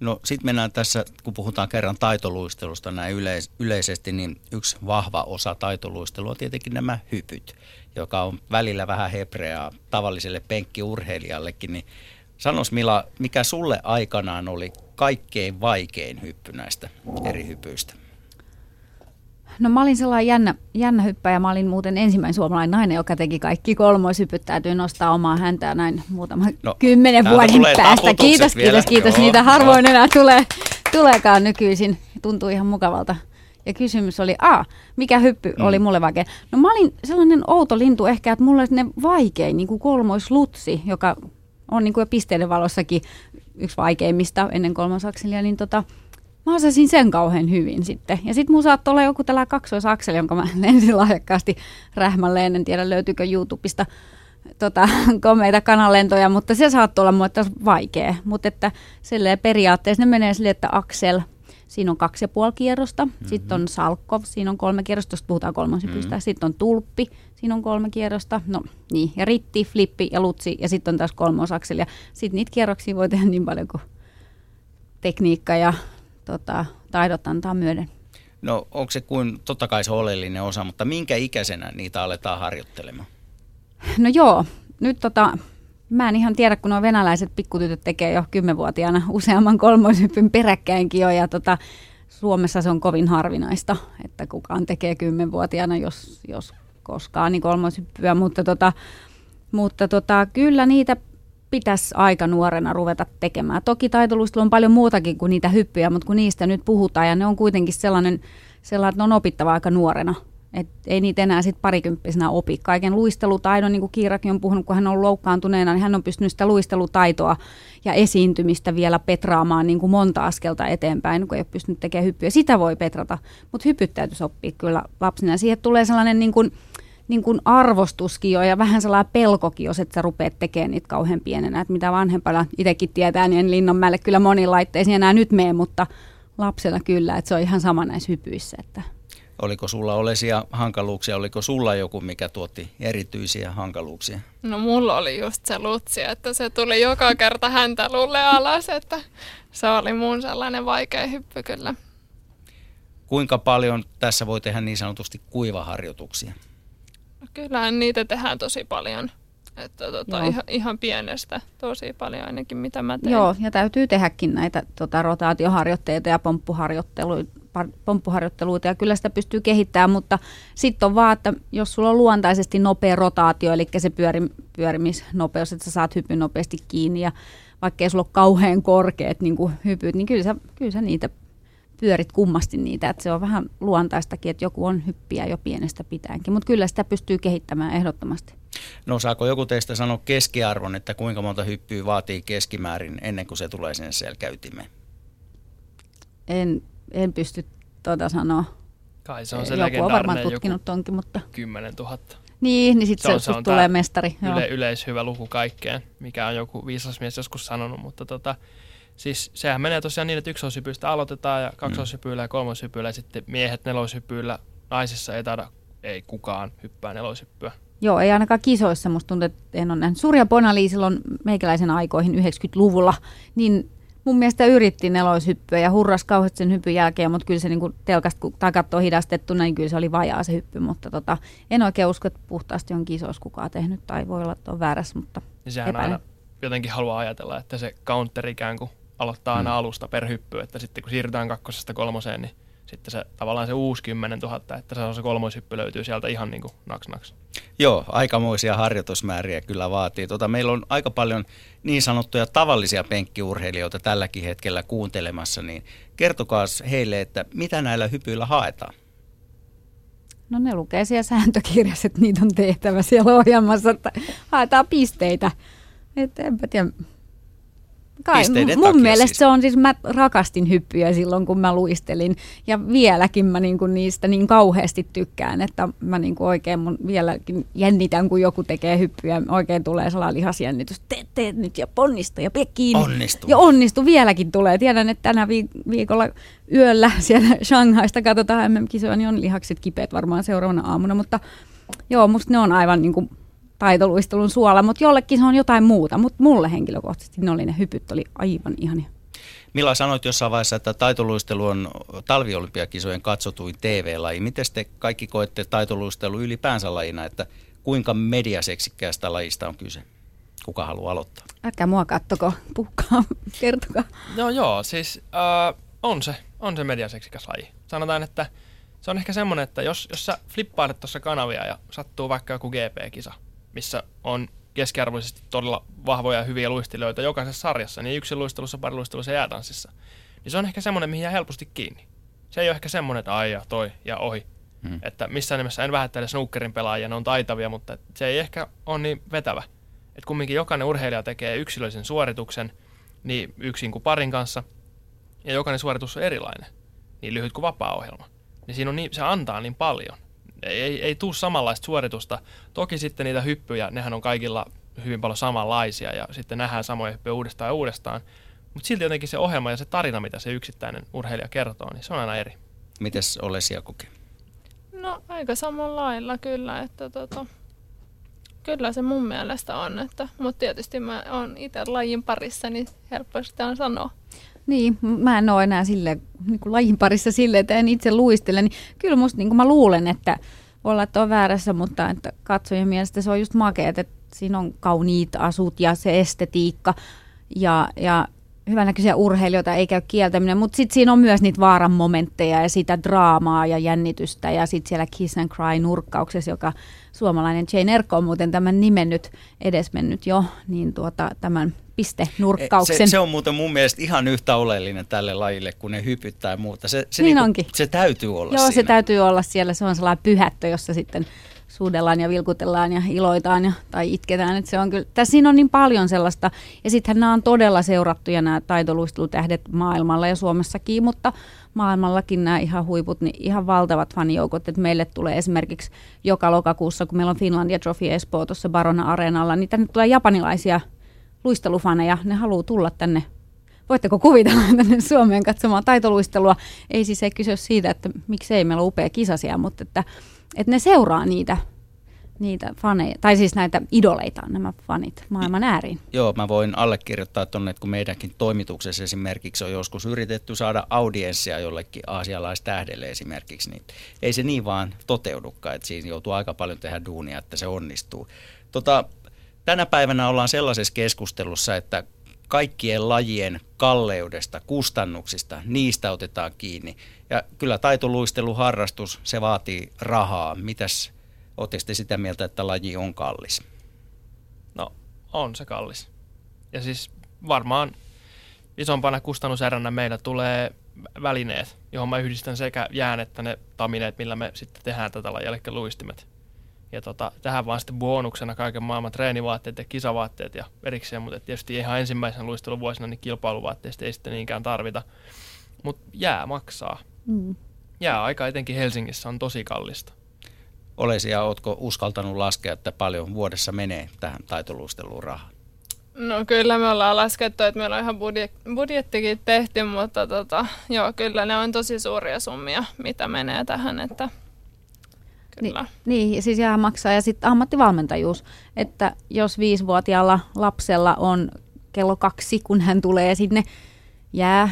No sitten mennään tässä, kun puhutaan kerran taitoluistelusta näin yleis- yleisesti, niin yksi vahva osa taitoluistelua on tietenkin nämä hypyt, joka on välillä vähän hebreaa tavalliselle penkkiurheilijallekin. Niin sanos Mila, mikä sulle aikanaan oli kaikkein vaikein hyppy näistä eri hypyistä? No mä olin sellainen jännä, jännä hyppäjä. Mä olin muuten ensimmäinen suomalainen nainen, joka teki kaikki kolmoishypyt. Täytyy nostaa omaa häntää näin muutama no, kymmenen vuoden päästä. Kiitos, vielä. kiitos, kiitos. Joo, Niitä harvoin joo. enää tulee, tuleekaan nykyisin. Tuntuu ihan mukavalta. Ja kysymys oli, a, mikä hyppy mm. oli mulle vaikea? No mä olin sellainen outo lintu ehkä, että mulle ne vaikein, niin kuin kolmoislutsi, joka on niin kuin jo pisteiden valossakin yksi vaikeimmista ennen kolmosakselia, niin tota, mä osasin sen kauhean hyvin sitten. Ja sitten mun saattoi olla joku tällä kaksoisakseli, jonka mä lensin lahjakkaasti rähmälleen. En tiedä löytyykö YouTubesta tota, komeita kanalentoja, mutta se saattoi olla mulle taas vaikea. Mutta että periaatteessa ne menee silleen, että aksel, siinä on kaksi ja puoli kierrosta. Mm-hmm. Sitten on salkko, siinä on kolme kierrosta, jos puhutaan kolmoshypystä. Mm-hmm. Sitten on tulppi, siinä on kolme kierrosta. No niin, ja ritti, flippi ja lutsi ja sitten on taas kolmosakseli. Ja sitten niitä kierroksia voi tehdä niin paljon kuin tekniikka ja tota, taidot antaa myöden. No onko se kuin, totta kai se oleellinen osa, mutta minkä ikäisenä niitä aletaan harjoittelemaan? No joo, nyt tota, mä en ihan tiedä, kun nuo venäläiset pikkutytöt tekee jo kymmenvuotiaana useamman kolmoishyppyn peräkkäinkin jo, ja tota, Suomessa se on kovin harvinaista, että kukaan tekee kymmenvuotiaana, jos, jos koskaan, niin kolmoishyppyä, mutta, tota, mutta tota, kyllä niitä pitäisi aika nuorena ruveta tekemään. Toki taitoluistelu on paljon muutakin kuin niitä hyppyjä, mutta kun niistä nyt puhutaan ja ne on kuitenkin sellainen, sellainen että ne on opittava aika nuorena. Et ei niitä enää sitten parikymppisenä opi. Kaiken luistelutaidon, niin kuin Kiirakin on puhunut, kun hän on loukkaantuneena, niin hän on pystynyt sitä luistelutaitoa ja esiintymistä vielä petraamaan niin kuin monta askelta eteenpäin, kun ei ole pystynyt tekemään hyppyjä. Sitä voi petrata, mutta hypyt täytyisi oppia kyllä lapsina. Siihen tulee sellainen niin kuin, niin kuin arvostuskin jo ja vähän sellainen pelkokin, jos et sä rupeat tekemään niitä kauhean pienenä. Että mitä vanhempana itsekin tietää, niin en Linnanmäelle kyllä moniin laitteisiin enää nyt mene, mutta lapsena kyllä, että se on ihan sama näissä hypyissä. Että. Oliko sulla olesia hankaluuksia, oliko sulla joku, mikä tuotti erityisiä hankaluuksia? No mulla oli just se lutsi, että se tuli joka kerta häntä lulle alas, että se oli mun sellainen vaikea hyppy kyllä. Kuinka paljon tässä voi tehdä niin sanotusti kuivaharjoituksia? Kyllähän niitä tehdään tosi paljon. Että tota, ihan, ihan, pienestä tosi paljon ainakin, mitä mä teen. Joo, ja täytyy tehdäkin näitä tota, rotaatioharjoitteita ja pomppuharjoitteluita, pomppuharjoitteluita, ja kyllä sitä pystyy kehittämään, mutta sitten on vaan, että jos sulla on luontaisesti nopea rotaatio, eli se pyöri, pyörimisnopeus, että sä saat hypyn nopeasti kiinni, ja vaikka ei sulla ole kauhean korkeat niin hypyt, niin kyllä sä, kyllä sä niitä pyörit kummasti niitä, että se on vähän luontaistakin, että joku on hyppiä jo pienestä pitäenkin, mutta kyllä sitä pystyy kehittämään ehdottomasti. No saako joku teistä sanoa keskiarvon, että kuinka monta hyppyä vaatii keskimäärin ennen kuin se tulee sinne selkäytimeen? En, en pysty tuota sanoa. Kai se on se Joku on varmaan tutkinut tonkin, mutta... 10 000. Niin, niin sitten se, se, se on tulee mestari. Yle, yleishyvä luku kaikkeen, mikä on joku viisas mies joskus sanonut, mutta tota, Siis sehän menee tosiaan niin, että yksilöshypyistä aloitetaan ja kaksoshypyillä ja kolmoshypyillä ja sitten miehet neloshypyillä. Naisissa ei taida, ei kukaan hyppää neloshyppyä. Joo, ei ainakaan kisoissa. Musta tuntuu, että en ole nähnyt. Surja Bonali silloin meikäläisen aikoihin 90-luvulla, niin mun mielestä yritti neloshyppyä ja hurras kauheasti sen hyppyn jälkeen, mutta kyllä se niin telkasta, kun takat on hidastettu, niin kyllä se oli vajaa se hyppy, mutta tota, en oikein usko, että puhtaasti on kisoissa kukaan tehnyt, tai voi olla, että on väärässä, mutta ja sehän aina jotenkin haluaa ajatella, että se counter ikään kuin aloittaa aina mm. alusta per hyppy, että sitten kun siirrytään kakkosesta kolmoseen, niin sitten se tavallaan se uusi 10 000, että se, on se kolmoishyppy löytyy sieltä ihan niin kuin naks naks. Joo, aikamoisia harjoitusmääriä kyllä vaatii. Tota, meillä on aika paljon niin sanottuja tavallisia penkkiurheilijoita tälläkin hetkellä kuuntelemassa, niin kertokaa heille, että mitä näillä hypyillä haetaan? No ne lukee siellä sääntökirjassa, että niitä on tehtävä siellä ohjelmassa, että haetaan pisteitä. Et enpä tiedä, Kai, pisteiden mun takia mielestä siis. se on siis, mä rakastin hyppyjä silloin, kun mä luistelin. Ja vieläkin mä niinku niistä niin kauheasti tykkään, että mä niinku oikein mun vieläkin jännitän, kun joku tekee hyppyjä. Oikein tulee sellainen lihasjännitys. Teet, teet nyt ja ponnista ja pidä kiinni. Onnistu. Ja onnistu, vieläkin tulee. Tiedän, että tänä viikolla yöllä siellä Shanghaista katsotaan MM-kisoja, niin on lihakset kipeät varmaan seuraavana aamuna. Mutta joo, musta ne on aivan niinku taitoluistelun suola, mutta jollekin se on jotain muuta. Mutta mulle henkilökohtaisesti ne oli ne hypyt, oli aivan ihania. Milla sanoit jossain vaiheessa, että taitoluistelu on talviolympiakisojen katsotuin TV-laji. Miten te kaikki koette taitoluistelu ylipäänsä lajina, että kuinka mediaseksikkäästä lajista on kyse? Kuka haluaa aloittaa? Älkää mua kattoko, puhkaa, kertokaa. No joo, siis äh, on se, on se mediaseksikäs laji. Sanotaan, että se on ehkä semmoinen, että jos, jos sä flippailet tuossa kanavia ja sattuu vaikka joku GP-kisa, missä on keskiarvoisesti todella vahvoja ja hyviä luistelijoita jokaisessa sarjassa, niin yksi luistelussa, pari luistelussa ja jäätanssissa. Niin se on ehkä semmoinen, mihin jää helposti kiinni. Se ei ole ehkä semmoinen, että aija, toi ja ohi. Hmm. Että missään nimessä en vähättele snookerin pelaajia, ne on taitavia, mutta se ei ehkä ole niin vetävä. Että kumminkin jokainen urheilija tekee yksilöisen suorituksen niin yksin kuin parin kanssa, ja jokainen suoritus on erilainen, niin lyhyt kuin vapaa-ohjelma. Niin siinä on niin, se antaa niin paljon ei, ei tule samanlaista suoritusta. Toki sitten niitä hyppyjä, nehän on kaikilla hyvin paljon samanlaisia ja sitten nähdään samoja hyppyjä uudestaan ja uudestaan. Mutta silti jotenkin se ohjelma ja se tarina, mitä se yksittäinen urheilija kertoo, niin se on aina eri. Mites Olesia kokee? No aika samalla lailla kyllä, että tota, kyllä se mun mielestä on, että, mutta tietysti mä oon itse lajin parissa, niin helposti on sanoa. Niin, mä en ole enää sille, niin kuin lajin parissa silleen, että en itse luistele. Niin kyllä musta niin kuin mä luulen, että voi olla, että on väärässä, mutta että katsojen mielestä se on just makeet, että siinä on kauniit asut ja se estetiikka ja, ja hyvänäköisiä urheilijoita ei käy kieltäminen, mutta sitten siinä on myös niitä vaaran momentteja ja sitä draamaa ja jännitystä ja sitten siellä Kiss and Cry nurkkauksessa, joka suomalainen Jane Erkko on muuten tämän nimen nyt edesmennyt jo, niin tuota, tämän pistenurkkauksen. Se, se on muuten mun mielestä ihan yhtä oleellinen tälle lajille, kun ne hypyttää ja muuta. Se, se, niin niinku, onkin. se täytyy olla Joo, siinä. se täytyy olla siellä. Se on sellainen pyhättö, jossa sitten suudellaan ja vilkutellaan ja iloitaan ja, tai itketään. Että se on kyllä, tässä siinä on niin paljon sellaista. Ja sittenhän nämä on todella seurattuja nämä taitoluistelutähdet maailmalla ja Suomessakin, mutta maailmallakin nämä ihan huiput, niin ihan valtavat fanijoukot, että meille tulee esimerkiksi joka lokakuussa, kun meillä on Finlandia Trophy Espoo tuossa Barona Areenalla, niin tänne tulee japanilaisia luistelufaneja, ne haluaa tulla tänne Voitteko kuvitella tänne Suomeen katsomaan taitoluistelua? Ei siis ei kyse siitä, että miksei meillä on upea kisasia, mutta että, että ne seuraa niitä, niitä faneja, tai siis näitä idoleita, nämä fanit maailman ääriin. Joo, mä voin allekirjoittaa tuonne, että kun meidänkin toimituksessa esimerkiksi on joskus yritetty saada audienssia jollekin aasialaistähdelle esimerkiksi, niin ei se niin vaan toteudukaan, että siinä joutuu aika paljon tehdä duunia, että se onnistuu. Tota, tänä päivänä ollaan sellaisessa keskustelussa, että kaikkien lajien kalleudesta, kustannuksista, niistä otetaan kiinni. Ja kyllä taitoluisteluharrastus, se vaatii rahaa. Mitäs Oletteko te sitä mieltä, että laji on kallis? No, on se kallis. Ja siis varmaan isompana kustannuseränä meillä tulee välineet, johon mä yhdistän sekä jään että ne tamineet, millä me sitten tehdään tätä lajia, eli luistimet. Ja tota, tähän vaan sitten bonuksena kaiken maailman treenivaatteet ja kisavaatteet ja erikseen, mutta tietysti ihan ensimmäisen luisteluvuosina niin kilpailuvaatteista ei sitten niinkään tarvita. Mutta jää maksaa. Mm. Jää aika etenkin Helsingissä on tosi kallista. Olesi ja ootko uskaltanut laskea, että paljon vuodessa menee tähän taitoluisteluun rahaa? No kyllä me ollaan laskettu, että meillä on ihan budjet- budjettikin tehty, mutta tota, joo, kyllä ne on tosi suuria summia, mitä menee tähän, että Kyllä. Niin, niin siis jää maksaa. Ja sitten ammattivalmentajuus, että jos viisivuotiaalla lapsella on kello kaksi, kun hän tulee sinne jää,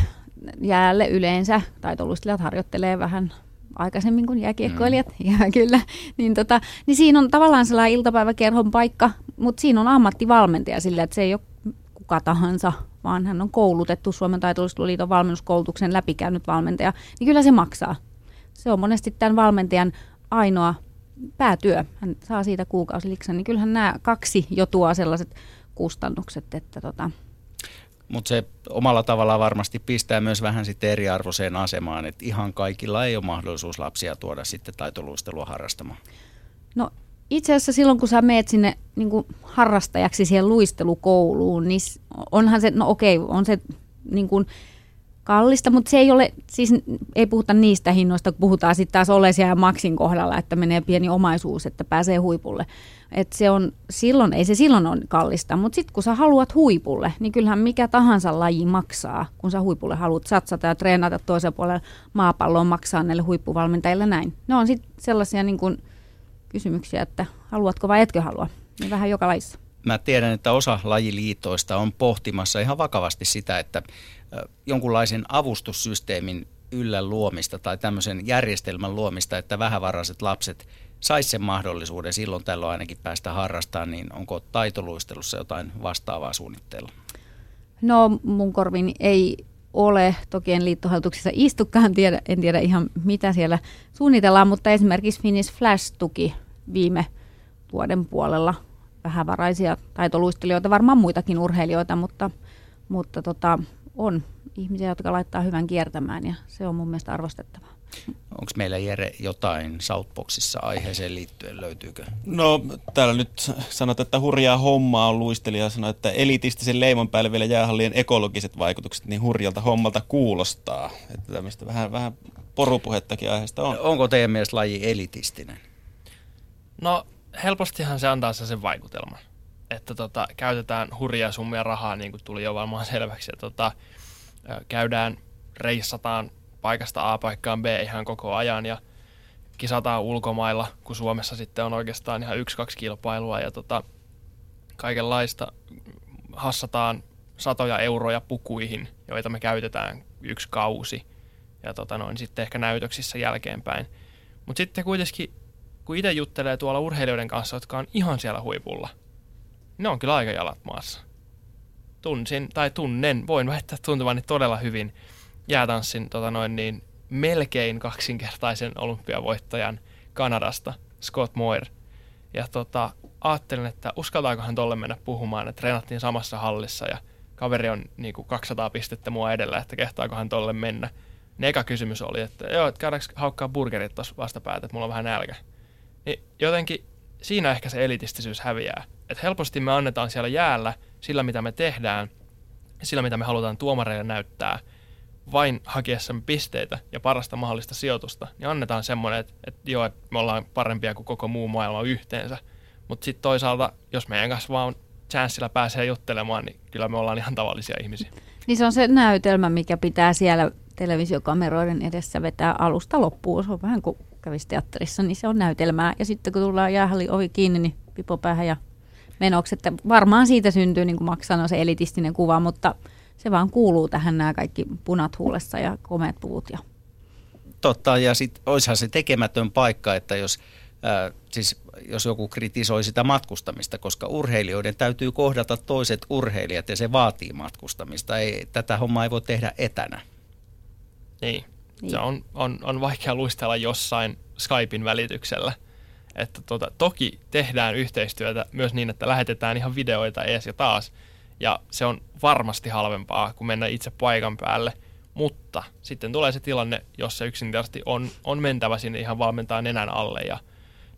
jäälle yleensä, taitoluistelijat harjoittelee vähän aikaisemmin kuin jääkiekkoilijat, mm. ja kyllä, niin, tota, niin siinä on tavallaan sellainen iltapäiväkerhon paikka, mutta siinä on ammattivalmentaja sillä, että se ei ole kuka tahansa, vaan hän on koulutettu Suomen taitoluisteluliiton valmennuskoulutuksen läpikäynyt valmentaja, niin kyllä se maksaa. Se on monesti tämän valmentajan ainoa päätyö. Hän saa siitä kuukausiliksan, niin kyllähän nämä kaksi jo tuo sellaiset kustannukset, että tota, mutta se omalla tavallaan varmasti pistää myös vähän sitten eriarvoiseen asemaan, että ihan kaikilla ei ole mahdollisuus lapsia tuoda sitten taitoluistelua harrastamaan. No itse asiassa silloin, kun sä meet sinne niin kuin harrastajaksi siihen luistelukouluun, niin onhan se, no okei, on se niin kuin kallista, mutta se ei ole, siis ei puhuta niistä hinnoista, kun puhutaan sitten taas Olesia ja Maxin kohdalla, että menee pieni omaisuus, että pääsee huipulle. Et se on silloin, ei se silloin ole kallista, mutta sitten kun sä haluat huipulle, niin kyllähän mikä tahansa laji maksaa, kun sä huipulle haluat satsata ja treenata toisen puolella maapalloon maksaa näille huippuvalmentajille näin. Ne on sitten sellaisia niin kun, kysymyksiä, että haluatko vai etkö halua, niin vähän joka lajissa. Mä tiedän, että osa lajiliitoista on pohtimassa ihan vakavasti sitä, että jonkunlaisen avustussysteemin yllä luomista tai tämmöisen järjestelmän luomista, että vähävaraiset lapset saisi sen mahdollisuuden silloin tällöin ainakin päästä harrastamaan, niin onko taitoluistelussa jotain vastaavaa suunnitteilla? No mun korvin ei ole. Toki en liittohallituksessa istukaan, tiedä, en tiedä ihan mitä siellä suunnitellaan, mutta esimerkiksi Finnish Flash tuki viime vuoden puolella vähävaraisia taitoluistelijoita, varmaan muitakin urheilijoita, mutta, mutta tota, on ihmisiä, jotka laittaa hyvän kiertämään ja se on mun mielestä arvostettavaa. Onko meillä Jere jotain Southboxissa aiheeseen liittyen, löytyykö? No täällä nyt sanotaan, että hurjaa hommaa on luistelija sanoi, että elitistisen leimon päälle vielä jäähallien ekologiset vaikutukset niin hurjalta hommalta kuulostaa. Että tämmöistä vähän, vähän porupuhettakin aiheesta on. Onko teidän mielestä laji elitistinen? No helpostihan se antaa sen vaikutelman, että tota, käytetään hurjaa summia rahaa, niin kuin tuli jo varmaan selväksi. Ja tota, käydään, reissataan paikasta A paikkaan B ihan koko ajan ja kisataan ulkomailla, kun Suomessa sitten on oikeastaan ihan yksi-kaksi kilpailua ja tota, kaikenlaista hassataan satoja euroja pukuihin, joita me käytetään yksi kausi ja tota noin, sitten ehkä näytöksissä jälkeenpäin. Mutta sitten kuitenkin, kun itse juttelee tuolla urheilijoiden kanssa, jotka on ihan siellä huipulla, ne on kyllä aika jalat maassa. Tunsin, tai tunnen, voin väittää tuntuvani todella hyvin jäätanssin tota noin, niin, melkein kaksinkertaisen olympiavoittajan Kanadasta, Scott Moir. Ja tota, ajattelin, että uskaltaakohan tolle mennä puhumaan, että treenattiin samassa hallissa ja kaveri on niin kuin 200 pistettä mua edellä, että kehtaakohan tolle mennä. Ne eka kysymys oli, että joo, että käydäänkö haukkaa burgerit tuossa vastapäätä, että mulla on vähän nälkä. Niin jotenkin siinä ehkä se elitistisyys häviää. Että helposti me annetaan siellä jäällä sillä, mitä me tehdään, sillä, mitä me halutaan tuomareille näyttää, vain hakiessamme pisteitä ja parasta mahdollista sijoitusta, niin annetaan semmoinen, että, että joo, että me ollaan parempia kuin koko muu maailma yhteensä. Mutta sitten toisaalta, jos meidän kanssa vaan chanssilla pääsee juttelemaan, niin kyllä me ollaan ihan tavallisia ihmisiä. Niin se on se näytelmä, mikä pitää siellä televisiokameroiden edessä vetää alusta loppuun. Se on vähän kuin kävisi teatterissa, niin se on näytelmää. Ja sitten kun tullaan jäähalli ovi kiinni, niin pipo päähän ja menoksi. Että varmaan siitä syntyy, niin kuin Max sanoi, se elitistinen kuva, mutta se vaan kuuluu tähän nämä kaikki punat huulessa ja komeat puvut. Ja... Totta, ja sitten olisihan se tekemätön paikka, että jos siis jos joku kritisoi sitä matkustamista, koska urheilijoiden täytyy kohdata toiset urheilijat ja se vaatii matkustamista. Ei, tätä hommaa ei voi tehdä etänä. Niin, niin. se on, on, on vaikea luistella jossain Skypein välityksellä. Että tota, toki tehdään yhteistyötä myös niin, että lähetetään ihan videoita ees ja taas. Ja se on varmasti halvempaa kuin mennä itse paikan päälle. Mutta sitten tulee se tilanne, jossa yksinkertaisesti on, on mentävä sinne ihan valmentaa nenän alle ja –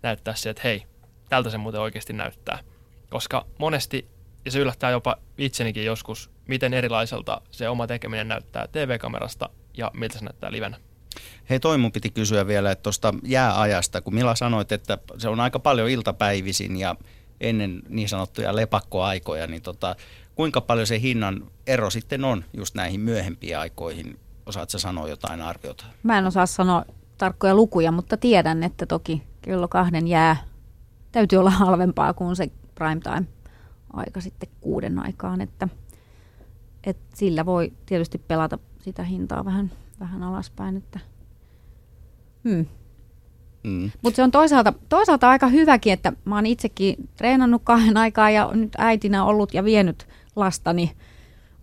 näyttää se, että hei, tältä se muuten oikeasti näyttää. Koska monesti, ja se yllättää jopa itsenikin joskus, miten erilaiselta se oma tekeminen näyttää TV-kamerasta ja miltä se näyttää livenä. Hei, toi mun piti kysyä vielä, että tuosta jääajasta, kun Mila sanoit, että se on aika paljon iltapäivisin ja ennen niin sanottuja lepakkoaikoja, niin tota, kuinka paljon se hinnan ero sitten on just näihin myöhempiin aikoihin? Osaatko sanoa jotain arviota? Mä en osaa sanoa tarkkoja lukuja, mutta tiedän, että toki kello kahden jää täytyy olla halvempaa kuin se prime time aika sitten kuuden aikaan, että, että sillä voi tietysti pelata sitä hintaa vähän, vähän alaspäin. Että, hmm. Mm. Mutta se on toisaalta, toisaalta aika hyväkin, että mä oon itsekin treenannut kahden aikaa ja nyt äitinä ollut ja vienyt lastani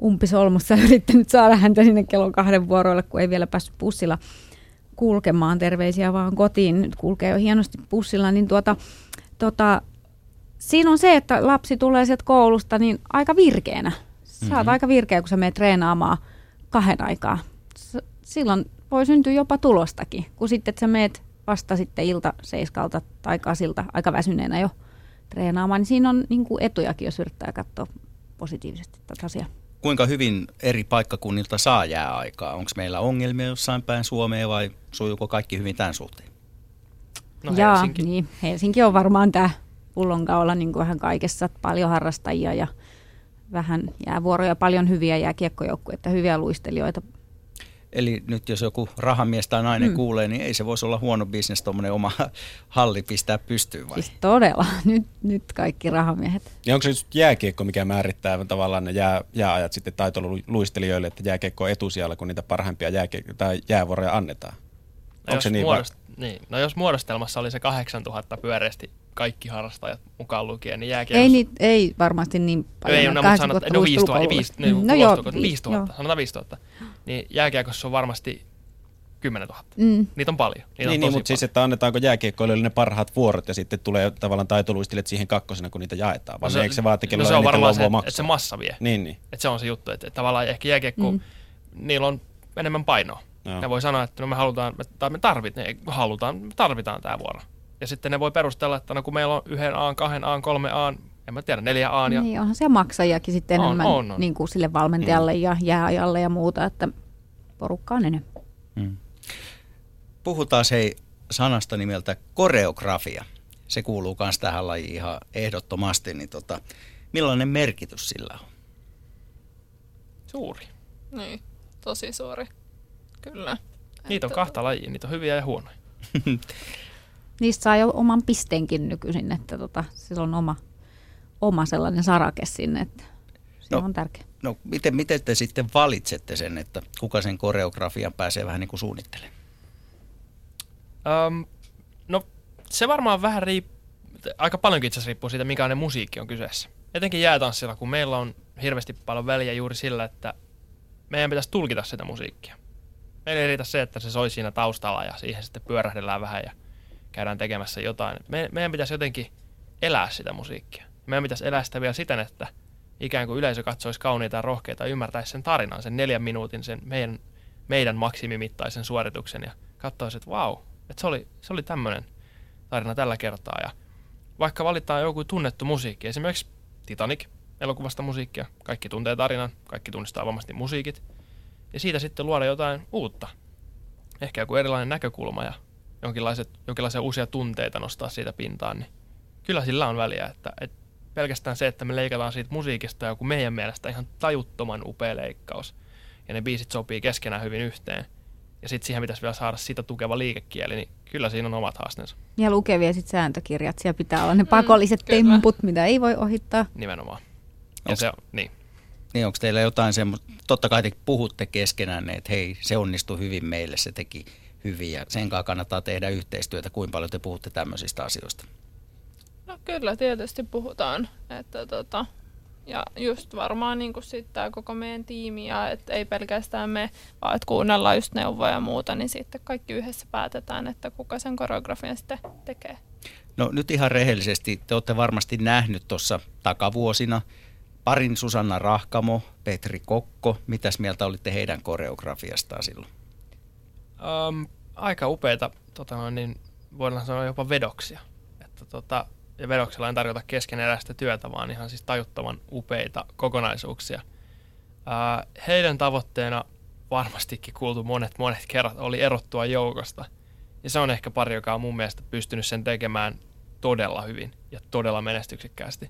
umpisolmussa ja yrittänyt saada häntä sinne kello kahden vuoroille, kun ei vielä päässyt bussilla kulkemaan, terveisiä vaan kotiin, nyt kulkee jo hienosti bussilla, niin tuota, tuota, siinä on se, että lapsi tulee sieltä koulusta niin aika virkeänä. Sä mm-hmm. aika virkeä, kun sä menet treenaamaan kahden aikaa. Silloin voi syntyä jopa tulostakin, kun sitten että sä meet vasta sitten ilta seiskalta tai kasilta aika väsyneenä jo treenaamaan, niin siinä on niin kuin etujakin, jos yrittää katsoa positiivisesti tätä asiaa kuinka hyvin eri paikkakunnilta saa jääaikaa? Onko meillä ongelmia jossain päin Suomea vai sujuuko kaikki hyvin tämän suhteen? No Jaa, Helsinki. Niin, Helsinki on varmaan tämä pullonkaula niin kuin vähän kaikessa. Paljon harrastajia ja vähän jäävuoroja, paljon hyviä jääkiekkojoukkueita, hyviä luistelijoita Eli nyt jos joku rahamies tai nainen mm. kuulee, niin ei se voisi olla huono bisnes tuommoinen oma halli pistää pystyyn vai? Siis todella, nyt, nyt kaikki rahamiehet. Ja onko se just jääkiekko, mikä määrittää tavallaan ne jää, jääajat sitten taitoluistelijoille, että jääkiekko on etusijalla, kun niitä parhaimpia jääkiekko- tai jäävuoroja annetaan? No onko se niin, muodost- va- niin, no jos muodostelmassa oli se 8000 pyöreästi kaikki harrastajat mukaan lukien, niin jääkiekko... Ei, niin, ei varmasti niin paljon. Ei, no, mutta sanot, no 5000, ei 5000, no, no joo, 5000, sanotaan 5000 niin jääkiekossa on varmasti 10 000. Mm. Niitä on paljon. Niitä niin, on niin mutta siis, että annetaanko jääkiekkoilijoille ne parhaat vuorot ja sitten tulee tavallaan taitoluistilijat siihen kakkosena, kun niitä jaetaan? Vai no se, eikö se vaan, että no se on varmaan se, että se massa vie. Niin, niin. Että se on se juttu, että, että tavallaan ehkä jääkiekko, mm. niillä on enemmän painoa. Ne voi sanoa, että no me halutaan, me, tai me tarvitaan, me halutaan, me tarvitaan tämä vuoro. Ja sitten ne voi perustella, että no kun meillä on yhden A, kahden A, kolme A, en mä tiedä, neljä A. Ja... Niin, onhan se maksajakin sitten on, enemmän on, on. Niin kuin sille valmentajalle mm. ja jääajalle ja muuta, että porukkaa on enemmän. Mm. Puhutaan hei sanasta nimeltä koreografia. Se kuuluu myös tähän lajiin ihan ehdottomasti. Niin tota, millainen merkitys sillä on? Suuri. Niin, tosi suuri. Kyllä. Niitä on että... kahta lajia, niitä on hyviä ja huonoja. Niistä saa jo oman pisteenkin nykyisin, että tota, sillä on oma, oma sellainen sarake sinne. Että Se no, on tärkeä. No miten, miten te sitten valitsette sen, että kuka sen koreografian pääsee vähän niin kuin suunnittelemaan? Um, no se varmaan vähän riippuu, aika paljonkin itse asiassa riippuu siitä, mikä ne musiikki on kyseessä. Etenkin jäätanssilla, kun meillä on hirveästi paljon väliä juuri sillä, että meidän pitäisi tulkita sitä musiikkia. Meillä ei riitä se, että se soi siinä taustalla ja siihen sitten pyörähdellään vähän ja käydään tekemässä jotain. Me, meidän pitäisi jotenkin elää sitä musiikkia. Meidän pitäisi elää sitä vielä siten, että ikään kuin yleisö katsoisi kauniita ja rohkeita ja ymmärtäisi sen tarinan, sen neljän minuutin, sen meidän, meidän maksimimittaisen suorituksen ja katsoisi, että vau, että se oli, se oli tämmöinen tarina tällä kertaa. Ja vaikka valitaan joku tunnettu musiikki, esimerkiksi Titanic, elokuvasta musiikkia, kaikki tuntee tarinan, kaikki tunnistaa varmasti musiikit, ja siitä sitten luoda jotain uutta. Ehkä joku erilainen näkökulma ja jonkinlaiset, jonkinlaisia uusia tunteita nostaa siitä pintaan, niin kyllä sillä on väliä, että, että pelkästään se, että me leikataan siitä musiikista joku meidän mielestä ihan tajuttoman upea leikkaus, ja ne biisit sopii keskenään hyvin yhteen, ja sitten siihen pitäisi vielä saada sitä tukeva liikekieli, niin kyllä siinä on omat haasteensa. Ja lukevia sitten sääntökirjat, siellä pitää olla ne pakolliset mm, temput, mitä ei voi ohittaa. Nimenomaan. Ja onks, se on, niin. Niin, onko teillä jotain semmoista, totta kai te puhutte keskenään, että hei, se onnistui hyvin meille, se teki hyvin ja sen kanssa kannattaa tehdä yhteistyötä. Kuinka paljon te puhutte tämmöisistä asioista? No kyllä tietysti puhutaan, että tota, ja just varmaan niin sitten tämä koko meidän tiimi ja että ei pelkästään me, vaan että kuunnellaan just neuvoja ja muuta, niin sitten kaikki yhdessä päätetään, että kuka sen koreografian sitten tekee. No nyt ihan rehellisesti, te olette varmasti nähnyt tuossa takavuosina parin Susanna Rahkamo, Petri Kokko. Mitäs mieltä olitte heidän koreografiastaan silloin? Um, aika upeita, tota, niin voidaan sanoa jopa vedoksia. Että, tota, ja vedoksella en tarkoita keskeneräistä työtä, vaan ihan siis tajuttavan upeita kokonaisuuksia. Ää, heidän tavoitteena varmastikin kuultu monet monet kerrat oli erottua joukosta. Ja se on ehkä pari, joka on mun mielestä pystynyt sen tekemään todella hyvin ja todella menestyksekkäästi.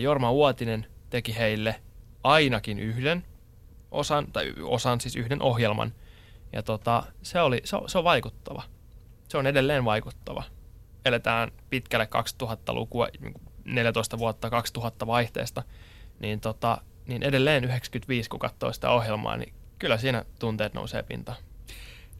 Jorma Uotinen teki heille ainakin yhden osan, tai osan siis yhden ohjelman. Ja tota, se, oli, se, on, se on vaikuttava. Se on edelleen vaikuttava eletään pitkälle 2000-lukua, 14 vuotta 2000 vaihteesta, niin, tota, niin edelleen 95, kun katsoo sitä ohjelmaa, niin kyllä siinä tunteet nousee pintaan.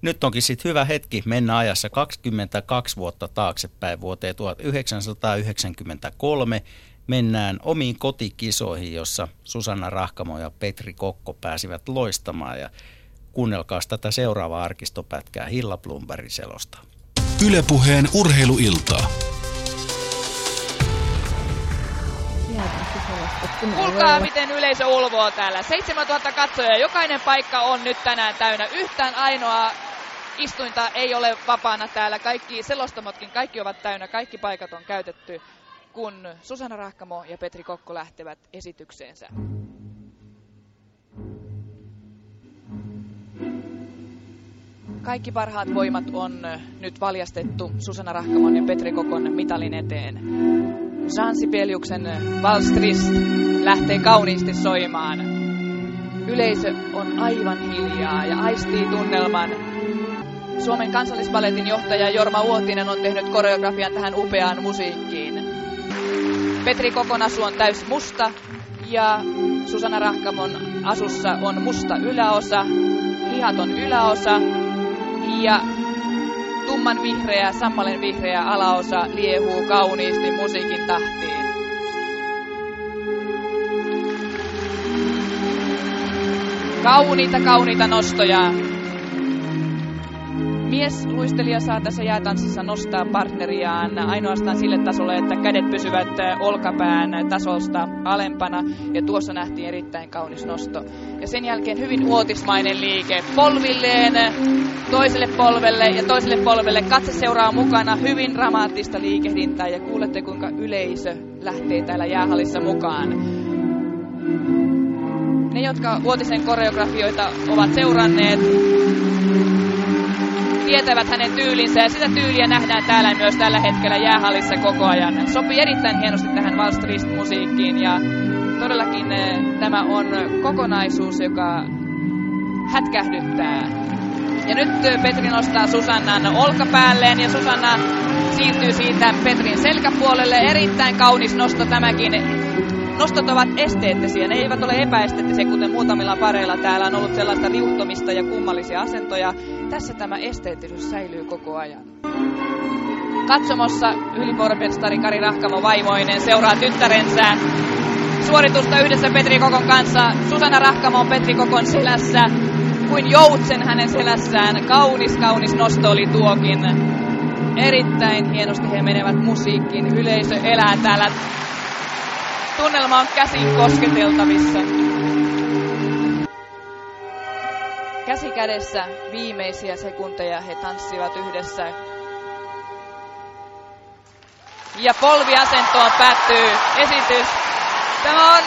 Nyt onkin sitten hyvä hetki mennä ajassa 22 vuotta taaksepäin vuoteen 1993. Mennään omiin kotikisoihin, jossa Susanna Rahkamo ja Petri Kokko pääsivät loistamaan. Ja kuunnelkaa tätä seuraavaa arkistopätkää Hilla Blumbergin selosta. Ylepuheen urheiluiltaa. Kuulkaa, miten yleisö ulvoo täällä. 7000 katsoja. Jokainen paikka on nyt tänään täynnä. Yhtään ainoa istuinta ei ole vapaana täällä. Kaikki selostamotkin, kaikki ovat täynnä. Kaikki paikat on käytetty, kun Susanna Rahkamo ja Petri Kokko lähtevät esitykseensä. Kaikki parhaat voimat on nyt valjastettu Susanna Rahkamon ja Petri Kokon mitalin eteen. Jean Sibeliuksen Valstrist lähtee kauniisti soimaan. Yleisö on aivan hiljaa ja aistii tunnelman. Suomen kansallispaletin johtaja Jorma Uotinen on tehnyt koreografian tähän upeaan musiikkiin. Petri Kokon asu on täys musta ja Susanna Rahkamon asussa on musta yläosa, hihaton yläosa ja tumman vihreä, sammalen vihreä alaosa liehuu kauniisti musiikin tahtiin. Kauniita, kauniita nostoja Mies luistelija saa tässä jäätanssissa nostaa partneriaan ainoastaan sille tasolle, että kädet pysyvät olkapään tasosta alempana. Ja tuossa nähtiin erittäin kaunis nosto. Ja sen jälkeen hyvin uotismainen liike polvilleen toiselle polvelle ja toiselle polvelle. Katse seuraa mukana hyvin dramaattista liikehdintää ja kuulette kuinka yleisö lähtee täällä jäähallissa mukaan. Ne, jotka Uotisen koreografioita ovat seuranneet, tietävät hänen tyylinsä ja sitä tyyliä nähdään täällä myös tällä hetkellä jäähallissa koko ajan. Sopii erittäin hienosti tähän Wallstrist-musiikkiin ja todellakin eh, tämä on kokonaisuus, joka hätkähdyttää. Ja nyt eh, Petri nostaa Susannan olkapäälleen ja Susanna siirtyy siitä Petrin selkäpuolelle. Erittäin kaunis nosto tämäkin. Nostot ovat esteettisiä, ne eivät ole epäesteettisiä, kuten muutamilla pareilla täällä on ollut sellaista riuhtomista ja kummallisia asentoja. Tässä tämä esteettisyys säilyy koko ajan. Katsomossa ylipormestari Kari Rahkamo vaimoinen seuraa tyttärensä suoritusta yhdessä Petri Kokon kanssa. Susanna Rahkamo on Petri Kokon selässä kuin joutsen hänen selässään. Kaunis, kaunis nosto oli tuokin. Erittäin hienosti he menevät musiikkiin. Yleisö elää täällä. Tunnelma on käsin kosketeltavissa. Käsi kädessä viimeisiä sekunteja he tanssivat yhdessä. Ja polviasentoon päättyy esitys. Tämä on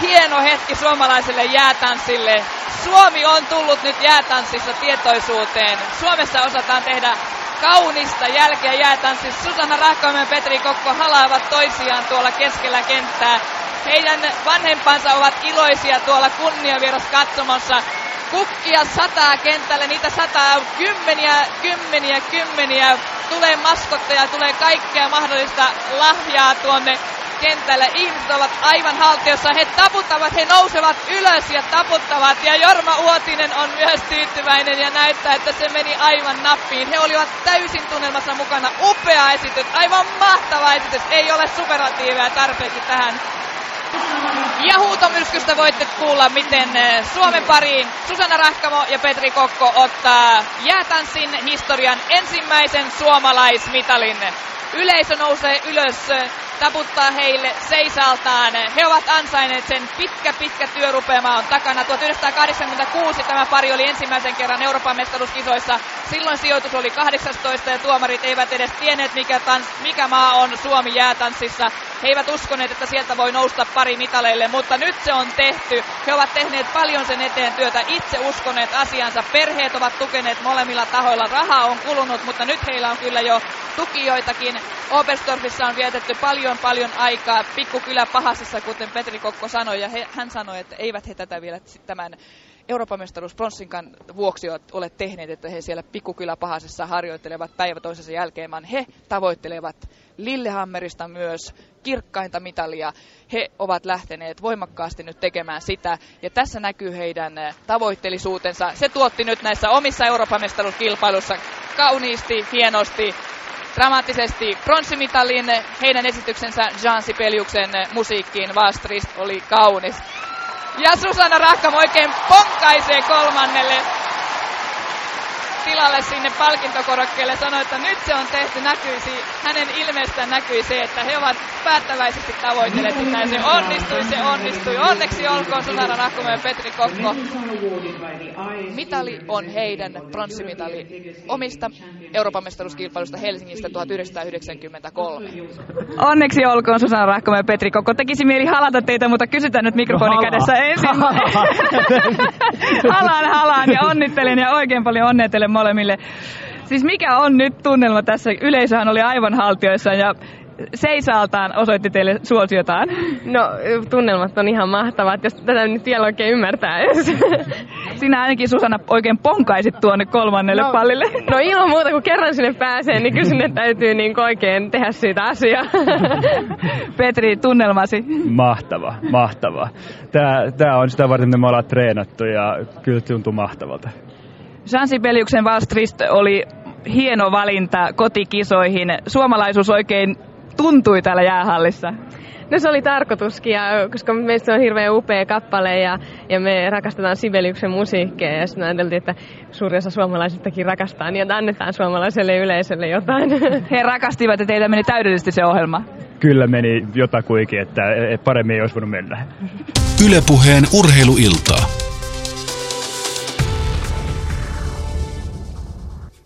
hieno hetki suomalaiselle jäätanssille. Suomi on tullut nyt jäätanssissa tietoisuuteen. Suomessa osataan tehdä kaunista jälkeä jäätanssissa. Susanna Rahkoinen ja Petri Kokko halaavat toisiaan tuolla keskellä kenttää. Heidän vanhempansa ovat iloisia tuolla kunniavieras katsomossa. Kukkia sataa kentälle, niitä sataa kymmeniä, kymmeniä, kymmeniä. Tulee maskotteja, tulee kaikkea mahdollista lahjaa tuonne kentällä. Ihmiset ovat aivan haltiossa. He taputtavat, he nousevat ylös ja taputtavat. Ja Jorma Uotinen on myös tyytyväinen ja näyttää, että se meni aivan nappiin. He olivat täysin tunnelmassa mukana. Upea esitys, aivan mahtava esitys. Ei ole superatiiveja tarpeeksi tähän. Ja huutomyrskystä voitte kuulla, miten eh, Suomen pariin Susanna Rahkamo ja Petri Kokko ottaa jäätanssin historian ensimmäisen suomalaismitalin. Yleisö nousee ylös taputtaa heille seisaltaan. He ovat ansainneet sen. Pitkä, pitkä työrupeama on takana. 1986 tämä pari oli ensimmäisen kerran Euroopan mestaruuskisoissa. Silloin sijoitus oli 18 ja tuomarit eivät edes tienneet, mikä, tans, mikä maa on Suomi jäätanssissa. He eivät uskoneet, että sieltä voi nousta pari mitaleille, mutta nyt se on tehty. He ovat tehneet paljon sen eteen työtä, itse uskoneet asiansa. Perheet ovat tukeneet molemmilla tahoilla. Rahaa on kulunut, mutta nyt heillä on kyllä jo tukijoitakin. Oberstdorfissa on vietetty paljon paljon aikaa pikkukylä pahasessa, kuten Petri Kokko sanoi, ja he, hän sanoi, että eivät he tätä vielä tämän Euroopan mestaruus Bronssinkan vuoksi ole tehneet, että he siellä pikkukylä pahasessa harjoittelevat päivä toisensa jälkeen, vaan he tavoittelevat Lillehammerista myös kirkkainta mitalia. He ovat lähteneet voimakkaasti nyt tekemään sitä, ja tässä näkyy heidän tavoittelisuutensa. Se tuotti nyt näissä omissa Euroopan mestaruuskilpailuissa kauniisti, hienosti dramaattisesti pronssimitalin. Heidän esityksensä Jean Sipeliuksen musiikkiin Vastrist oli kaunis. Ja Susanna Rahkam oikein ponkaisee kolmannelle tilalle sinne palkintokorokkeelle sanoi, että nyt se on tehty, näkyisi, hänen ilmeestään näkyi se, että he ovat päättäväisesti tavoitelleet että Se onnistui, se onnistui. Onneksi olkoon Susanna Rahkomo ja Petri Kokko. Mitali on heidän pronssimitali omista Euroopan mestaruuskilpailusta Helsingistä 1993. Onneksi olkoon Susanna Rahkomo ja Petri Kokko. Tekisi mieli halata teitä, mutta kysytään nyt mikrofoni no, kädessä ensin. halaan, halaan ja onnittelen ja oikein paljon onnettelen molemmille. Siis mikä on nyt tunnelma tässä? Yleisöhän oli aivan haltioissa ja seisaltaan osoitti teille suosiotaan? No tunnelmat on ihan mahtavat, jos tätä nyt vielä oikein ymmärtää Sinä ainakin Susanna oikein ponkaisit tuonne kolmannelle no, pallille. No ilman muuta, kun kerran sinne pääsee, niin kyllä sinne täytyy niin oikein tehdä siitä asiaa. Petri, tunnelmasi? Mahtava, mahtava. Tämä, tämä on sitä varten, mitä me ollaan treenattu ja kyllä tuntuu mahtavalta. Jean Sibeliuksen Valstrist oli hieno valinta kotikisoihin. Suomalaisuus oikein tuntui täällä jäähallissa? No se oli tarkoituskin, ja, koska meistä on hirveän upea kappale ja, ja me rakastetaan Sibeliuksen musiikkia ja sitten ajateltiin, että suuri osa suomalaisistakin rakastaa, niin annetaan suomalaiselle yleisölle jotain. He rakastivat ja teillä meni täydellisesti se ohjelma. Kyllä meni jotakuikin, että paremmin ei olisi voinut mennä. Ylepuheen urheiluiltaa.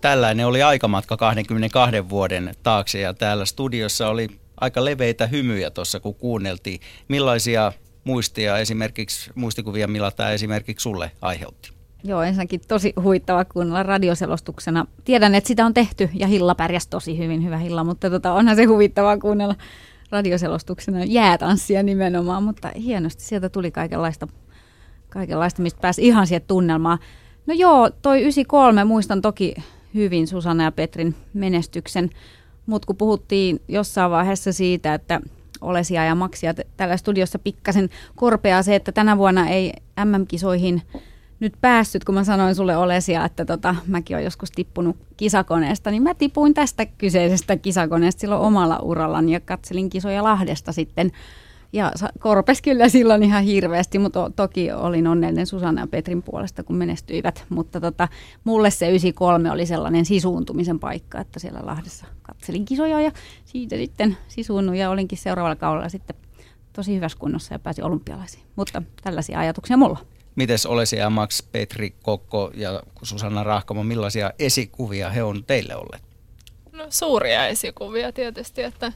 Tällainen oli aikamatka 22 vuoden taakse ja täällä studiossa oli aika leveitä hymyjä tuossa, kun kuunneltiin. Millaisia muistia esimerkiksi, muistikuvia millä tämä esimerkiksi sulle aiheutti? Joo, ensinnäkin tosi huittava kuunnella radioselostuksena. Tiedän, että sitä on tehty ja Hilla pärjäsi tosi hyvin, hyvä Hilla, mutta tota, onhan se huvittavaa kuunnella radioselostuksena jäätanssia nimenomaan, mutta hienosti sieltä tuli kaikenlaista, kaikenlaista mistä pääsi ihan siihen tunnelmaan. No joo, toi 93 muistan toki hyvin Susanna ja Petrin menestyksen, mutta kun puhuttiin jossain vaiheessa siitä, että Olesia ja Maksia tällä studiossa pikkasen korpeaa se, että tänä vuonna ei MM-kisoihin nyt päässyt, kun mä sanoin sulle Olesia, että tota, mäkin olen joskus tippunut kisakoneesta, niin mä tipuin tästä kyseisestä kisakoneesta silloin omalla urallani ja katselin kisoja Lahdesta sitten ja korpes kyllä silloin ihan hirveästi, mutta to, toki olin onnellinen Susanna ja Petrin puolesta, kun menestyivät. Mutta tota, mulle se 93 oli sellainen sisuuntumisen paikka, että siellä Lahdessa katselin kisoja ja siitä sitten sisuunnut ja olinkin seuraavalla kaudella sitten tosi hyvässä kunnossa ja pääsin olympialaisiin. Mutta tällaisia ajatuksia mulla. Mites Olesi ja Max, Petri Kokko ja Susanna Rahkamo, millaisia esikuvia he on teille olleet? No suuria esikuvia tietysti, että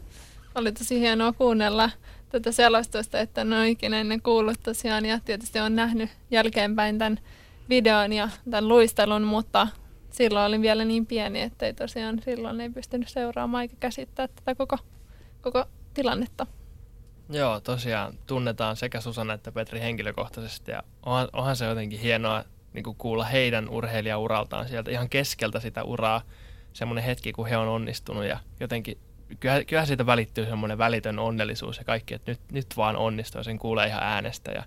oli tosi hienoa kuunnella tätä selostusta, että en ole ikinä ennen kuullut tosiaan ja tietysti on nähnyt jälkeenpäin tämän videon ja tämän luistelun, mutta silloin olin vielä niin pieni, että ei tosiaan silloin ei pystynyt seuraamaan eikä käsittää tätä koko, koko tilannetta. Joo, tosiaan tunnetaan sekä Susanna että Petri henkilökohtaisesti ja onhan, onhan se jotenkin hienoa niin kuin kuulla heidän urheilijauraltaan sieltä ihan keskeltä sitä uraa, semmoinen hetki, kun he on onnistunut ja jotenkin kyllähän, siitä välittyy semmoinen välitön onnellisuus ja kaikki, että nyt, nyt vaan onnistuu ja sen kuulee ihan äänestä. Ja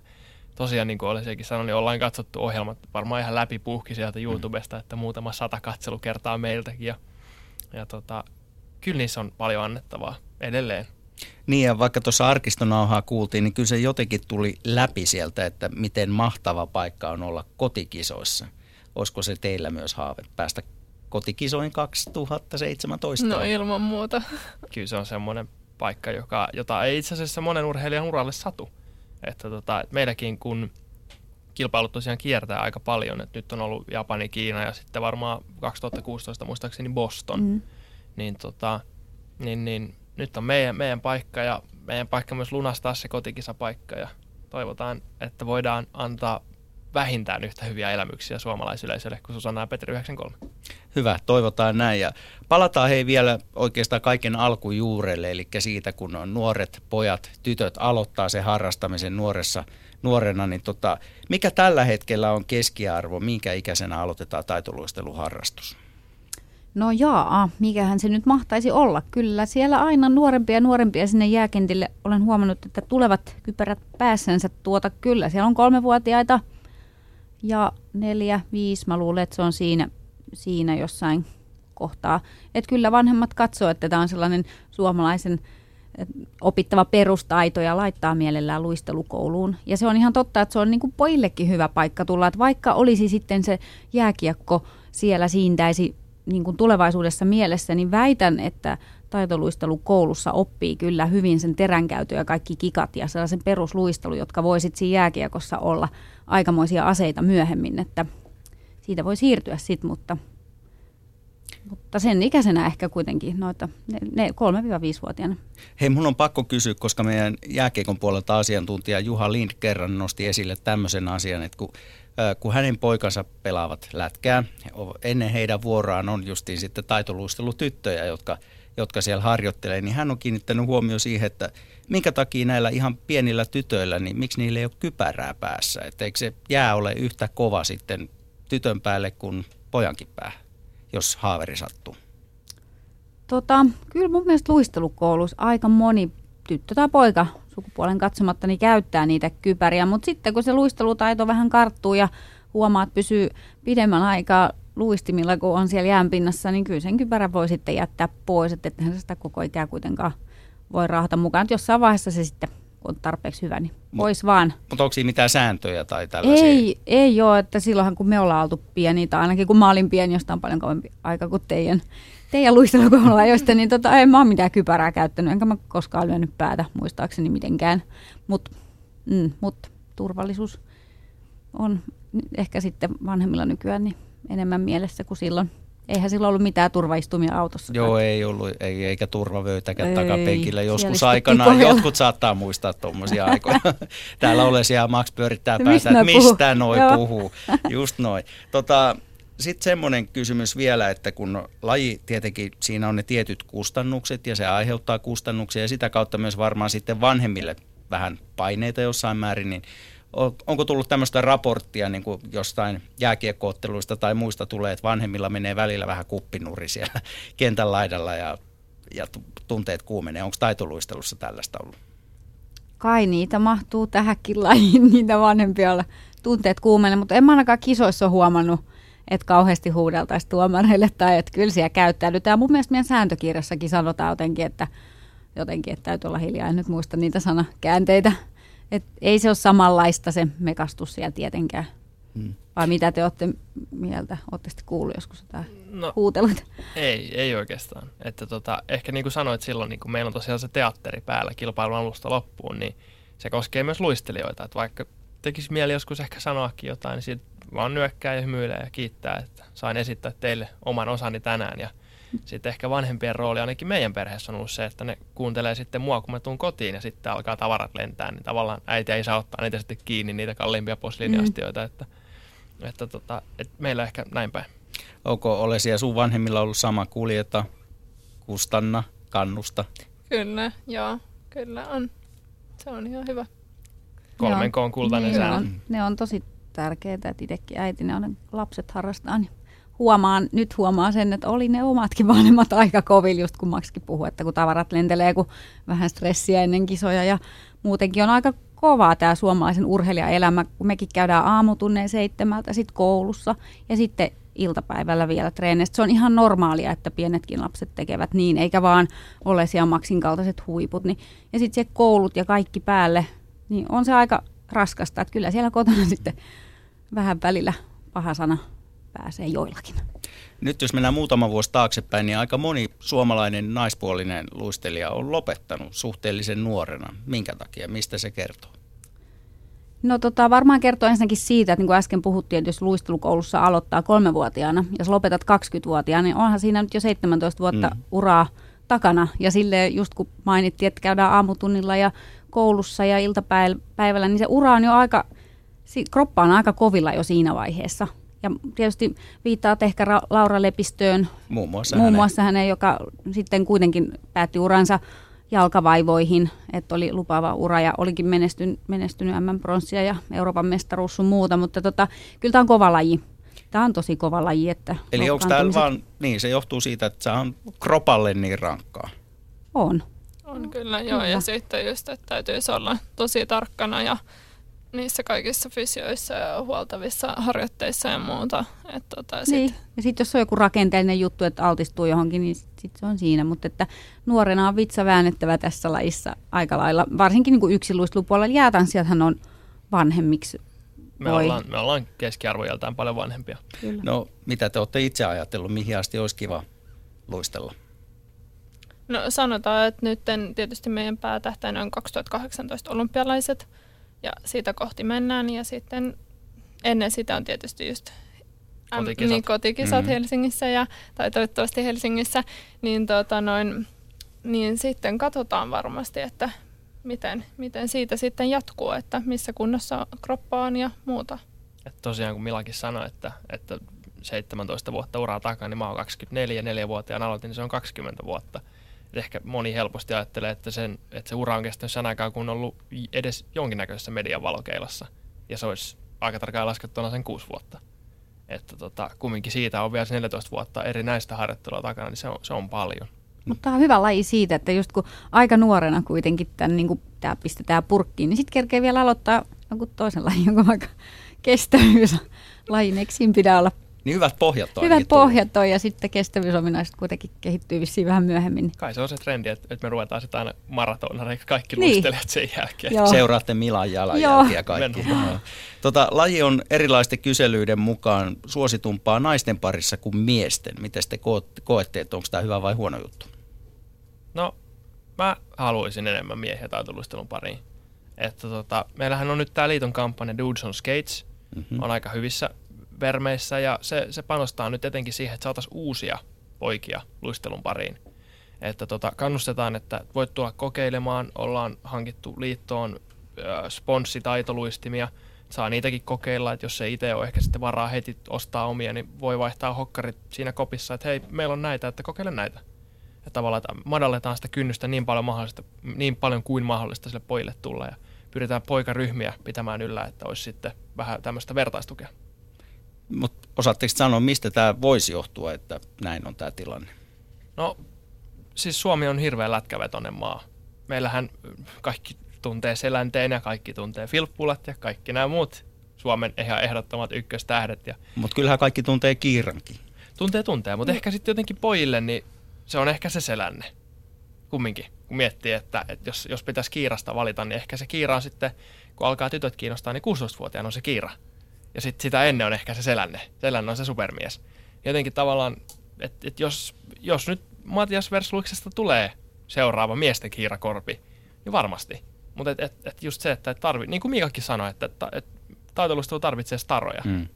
tosiaan, niin kuin Olesiakin sanoi, niin ollaan katsottu ohjelmat varmaan ihan läpi puhki sieltä YouTubesta, että muutama sata katselukertaa meiltäkin. Ja, ja tota, kyllä niissä on paljon annettavaa edelleen. Niin ja vaikka tuossa arkistonauhaa kuultiin, niin kyllä se jotenkin tuli läpi sieltä, että miten mahtava paikka on olla kotikisoissa. Olisiko se teillä myös haave päästä kotikisoin 2017. No ilman muuta. Kyllä se on semmoinen paikka, joka, jota ei itse asiassa monen urheilijan uralle satu. Että tota, et meilläkin kun kilpailut tosiaan kiertää aika paljon, että nyt on ollut Japani, Kiina ja sitten varmaan 2016 muistaakseni Boston, mm. niin, tota, niin, niin nyt on meidän, meidän paikka ja meidän paikka myös lunastaa se kotikisapaikka ja toivotaan, että voidaan antaa vähintään yhtä hyviä elämyksiä suomalaisyleisölle kuin Susanna ja Petri 93. Hyvä, toivotaan näin. Ja palataan hei vielä oikeastaan kaiken alkujuurelle, eli siitä kun on nuoret pojat, tytöt aloittaa se harrastamisen nuoressa, nuorena, niin tota, mikä tällä hetkellä on keskiarvo, minkä ikäisenä aloitetaan taitoluisteluharrastus? No jaa, mikähän se nyt mahtaisi olla. Kyllä siellä aina nuorempia ja nuorempia sinne jääkentille. Olen huomannut, että tulevat kypärät päässänsä tuota kyllä. Siellä on kolmevuotiaita, ja neljä, viisi, mä luulen, että se on siinä, siinä jossain kohtaa. Että kyllä vanhemmat katsoo, että tämä on sellainen suomalaisen opittava perustaito ja laittaa mielellään luistelukouluun. Ja se on ihan totta, että se on niin kuin pojillekin hyvä paikka tulla, että vaikka olisi sitten se jääkiekko siellä siintäisi niin kuin tulevaisuudessa mielessä, niin väitän, että taitoluistelukoulussa oppii kyllä hyvin sen teränkäytön ja kaikki kikat ja sellaisen perusluistelu, jotka voi sitten siinä jääkiekossa olla aikamoisia aseita myöhemmin, että siitä voi siirtyä sitten, mutta, mutta sen ikäisenä ehkä kuitenkin noita ne, ne 3-5-vuotiaana. Hei, mun on pakko kysyä, koska meidän jääkiekon puolelta asiantuntija Juha Lind kerran nosti esille tämmöisen asian, että kun kun hänen poikansa pelaavat lätkää. Ennen heidän vuoroaan on justiin sitten taitoluistelutyttöjä, jotka jotka siellä harjoittelee, niin hän on kiinnittänyt huomio siihen, että minkä takia näillä ihan pienillä tytöillä, niin miksi niillä ei ole kypärää päässä. Että eikö se jää ole yhtä kova sitten tytön päälle kuin pojankin pää, jos haaveri sattuu? Tota, kyllä mun mielestä luistelukoulussa aika moni tyttö tai poika sukupuolen katsomatta niin käyttää niitä kypäriä, mutta sitten kun se luistelutaito vähän karttuu ja huomaa, että pysyy pidemmän aikaa luistimilla, kun on siellä jäänpinnassa, niin kyllä sen kypärän voi sitten jättää pois, että se sitä koko ikää kuitenkaan voi raahata mukaan. Että jossain vaiheessa se sitten, kun on tarpeeksi hyvä, niin pois vaan. Mutta onko siinä mitään sääntöjä tai tällaisia? Ei, ei ole, että silloinhan kun me ollaan oltu pieni, tai ainakin kun mä olin pieni, josta on paljon kauempi aika kuin teidän, teidän luistelukoululajoista, niin tota, en mä ole mitään kypärää käyttänyt, enkä mä koskaan lyönyt päätä muistaakseni mitenkään. Mutta mm, mut, turvallisuus on ehkä sitten vanhemmilla nykyään, niin enemmän mielessä kuin silloin. Eihän silloin ollut mitään turvaistumia autossa. Joo, ei ollut, ei, eikä turvavöytäkään takapenkillä. Joskus aikanaan jotkut saattaa muistaa tuommoisia aikoja. Täällä ole siellä Max pyörittää päätä, että mistä noi puhuu. Just noin. Tota, sitten semmoinen kysymys vielä, että kun laji tietenkin, siinä on ne tietyt kustannukset ja se aiheuttaa kustannuksia ja sitä kautta myös varmaan sitten vanhemmille vähän paineita jossain määrin, niin onko tullut tämmöistä raporttia niin kuin jostain jääkiekkootteluista tai muista tulee, että vanhemmilla menee välillä vähän kuppinuri siellä kentän laidalla ja, ja tunteet kuumenee. Onko taitoluistelussa tällaista ollut? kai niitä mahtuu tähänkin lajiin, niitä vanhempia olla tunteet kuumelle, mutta en mä ainakaan kisoissa huomannut, että kauheasti huudeltaisiin tuomareille tai että kyllä siellä käyttäydytään. Mun mielestä meidän sääntökirjassakin sanotaan jotenkin, että, jotenkin, että täytyy olla hiljaa. En nyt muista niitä sanakäänteitä. Et ei se ole samanlaista se mekastus siellä tietenkään. Hmm. Vai mitä te olette mieltä? Olette sitten kuullut joskus jotain no, huuteluita? Ei, ei oikeastaan. Että tota, ehkä niin kuin sanoit silloin, niin kun meillä on tosiaan se teatteri päällä kilpailun alusta loppuun, niin se koskee myös luistelijoita. Että vaikka tekisi mieli joskus ehkä sanoakin jotain, niin siitä vaan nyökkää ja hymyilee ja kiittää, että sain esittää teille oman osani tänään. Ja sitten ehkä vanhempien rooli ainakin meidän perheessä on ollut se, että ne kuuntelee sitten mua, kun mä tuun kotiin ja sitten alkaa tavarat lentää, niin tavallaan äiti ei saa ottaa niitä sitten kiinni, niitä kalliimpia posliiniastioita, mm. että, että, tota, että meillä ehkä näin päin. Onko Olesi ja sun vanhemmilla ollut sama kuljeta, kustanna, kannusta? Kyllä, joo, kyllä on. Se on ihan hyvä. Kolmen koon kultainen niin, sääntö. Ne on tosi tärkeää, että itsekin äitinä on lapset harrastaa, niin huomaan, nyt huomaa sen, että oli ne omatkin vanhemmat aika kovilla, just kun Maksikin puhuu, että kun tavarat lentelee, kun vähän stressiä ennen kisoja ja muutenkin on aika kovaa tämä suomalaisen urheilijaelämä, kun mekin käydään aamutunneen seitsemältä sitten koulussa ja sitten iltapäivällä vielä treeneistä. Se on ihan normaalia, että pienetkin lapset tekevät niin, eikä vaan ole siellä Maksin kaltaiset huiput. Niin, ja sitten se koulut ja kaikki päälle, niin on se aika raskasta. Että kyllä siellä kotona sitten vähän välillä paha sana pääsee joillakin. Nyt jos mennään muutama vuosi taaksepäin, niin aika moni suomalainen naispuolinen luistelija on lopettanut suhteellisen nuorena. Minkä takia? Mistä se kertoo? No tota, varmaan kertoo ensinnäkin siitä, että niin kuin äsken puhuttiin, että jos luistelukoulussa aloittaa kolmevuotiaana, jos lopetat 20-vuotiaana, niin onhan siinä nyt jo 17 vuotta mm. uraa takana. Ja sille just kun mainittiin, että käydään aamutunnilla ja koulussa ja iltapäivällä, niin se ura on jo aika, kroppa on aika kovilla jo siinä vaiheessa. Ja tietysti viittaat ehkä Ra- Laura Lepistöön, muun muassa, muun muassa hänen, joka sitten kuitenkin päätti uransa jalkavaivoihin, että oli lupaava ura ja olikin menestynyt, menestynyt M-pronssia ja Euroopan mestaruus sun muuta, mutta tota, kyllä tämä on kova laji. Tämä on tosi kova laji. Että Eli onko tämä vaan, niin se johtuu siitä, että se on kropalle niin rankkaa? On. On kyllä, joo. Kyllä. Ja sitten just, että täytyisi olla tosi tarkkana ja niissä kaikissa fysioissa ja huoltavissa harjoitteissa ja muuta. Et tota, sit... Niin. Ja sitten jos on joku rakenteellinen juttu, että altistuu johonkin, niin sitten se on siinä. Mutta että nuorena on vitsa väännettävä tässä lajissa aika lailla. Varsinkin niin yksiluistelupuolella jäätanssijathan on vanhemmiksi. Me ollaan, me ollaan keskiarvojeltaan paljon vanhempia. Kyllä. No mitä te olette itse ajatellut, mihin asti olisi kiva luistella? No sanotaan, että nyt tietysti meidän päätähtäinen on 2018 olympialaiset – ja siitä kohti mennään ja sitten ennen sitä on tietysti just kotikisat, niin, kotikisat mm-hmm. Helsingissä ja, tai toivottavasti Helsingissä, niin, tota noin, niin sitten katsotaan varmasti, että miten, miten siitä sitten jatkuu, että missä kunnossa kroppa on ja muuta. Et tosiaan kun Milakin sanoi, että, että 17 vuotta uraa takana, niin mä oon 24, 4-vuotiaan aloitin, niin se on 20 vuotta – ehkä moni helposti ajattelee, että, sen, että se ura on kestänyt sen aikaa, kun on ollut edes jonkinnäköisessä median valokeilassa. Ja se olisi aika tarkkaan laskettuna sen kuusi vuotta. Että tota, kumminkin siitä on vielä 14 vuotta eri näistä harjoittelua takana, niin se on, se on paljon. Mutta tämä on hyvä laji siitä, että just kun aika nuorena kuitenkin tämän, niin kun tämä pistetään purkkiin, niin sitten kerkee vielä aloittaa jonkun toisen lajin, jonka vaikka kestävyys lajin. Eikö siinä pidä olla niin hyvät pohjat on. Hyvät pohjat on ja sitten kestävyysominaiset kuitenkin kehittyy vissiin vähän myöhemmin. Kai se on se trendi, että, että me ruvetaan sitten aina maratonareiksi kaikki niin. luistelijat sen jälkeen. Joo. Seuraatte Milan jalanjälkiä kaikki. Tota, laji on erilaisten kyselyiden mukaan suositumpaa naisten parissa kuin miesten. Miten te koette, että onko tämä hyvä vai huono juttu? No, mä haluaisin enemmän miehiä taitoluistelun pariin. Että tota, meillähän on nyt tämä liiton kampanja Dudes on Skates. Mm-hmm. On aika hyvissä vermeissä ja se, se panostaa nyt etenkin siihen, että saataisiin uusia poikia luistelun pariin. Että tota, kannustetaan, että voit tulla kokeilemaan, ollaan hankittu liittoon äh, sponssitaitoluistimia, saa niitäkin kokeilla, että jos se itse ole ehkä sitten varaa heti ostaa omia, niin voi vaihtaa hokkarit siinä kopissa, että hei, meillä on näitä, että kokeile näitä. Ja tavallaan, että madalletaan sitä kynnystä niin paljon, mahdollista, niin paljon kuin mahdollista sille pojille tulla ja pyritään poikaryhmiä pitämään yllä, että olisi sitten vähän tämmöistä vertaistukea. Mutta osaatteko sanoa, mistä tämä voisi johtua, että näin on tämä tilanne? No, siis Suomi on hirveän lätkävetoinen maa. Meillähän kaikki tuntee selänteen ja kaikki tuntee filppulat ja kaikki nämä muut Suomen ihan ehdottomat ykköstähdet. Ja Mutta kyllähän kaikki tuntee kiirankin. Tuntee tuntee, mutta ehkä sitten jotenkin pojille, niin se on ehkä se selänne. Kumminkin, kun miettii, että, että jos, jos pitäisi kiirasta valita, niin ehkä se kiira on sitten, kun alkaa tytöt kiinnostaa, niin 16-vuotiaana on se kiira. Ja sitten sitä ennen on ehkä se selänne. Selänne on se supermies. Jotenkin tavallaan, että et jos, jos nyt Matias Versluiksesta tulee seuraava miesten kiirakorpi, niin varmasti. Mutta et, et, et just se, että et tarvi, niin kuin Miikakin sanoi, että, että, että taitolustelu tarvitsee staroja. Mm.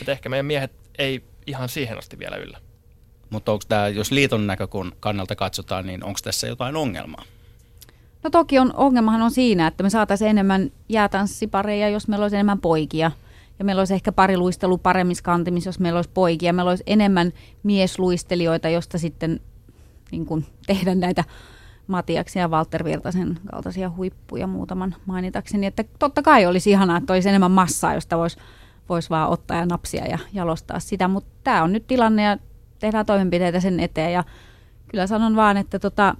Että ehkä meidän miehet ei ihan siihen asti vielä yllä. Mutta onko tämä, jos liiton näkökun kannalta katsotaan, niin onko tässä jotain ongelmaa? No toki on, ongelmahan on siinä, että me saataisiin enemmän jäätanssipareja, jos meillä olisi enemmän poikia. Ja meillä olisi ehkä pari luistelu paremmissa kantimissa, jos meillä olisi poikia. Meillä olisi enemmän miesluistelijoita, josta sitten niin kuin, tehdä näitä Matiaksen ja Walter Virtasen kaltaisia huippuja muutaman mainitakseni. Että totta kai olisi ihanaa, että olisi enemmän massaa, josta voisi vois vaan ottaa ja napsia ja jalostaa sitä. Mutta tämä on nyt tilanne ja tehdään toimenpiteitä sen eteen. Ja kyllä sanon vaan, että, tota,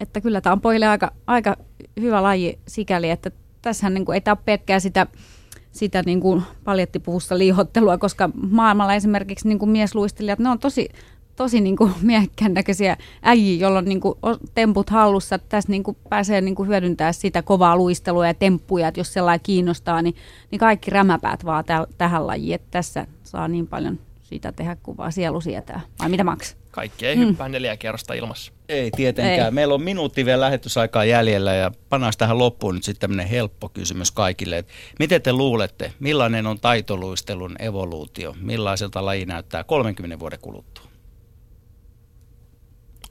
että kyllä tämä on pojille aika, aika hyvä laji sikäli, että tässähän niin kuin, ei tämä ole pelkkää sitä sitä niin kuin paljettipuussa liihottelua, koska maailmalla esimerkiksi niin kuin miesluistelijat, ne on tosi, tosi niin kuin miehekkään näköisiä äijiä, joilla on niin kuin temput hallussa. Tässä niin kuin pääsee niin kuin hyödyntämään sitä kovaa luistelua ja temppuja, että jos sellainen kiinnostaa, niin, niin kaikki rämäpäät vaan täl, tähän lajiin. Että tässä saa niin paljon sitä tehdä, kuin vaan sielu sietää. Vai mitä Max? Kaikki ei mm. hyppää neljä kierrosta ilmassa. Ei tietenkään. Ei. Meillä on minuutti vielä lähetysaikaa jäljellä ja pannaan tähän loppuun nyt sitten tämmöinen helppo kysymys kaikille. Et miten te luulette, millainen on taitoluistelun evoluutio? Millaiselta laji näyttää 30 vuoden kuluttua?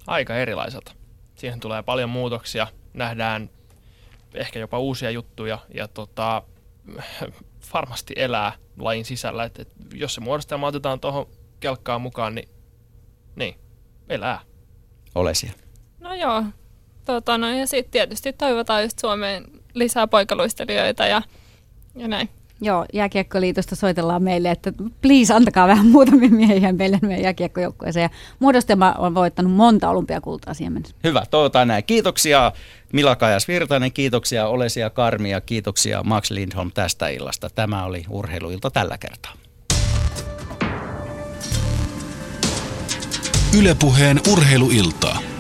Aika erilaiselta. Siihen tulee paljon muutoksia. Nähdään ehkä jopa uusia juttuja ja tota, varmasti elää lajin sisällä. Et, et jos se muodostelma otetaan tuohon kelkkaan mukaan, niin, niin elää. Ole siellä. No joo. Tota, no, ja sitten tietysti toivotaan just Suomeen lisää poikaluistelijoita ja, ja näin. Joo, jääkiekkoliitosta soitellaan meille, että please antakaa vähän muutamia miehiä meille meidän jääkiekkojoukkueeseen. Ja muodostelma on voittanut monta olympiakultaa siihen mennessä. Hyvä, toivotaan näin. Kiitoksia Mila Kajas Virtanen, kiitoksia Olesia Karmi ja kiitoksia Max Lindholm tästä illasta. Tämä oli Urheiluilta tällä kertaa. Ylepuheen urheiluiltaa.